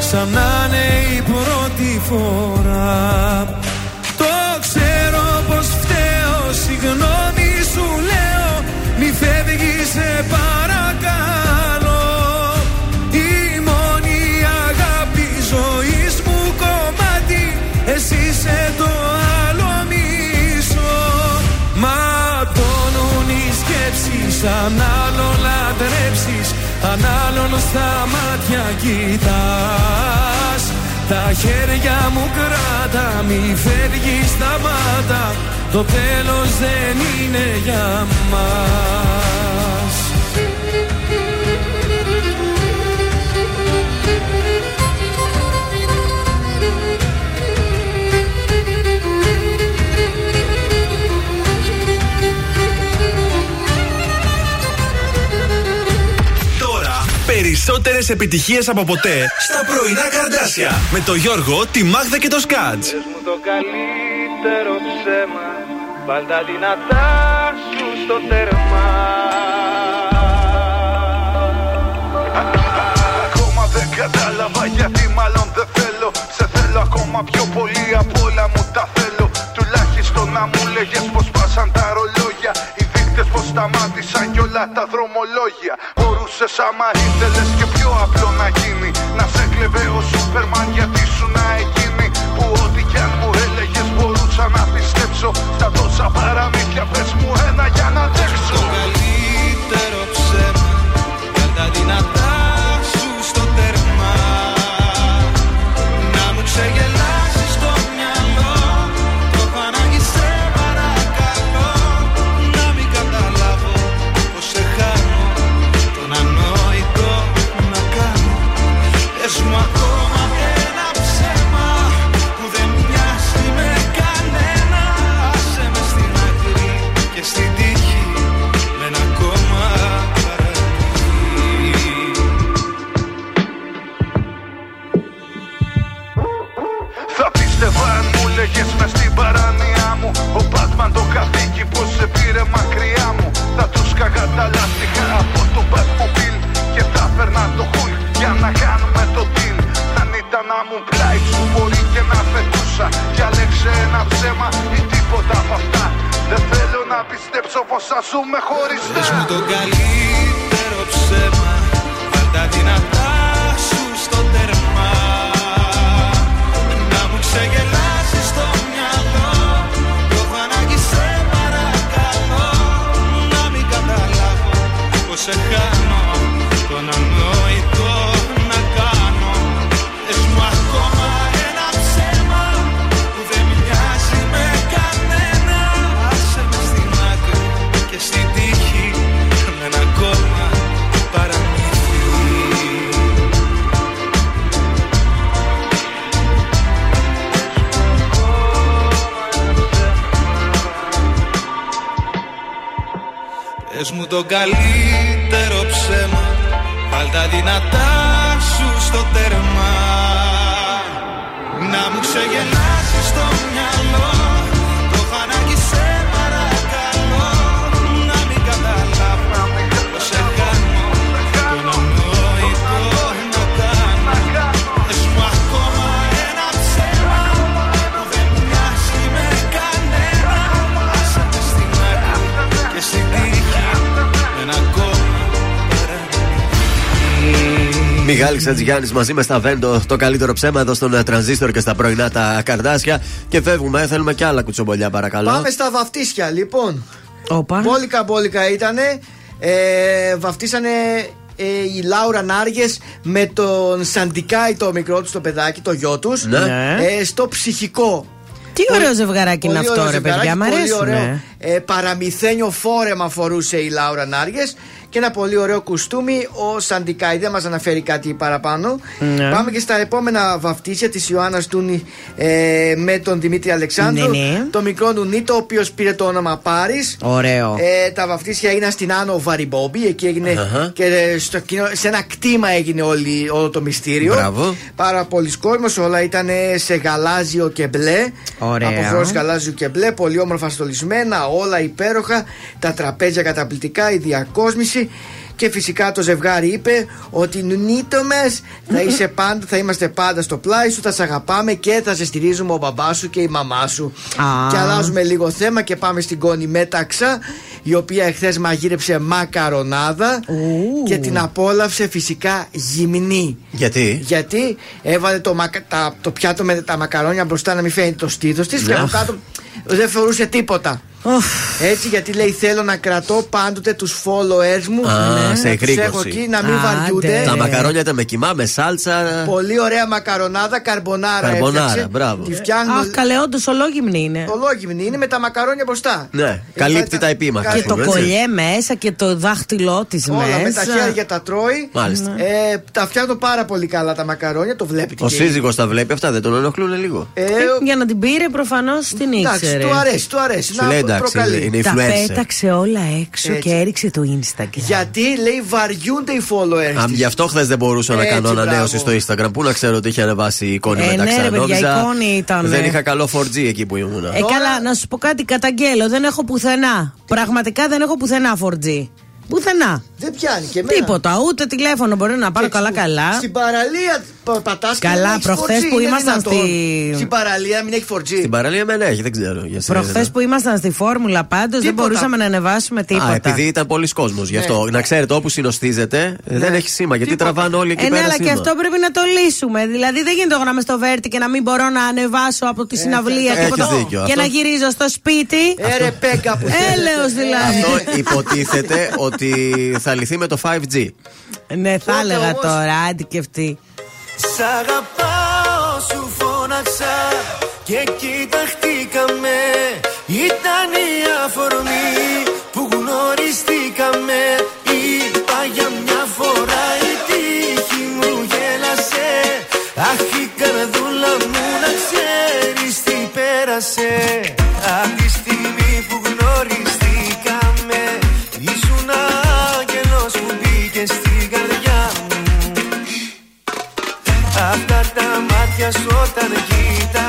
Σαν να είναι η πρώτη φορά. Το ξέρω πως φταίω Συγγνώμη σου λέω. Μη φεύγεις σε παρακαλώ. Η μόνη αγάπη ζωής μου κομμάτι. Εσύ είσαι το άλλο μισό. Ματώνουν οι σκέψεις Αν άλλο λατρέψεις Αν άλλον στα μάτια κοιτάς. Τα χέρια μου κράτα Μη φεύγεις σταμάτα. Το τέλος δεν είναι για μας περισσότερες επιτυχίες από ποτέ στα πρωινά καρδάσια. Με το Γιώργο, τη Μάγδα και το Σκάτ. Πες μου το καλύτερο ψέμα Βάλ τα δυνατά σου στο τέρμα Ακόμα δεν κατάλαβα γιατί μάλλον δεν θέλω Σε θέλω ακόμα πιο πολύ από όλα μου τα θέλω Τουλάχιστον να μου λέγες πως πάσαν τα ρολόγια Οι δείκτες πως σταμάτησαν κι όλα τα δρομολόγια. Μπορούσες άμα ήθελες και πιο απλό να γίνει. Να σε κλεβε ο Σούπερμαν γιατί σου να εκείνη Που ό,τι κι αν μου έλεγες μπορούσα να πιστέψω Στα ψέμα ή τίποτα από αυτά. Δεν θέλω να πιστέψω πως θα ζούμε χωριστά Πες μου το καλύτερο Πες μου το καλύτερο ψέμα. Βάλ τα δυνατά σου στο τέρμα. Να μου ξεγελάσεις το μυαλό Μιχάλη Ξατζιγιάννη μαζί με στα Βέντο, το καλύτερο ψέμα εδώ στον ε, τρανζίστορ και στα πρωινά τα καρδάσια. Και φεύγουμε, θέλουμε και άλλα κουτσομπολιά, παρακαλώ. Πάμε στα βαφτίσια, λοιπόν. Όπα. Μπόλικα μπόλικα ήτανε. Ε, βαφτίσανε ε, η Λάουρα Νάργες με τον Σαντικάη το μικρό τους το παιδάκι, το γιο τους. Ναι. Ε, στο ψυχικό. Τι ωραίο ζευγαράκι είναι Πολύ αυτό, ωραίο ρε παιδιά. ζευγαράκι, Μ' πολύ αρέσουν. ωραίο, ε, παραμυθένιο φόρεμα φορούσε η Λάουρα Νάργες και ένα πολύ ωραίο κουστούμι. Ο Σαντικάη δεν μας αναφέρει κάτι παραπάνω. Ναι. Πάμε και στα επόμενα βαφτίσια της Ιωάννας Τούνη ε, με τον Δημήτρη Αλεξάνδρου. Ναι, ναι. Το μικρό του Νίτο, ο οποίος πήρε το όνομα Πάρης. Ωραίο. Ε, τα βαφτίσια έγιναν στην Άνω Βαριμπόμπη. Εκεί έγινε Αχα. και ε, στο κοινό- σε ένα κτήμα έγινε όλη, όλο το μυστήριο. Μπράβο. Πάρα πολλοί κόσμος, όλα ήταν σε γαλάζιο και μπλε. Ωραία. Από φρόνες γαλάζιο και μπλε, πολύ όμορφα στολισμένα, όλα υπέροχα. Τα τραπέζια καταπληκτικά, η διακόσμηση. Και φυσικά το ζευγάρι είπε ότι νύτο μας θα, είσαι πάντα, θα είμαστε πάντα στο πλάι σου, θα σε αγαπάμε και θα σε στηρίζουμε ο μπαμπάς σου και η μαμά σου. Α. Και αλλάζουμε λίγο θέμα και πάμε στην Κόνη Μέταξα, η οποία εχθές μαγείρεψε μακαρονάδα και την απόλαυσε φυσικά γυμνή. Γιατί; Γιατί έβαλε το, μακα- τα- το πιάτο με τα μακαρόνια μπροστά να μην φαίνεται το στήθος της και Ναι. από κάτω δεν φορούσε τίποτα. Έτσι γιατί λέει θέλω να κρατώ πάντοτε τους followers μου Α, ναι, σε να τους εκρήγορση. έχω εκεί να μην Άντε. βαριούνται Τα μακαρόνια ήταν με κοιμά, με σάλτσα. Πολύ ωραία μακαρονάδα, καρμπονάρα, Καρμπονάρα, έφτιαξε. μπράβο. Τη φτιάχνω. Αχ, καλέ, όντως ολόγυμνη είναι. Ολόγυμνη είναι με τα μακαρόνια μπροστά. Ναι, καλύπτει τα επίμαχα. Και ας το πούμε, έτσι. κολλιέ μέσα και το δάχτυλό της μέσα. Όλα με τα χέρια τα τρώει. Μάλιστα. Ε, τα φτιάχνω πάρα πολύ καλά τα μακαρόνια, το βλέπετε. Ο και- σύζυγος τα βλέπει αυτά, δεν τον ενοχλούν λίγο; Ε, Ε, Για να την πήρε, προφανώς την Εντάξει, ήξερε. του αρέσει, του αρέσει. Σου λέει εντάξει, προκαλεί. είναι Τα influencer. πέταξε όλα έξω Έτσι. και έριξε το Instagram. Γιατί λέει βαριούνται οι followers. Α, της. γι' αυτό χθες δεν μπορούσα να Έτσι, κάνω μπράβο. ανανέωση στο Instagram. Πού να ξέρω ότι είχε ανεβάσει εικόνη Ε, μεταξύ ναι, ρε, παιδιά, Νόμιζα εικόνη ήταν, Δεν ε. είχα καλό 4G εκεί που ήμουν. Ε, καλά, να σου πω κάτι, καταγγέλλω. Δεν έχω πουθενά. Πραγματικά δεν έχω πουθενά 4G. Πουθενά. Δεν πιάνει και εμένα. Τίποτα, ούτε τηλέφωνο μπορεί να πάρω καλά-καλά. Στην παραλία πα- πατάς και Καλά, δεν έχεις προχθές 4G, που είναι ήμασταν δυνατόν. στη- Στην παραλία μην έχει 4G. Στην παραλία με έχει, δεν ξέρω. Για εσένα. Προχθές που ήμασταν στη Φόρμουλα, πάντως δεν Τίποτα. μπορούσαμε να ανεβάσουμε τίποτα. Α, επειδή ήταν πολλοί κόσμος. Γι' αυτό. Ναι. Να ξέρετε, όπου συνοστίζετε, δεν έχει σήμα. Γιατί Τίποτα. τραβάνε όλοι εκεί Ε, ναι, πέρα αλλά και σήμα. αυτό πρέπει να το λύσουμε. Δηλαδή δεν γίνεται εγώ να είμαι στο Βέρτι και να μην μπορώ να ανεβάσω από τη συναυλία έχεις τίποτα. δίκιο. Και Αυτό- να γυρίζω στο σπίτι. Ε, ρε πέκα που Έλεος δηλαδή. Αυτό υποτίθεται ότι θα λυθεί με το 5G. Ναι, θα Πότε έλεγα όμως; τώρα, άντι και αυτή. Σ' αγαπάω σου φώναξα και κοιταχτήκαμε Ήταν η αφορμή που γνωριστήκαμε. Είπα για μια φορά η τύχη μου γέλασε. Αχ η καρδούλα μου να ξέρεις τι πέρασε όταν κοίταξα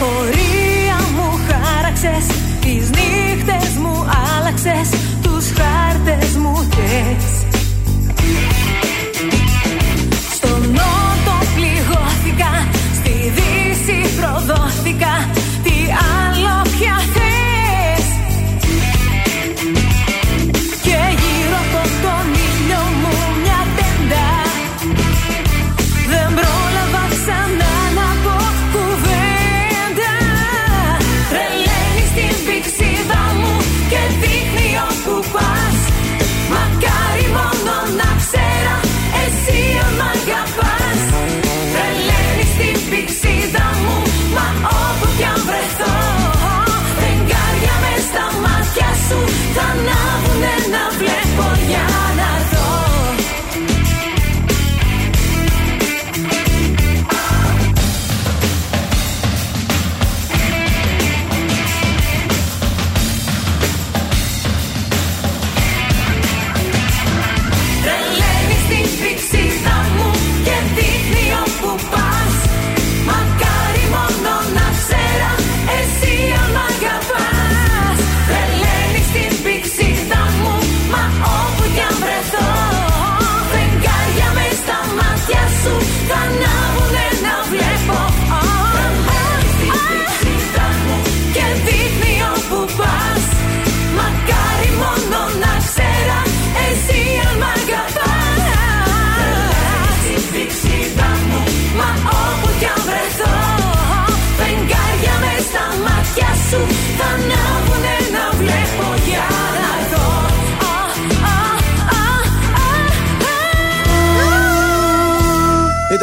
πορεία μου χάραξες Τις νύχτες μου άλλαξες Τους χάρτες μου κες.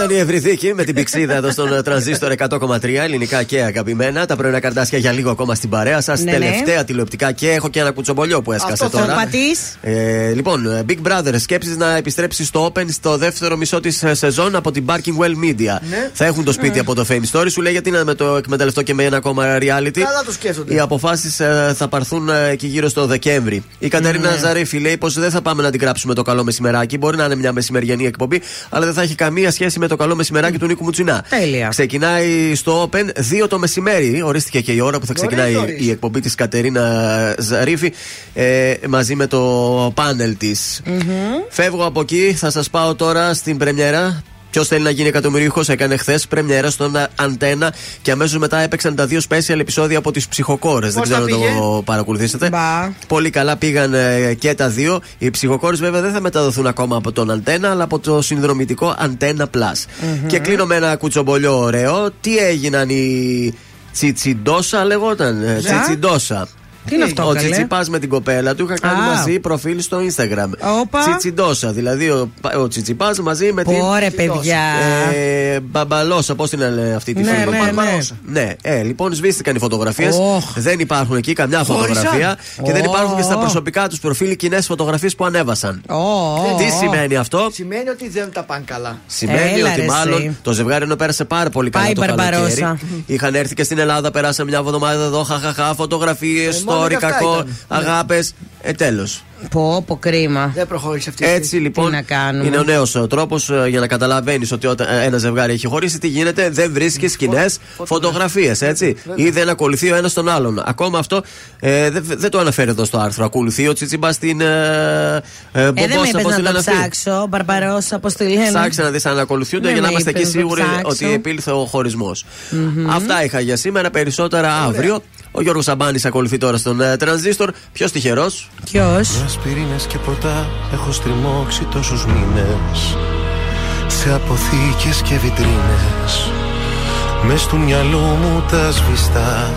Ήταν η Ευρυθήκη με την πηξίδα εδώ στον τρανζίστορ 100,3 ελληνικά και αγαπημένα. Τα πρωινά καρτάσια για λίγο ακόμα στην παρέα σας. Ναι, ναι. Τελευταία τηλεοπτικά και έχω και ένα κουτσομπολιό που έσκασε Αυτό τώρα. θα πατείς. Ε, λοιπόν, Big Brother, σκέψεις να επιστρέψεις στο Open στο δεύτερο μισό της σεζόν από την Barking Well Media. Ναι. Θα έχουν το σπίτι Ναι. από το Fame Story. Σου λέει γιατί να με το εκμεταλλευτώ και με ένα ακόμα reality; Καλά το σκέφτονται. Οι αποφάσεις θα πάρθουν ε, εκεί γύρω στο Δεκέμβρη. Η Κατερίνα Ναι. Ζαρήφη λέει πως δεν θα πάμε να την γράψουμε το καλό μεσημεράκι. Μπορεί να είναι μια μεσημεριανή εκπομπή, αλλά δεν θα έχει καμία σχέση με το καλό μεσημεράκι του Νίκου Μουτσινά. Τέλεια. Ξεκινάει στο Open 2 το μεσημέρι. Ορίστηκε και η ώρα που θα Νωρίς, ξεκινάει νωρίς. η εκπομπή της Κατερίνα Ζαρίφη ε, μαζί με το πάνελ της. Φεύγω από εκεί, θα σας πάω τώρα στην πρεμιέρα. Ποιος θέλει να γίνει εκατομμυρίουχος, έκανε χθες πρεμιέρα στον Αντένα και αμέσως μετά έπαιξαν τα δύο special επεισόδια από τις ψυχοκόρες. Δεν Πώς ξέρω τα αν πήγε; το παρακολουθήσατε. Μπα. Πολύ καλά πήγαν ε, και τα δύο. Οι ψυχοκόρες βέβαια δεν θα μεταδοθούν ακόμα από τον Αντένα, αλλά από το συνδρομητικό Antenna Plus. Και κλείνω με ένα κουτσομπολιό ωραίο. Τι έγιναν οι Τσιτσιντόσα λεγόταν. ε, Ζα; Τσιτσιντόσα. Τι είναι αυτό, Ο καλέ; Τσιτσιπάς με την κοπέλα του είχα κάνει Α. μαζί προφίλ στο Instagram. Όπα. Τσιτσιντόσα. Δηλαδή ο, ο Τσιτσιπάς μαζί με την. Πόρε, παιδιά. Ε, μπαμπαλόσα, πώς την λένε αυτή τη Ναι, φίλη. ναι, ναι. Μπαρμπαρόσα. Ναι, ε, λοιπόν, σβήστηκαν οι φωτογραφίες. Οχ. Δεν υπάρχουν εκεί καμιά Χώρισαν. φωτογραφία και δεν υπάρχουν και στα Ω. προσωπικά τους προφίλ κοινές φωτογραφίες που ανέβασαν. Ω, ω, Τι ω. σημαίνει αυτό; Σημαίνει ότι δεν τα πάνε καλά. Σημαίνει Έλα, ότι ρε, μάλλον εσύ. το ζευγάρι ενώ πέρασε πάρα πολύ καλά Πάει το η Μπαρμπαρόσα. καλοκαίρι. Είχαν έρθει και στην Ελλάδα, περάσαμε μια εβδομάδα εδώ, χαχαχά, φωτογραφίες, Ε, μόνο story, και αυτά κακό, ήταν. αγάπες. Ε, τέλος. Πω, πω, κρίμα. Δεν προχώρησε αυτή η Έτσι στιγμή. λοιπόν να κάνουμε; είναι ο νέος τρόπος για να καταλαβαίνεις ότι όταν ε, ένα ζευγάρι έχει χωρίσει, τι γίνεται, δεν βρίσκεις κοινέ φωτογραφίες, έτσι. Ή δεν ακολουθεί ο ένας τον άλλον. Ακόμα αυτό ε, δεν δεν το αναφέρει εδώ στο άρθρο. Ακολουθεί ο Τσιτσιμπάς στην. Ε, ε, Ε, δεν με Μπομπόσα, είπες πώς τη να το λένε αυτή. ψάξω. Μπαρμπαρόσα, πώς τη λένε. Ψάξε να δεις αν ακολουθούνται Δεν για να με είμαστε εκεί είπες να το σίγουροι ψάξω. ότι επήλθε ο χωρισμός. Αυτά είχα για σήμερα. Περισσότερα αύριο. Ο Γιώργος Σαμπάνης ακολουθεί τώρα στον ε, τρανζίστορ. Ποιος τυχερός; Ποιος; Ασπιρίνες και ποτά έχω στριμώξει τόσους μήνες Σε αποθήκες και βιτρίνες Μες του μυαλού μου τα σβηστά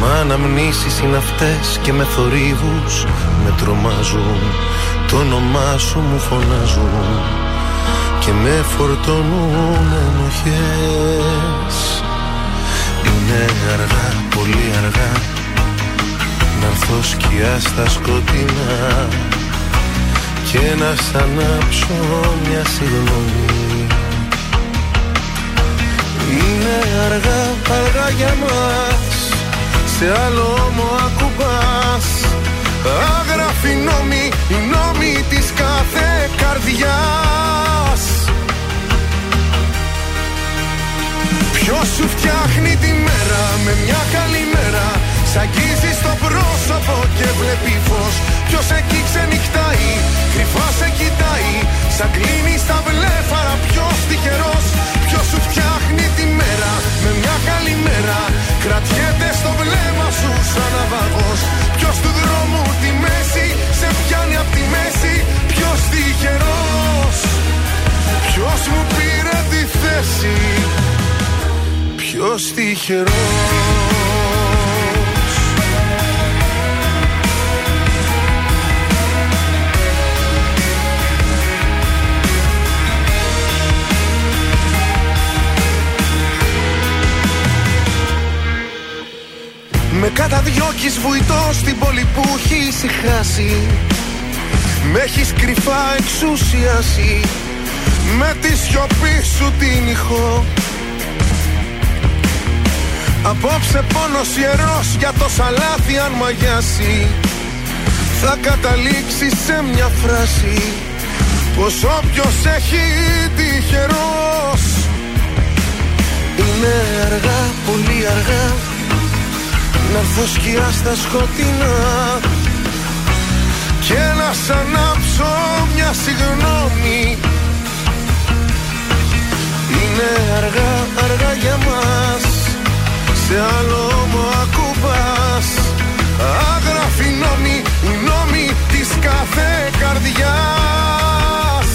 Μα αναμνήσεις είναι αυτές και με θορύβους με τρομάζουν Το όνομά σου μου φωνάζουν και με φορτώνουν ενοχές Είναι αργά, πολύ αργά. Να έρθω σκιά στα σκοτεινά και να σ' ανάψω μια συγγνώμη. Είναι αργά, αργά για μας. Σε άλλο όμο ακουμπάς. Άγραφη νόμη, οι νόμοι της κάθε καρδιάς Ποιος σου φτιάχνει τη μέρα με μια καλή μέρα Σ' αγγίζει στο πρόσωπο και βλέπει φως. Ποιος εκεί ξενυχτάει, κρυφά σε κοιτάει Σαν κλείνει στα βλέφαρα ποιος τυχερός Ποιος τυχερός. Με καταδιώκεις βουητό στην πόλη που έχει ησυχάσει Με έχεις κρυφά εξουσιάσει. Με τη σιωπή σου την ηχό Απόψε πόνος ιερός για το σαλάθι αν μαγιάσει. Θα καταλήξει σε μια φράση. Πως όποιος έχει τυχερός Είναι αργά, πολύ αργά. Να έρθω σκιά στα σκοτεινά. Και να σ' ανάψω μια συγγνώμη. Είναι αργά, αργά για μας Σε άλλο μου ακουμπάς Άγραφη νόμη, οι νόμοι της κάθε καρδιάς.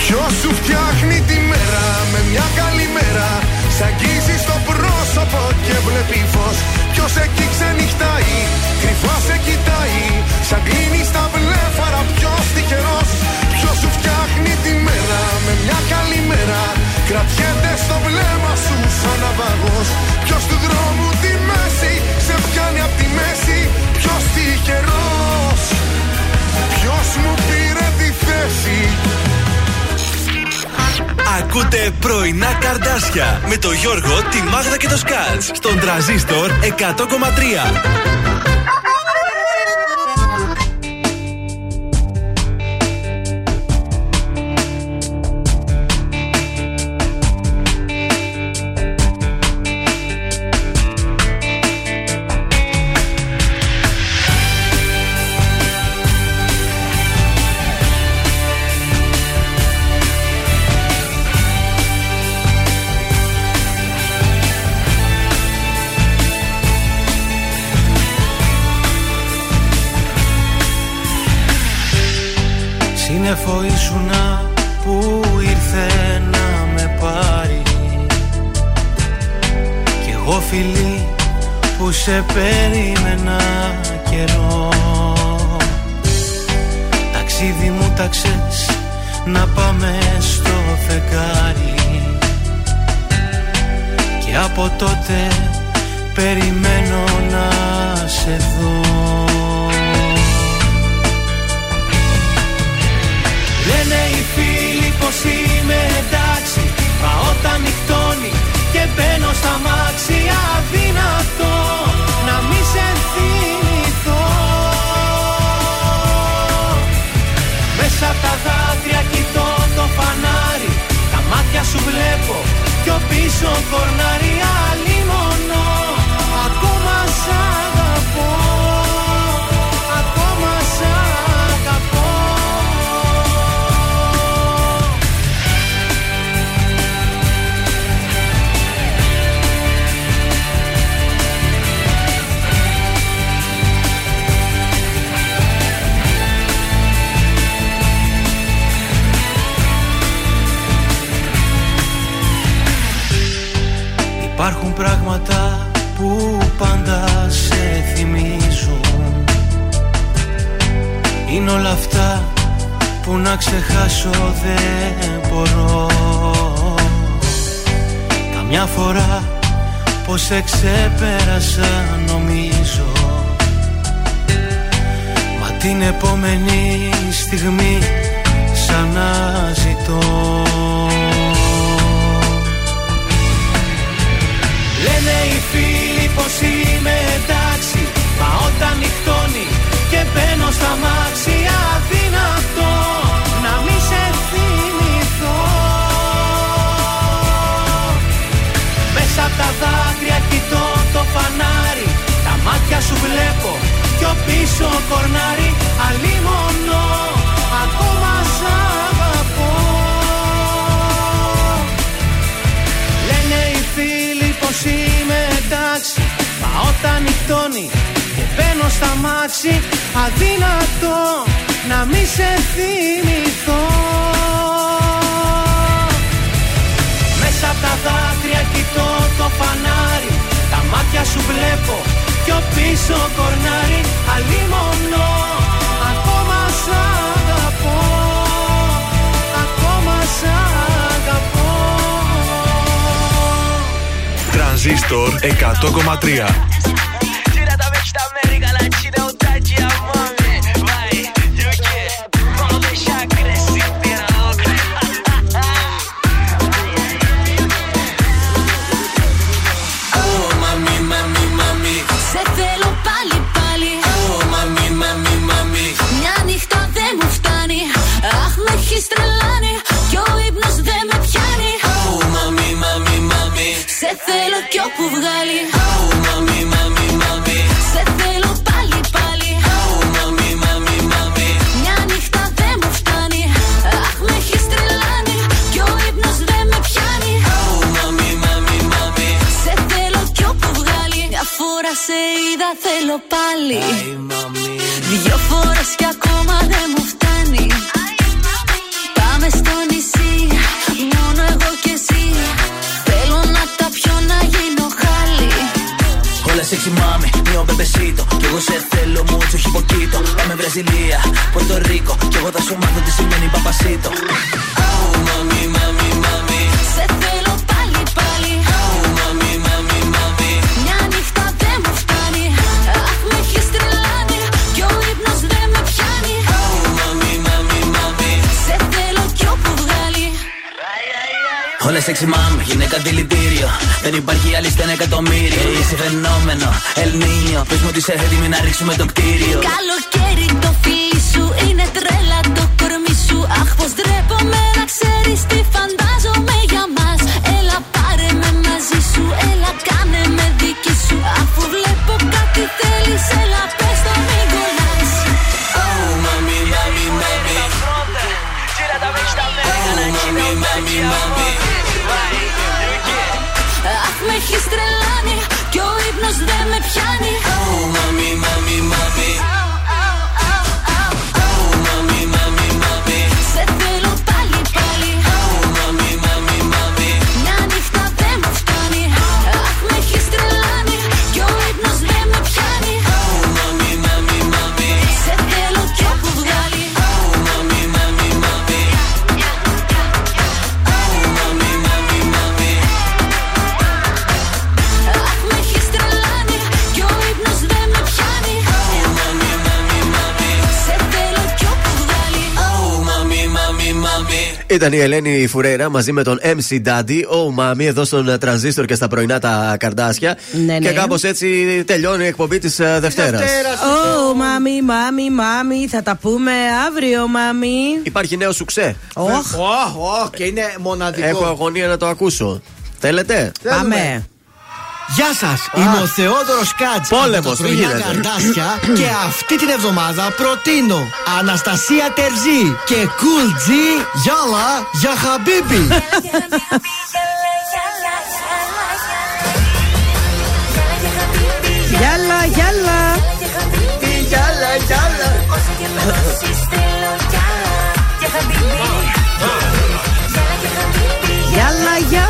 Ποιος σου φτιάχνει τη μέρα με μια καλή μέρα Σ' αγγίζει στο πρόσωπο και βλέπει φως. Ποιος εκεί ξενυχτάει, κρυφά σε κοιτάει Σαν κλείνει στα βλέφαρα ποιος τυχερός Ποιος σου φτιάχνει τη μέρα με μια καλή μέρα Κρατιέται στο βλέμμα σου σαν ναυαγός. Ποιος του δρόμου τη μέση σε πιάνει απ' τη μέση Ποιος τυχερός Ποιος μου πήρε τη θέση. Ακούτε πρωινά καρδάσια με το Γιώργο, τη Μάγδα και το Σκάτ στον τραζίστορ 100,3. Σου βλέπω πιο πίσω κορνάρι Αλίμονο ακόμα σ' αγαπώ Ακόμα σ' αγαπώ Τρανζίστορ 100,3. Πάλι. Δυο φορές κι ακόμα δεν μου φτάνει. Πάμε στο νησί, μόνο εγώ και εσύ. Θέλω να τα πιω να γίνω χάλι. Όλα sexy mami, mio bebecito Κι εγώ σε θέλω mucho, όχι poquito Πάμε Βραζιλία, Πορτορίκο Κι εγώ θα σου μάθω τι σημαίνει παπασίτο sexy mami, γυναίκα δηλητήριο Δεν υπάρχει άλλη στα ένα εκατομμύριο Είσαι φαινόμενο, Ελνίνιο Πες μου ότι είσαι έτοιμη να ρίξουμε το κτίριο. Καλοκαίρι το φίλι σου είναι τρέλα το κορμί σου. Αχ, πως ντρέπομαι να ξέρεις τι φαντάζομαι Ήταν η Ελένη Φουρέιρα μαζί με τον MC Daddy, ο Μάμι, εδώ στον Τρανζίστορ και στα πρωινά τα καρδάσια. Ναι, Και ναι. κάπως έτσι τελειώνει η εκπομπή της Δευτέρας. Ω, μάμι, μάμι, μάμι, θα τα πούμε αύριο, μάμι. Υπάρχει νέο σουξέ. Οχ. Οχ, οχ, και είναι μοναδικό. Έχω αγωνία να το ακούσω. Θέλετε; Πάμε. Γεια σας, είμαι ο Θεόδωρος Κάτζ. Πόλεμος, από τα τι πρωινά γίνεται; Καρδάσια και αυτή την εβδομάδα προτείνω Αναστασία Τερζή και Cool G Γιάλα για Χαμπίμπι. Γιάλα, γιάλα. Γιάλα, γιάλα. Γιάλα, γιάλα.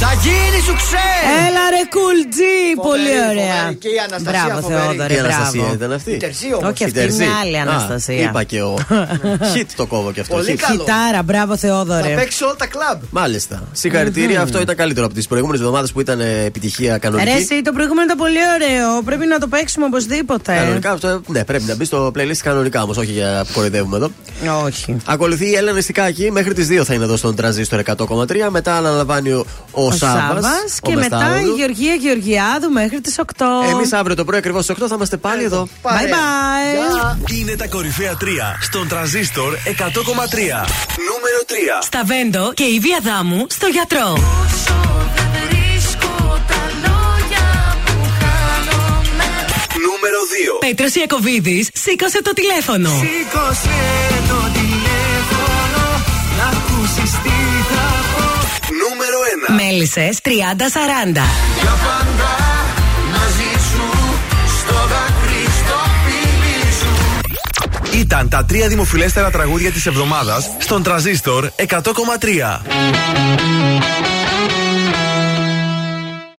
Θα γίνει σου ξέ! Έλα ρε κουλτζί, πολύ ωραία. φοβερή. Και η Αναστασία Μπράβο, φοβερή. Θεόδωρε, Η Αναστασία μπράβο. ήταν αυτή. Η Τερζή όμως. Όχι, Η αυτή είναι Τερζή. άλλη Α, Αναστασία. Είπα και εγώ. Χιτ το κόβω και αυτό. Πολύ hit. καλό. Χιτάρα, μπράβο, Θα Θεόδωρε. παίξει όλα τα κλαμπ. Μάλιστα. Συγχαρητήρια, αυτό ήταν καλύτερο από τις προηγούμενες εβδομάδες που ήταν ε, επιτυχία Ρε, κανονική. εσύ, το προηγούμενο ήταν πολύ ωραίο. Πρέπει να το παίξουμε οπωσδήποτε. Κανονικά αυτό, ναι, πρέπει να μπει στο playlist κανονικά όμως, όχι για που κοροϊδεύουμε εδώ. Όχι. Ακολουθεί η Έλενα Νηστικάκη, μέχρι τις 2 θα είναι εδώ στον τραζίστορ 100,3. Μετά αναλαμβάνει ο, ο, Ο Σάβα. Σάβας και μετά η Γεωργία Γεωργιάδου βράδου μέχρι τις 8. Εμείς αύριο το πρωί ακριβώς στι 8 θα είμαστε πάλι εδώ. Bye bye. Είναι τα κορυφαία 3 στον τραζίστορ 100,3. Νούμερο 3. Στα Βέντο και η βία δάμου στο γιατρό. Νούμερο 2. Πέτρος Ιακοβίδης, σήκωσε το τηλέφωνο. Σήκωσε το τηλέφωνο Νούμερο 1. Μέλισσες 30-40. Για πάντα μαζί σου στο δάκρυ στο φίλι σου Ήταν τα τρία δημοφιλέστερα τραγούδια της εβδομάδας στον τραζίστορ 100,3.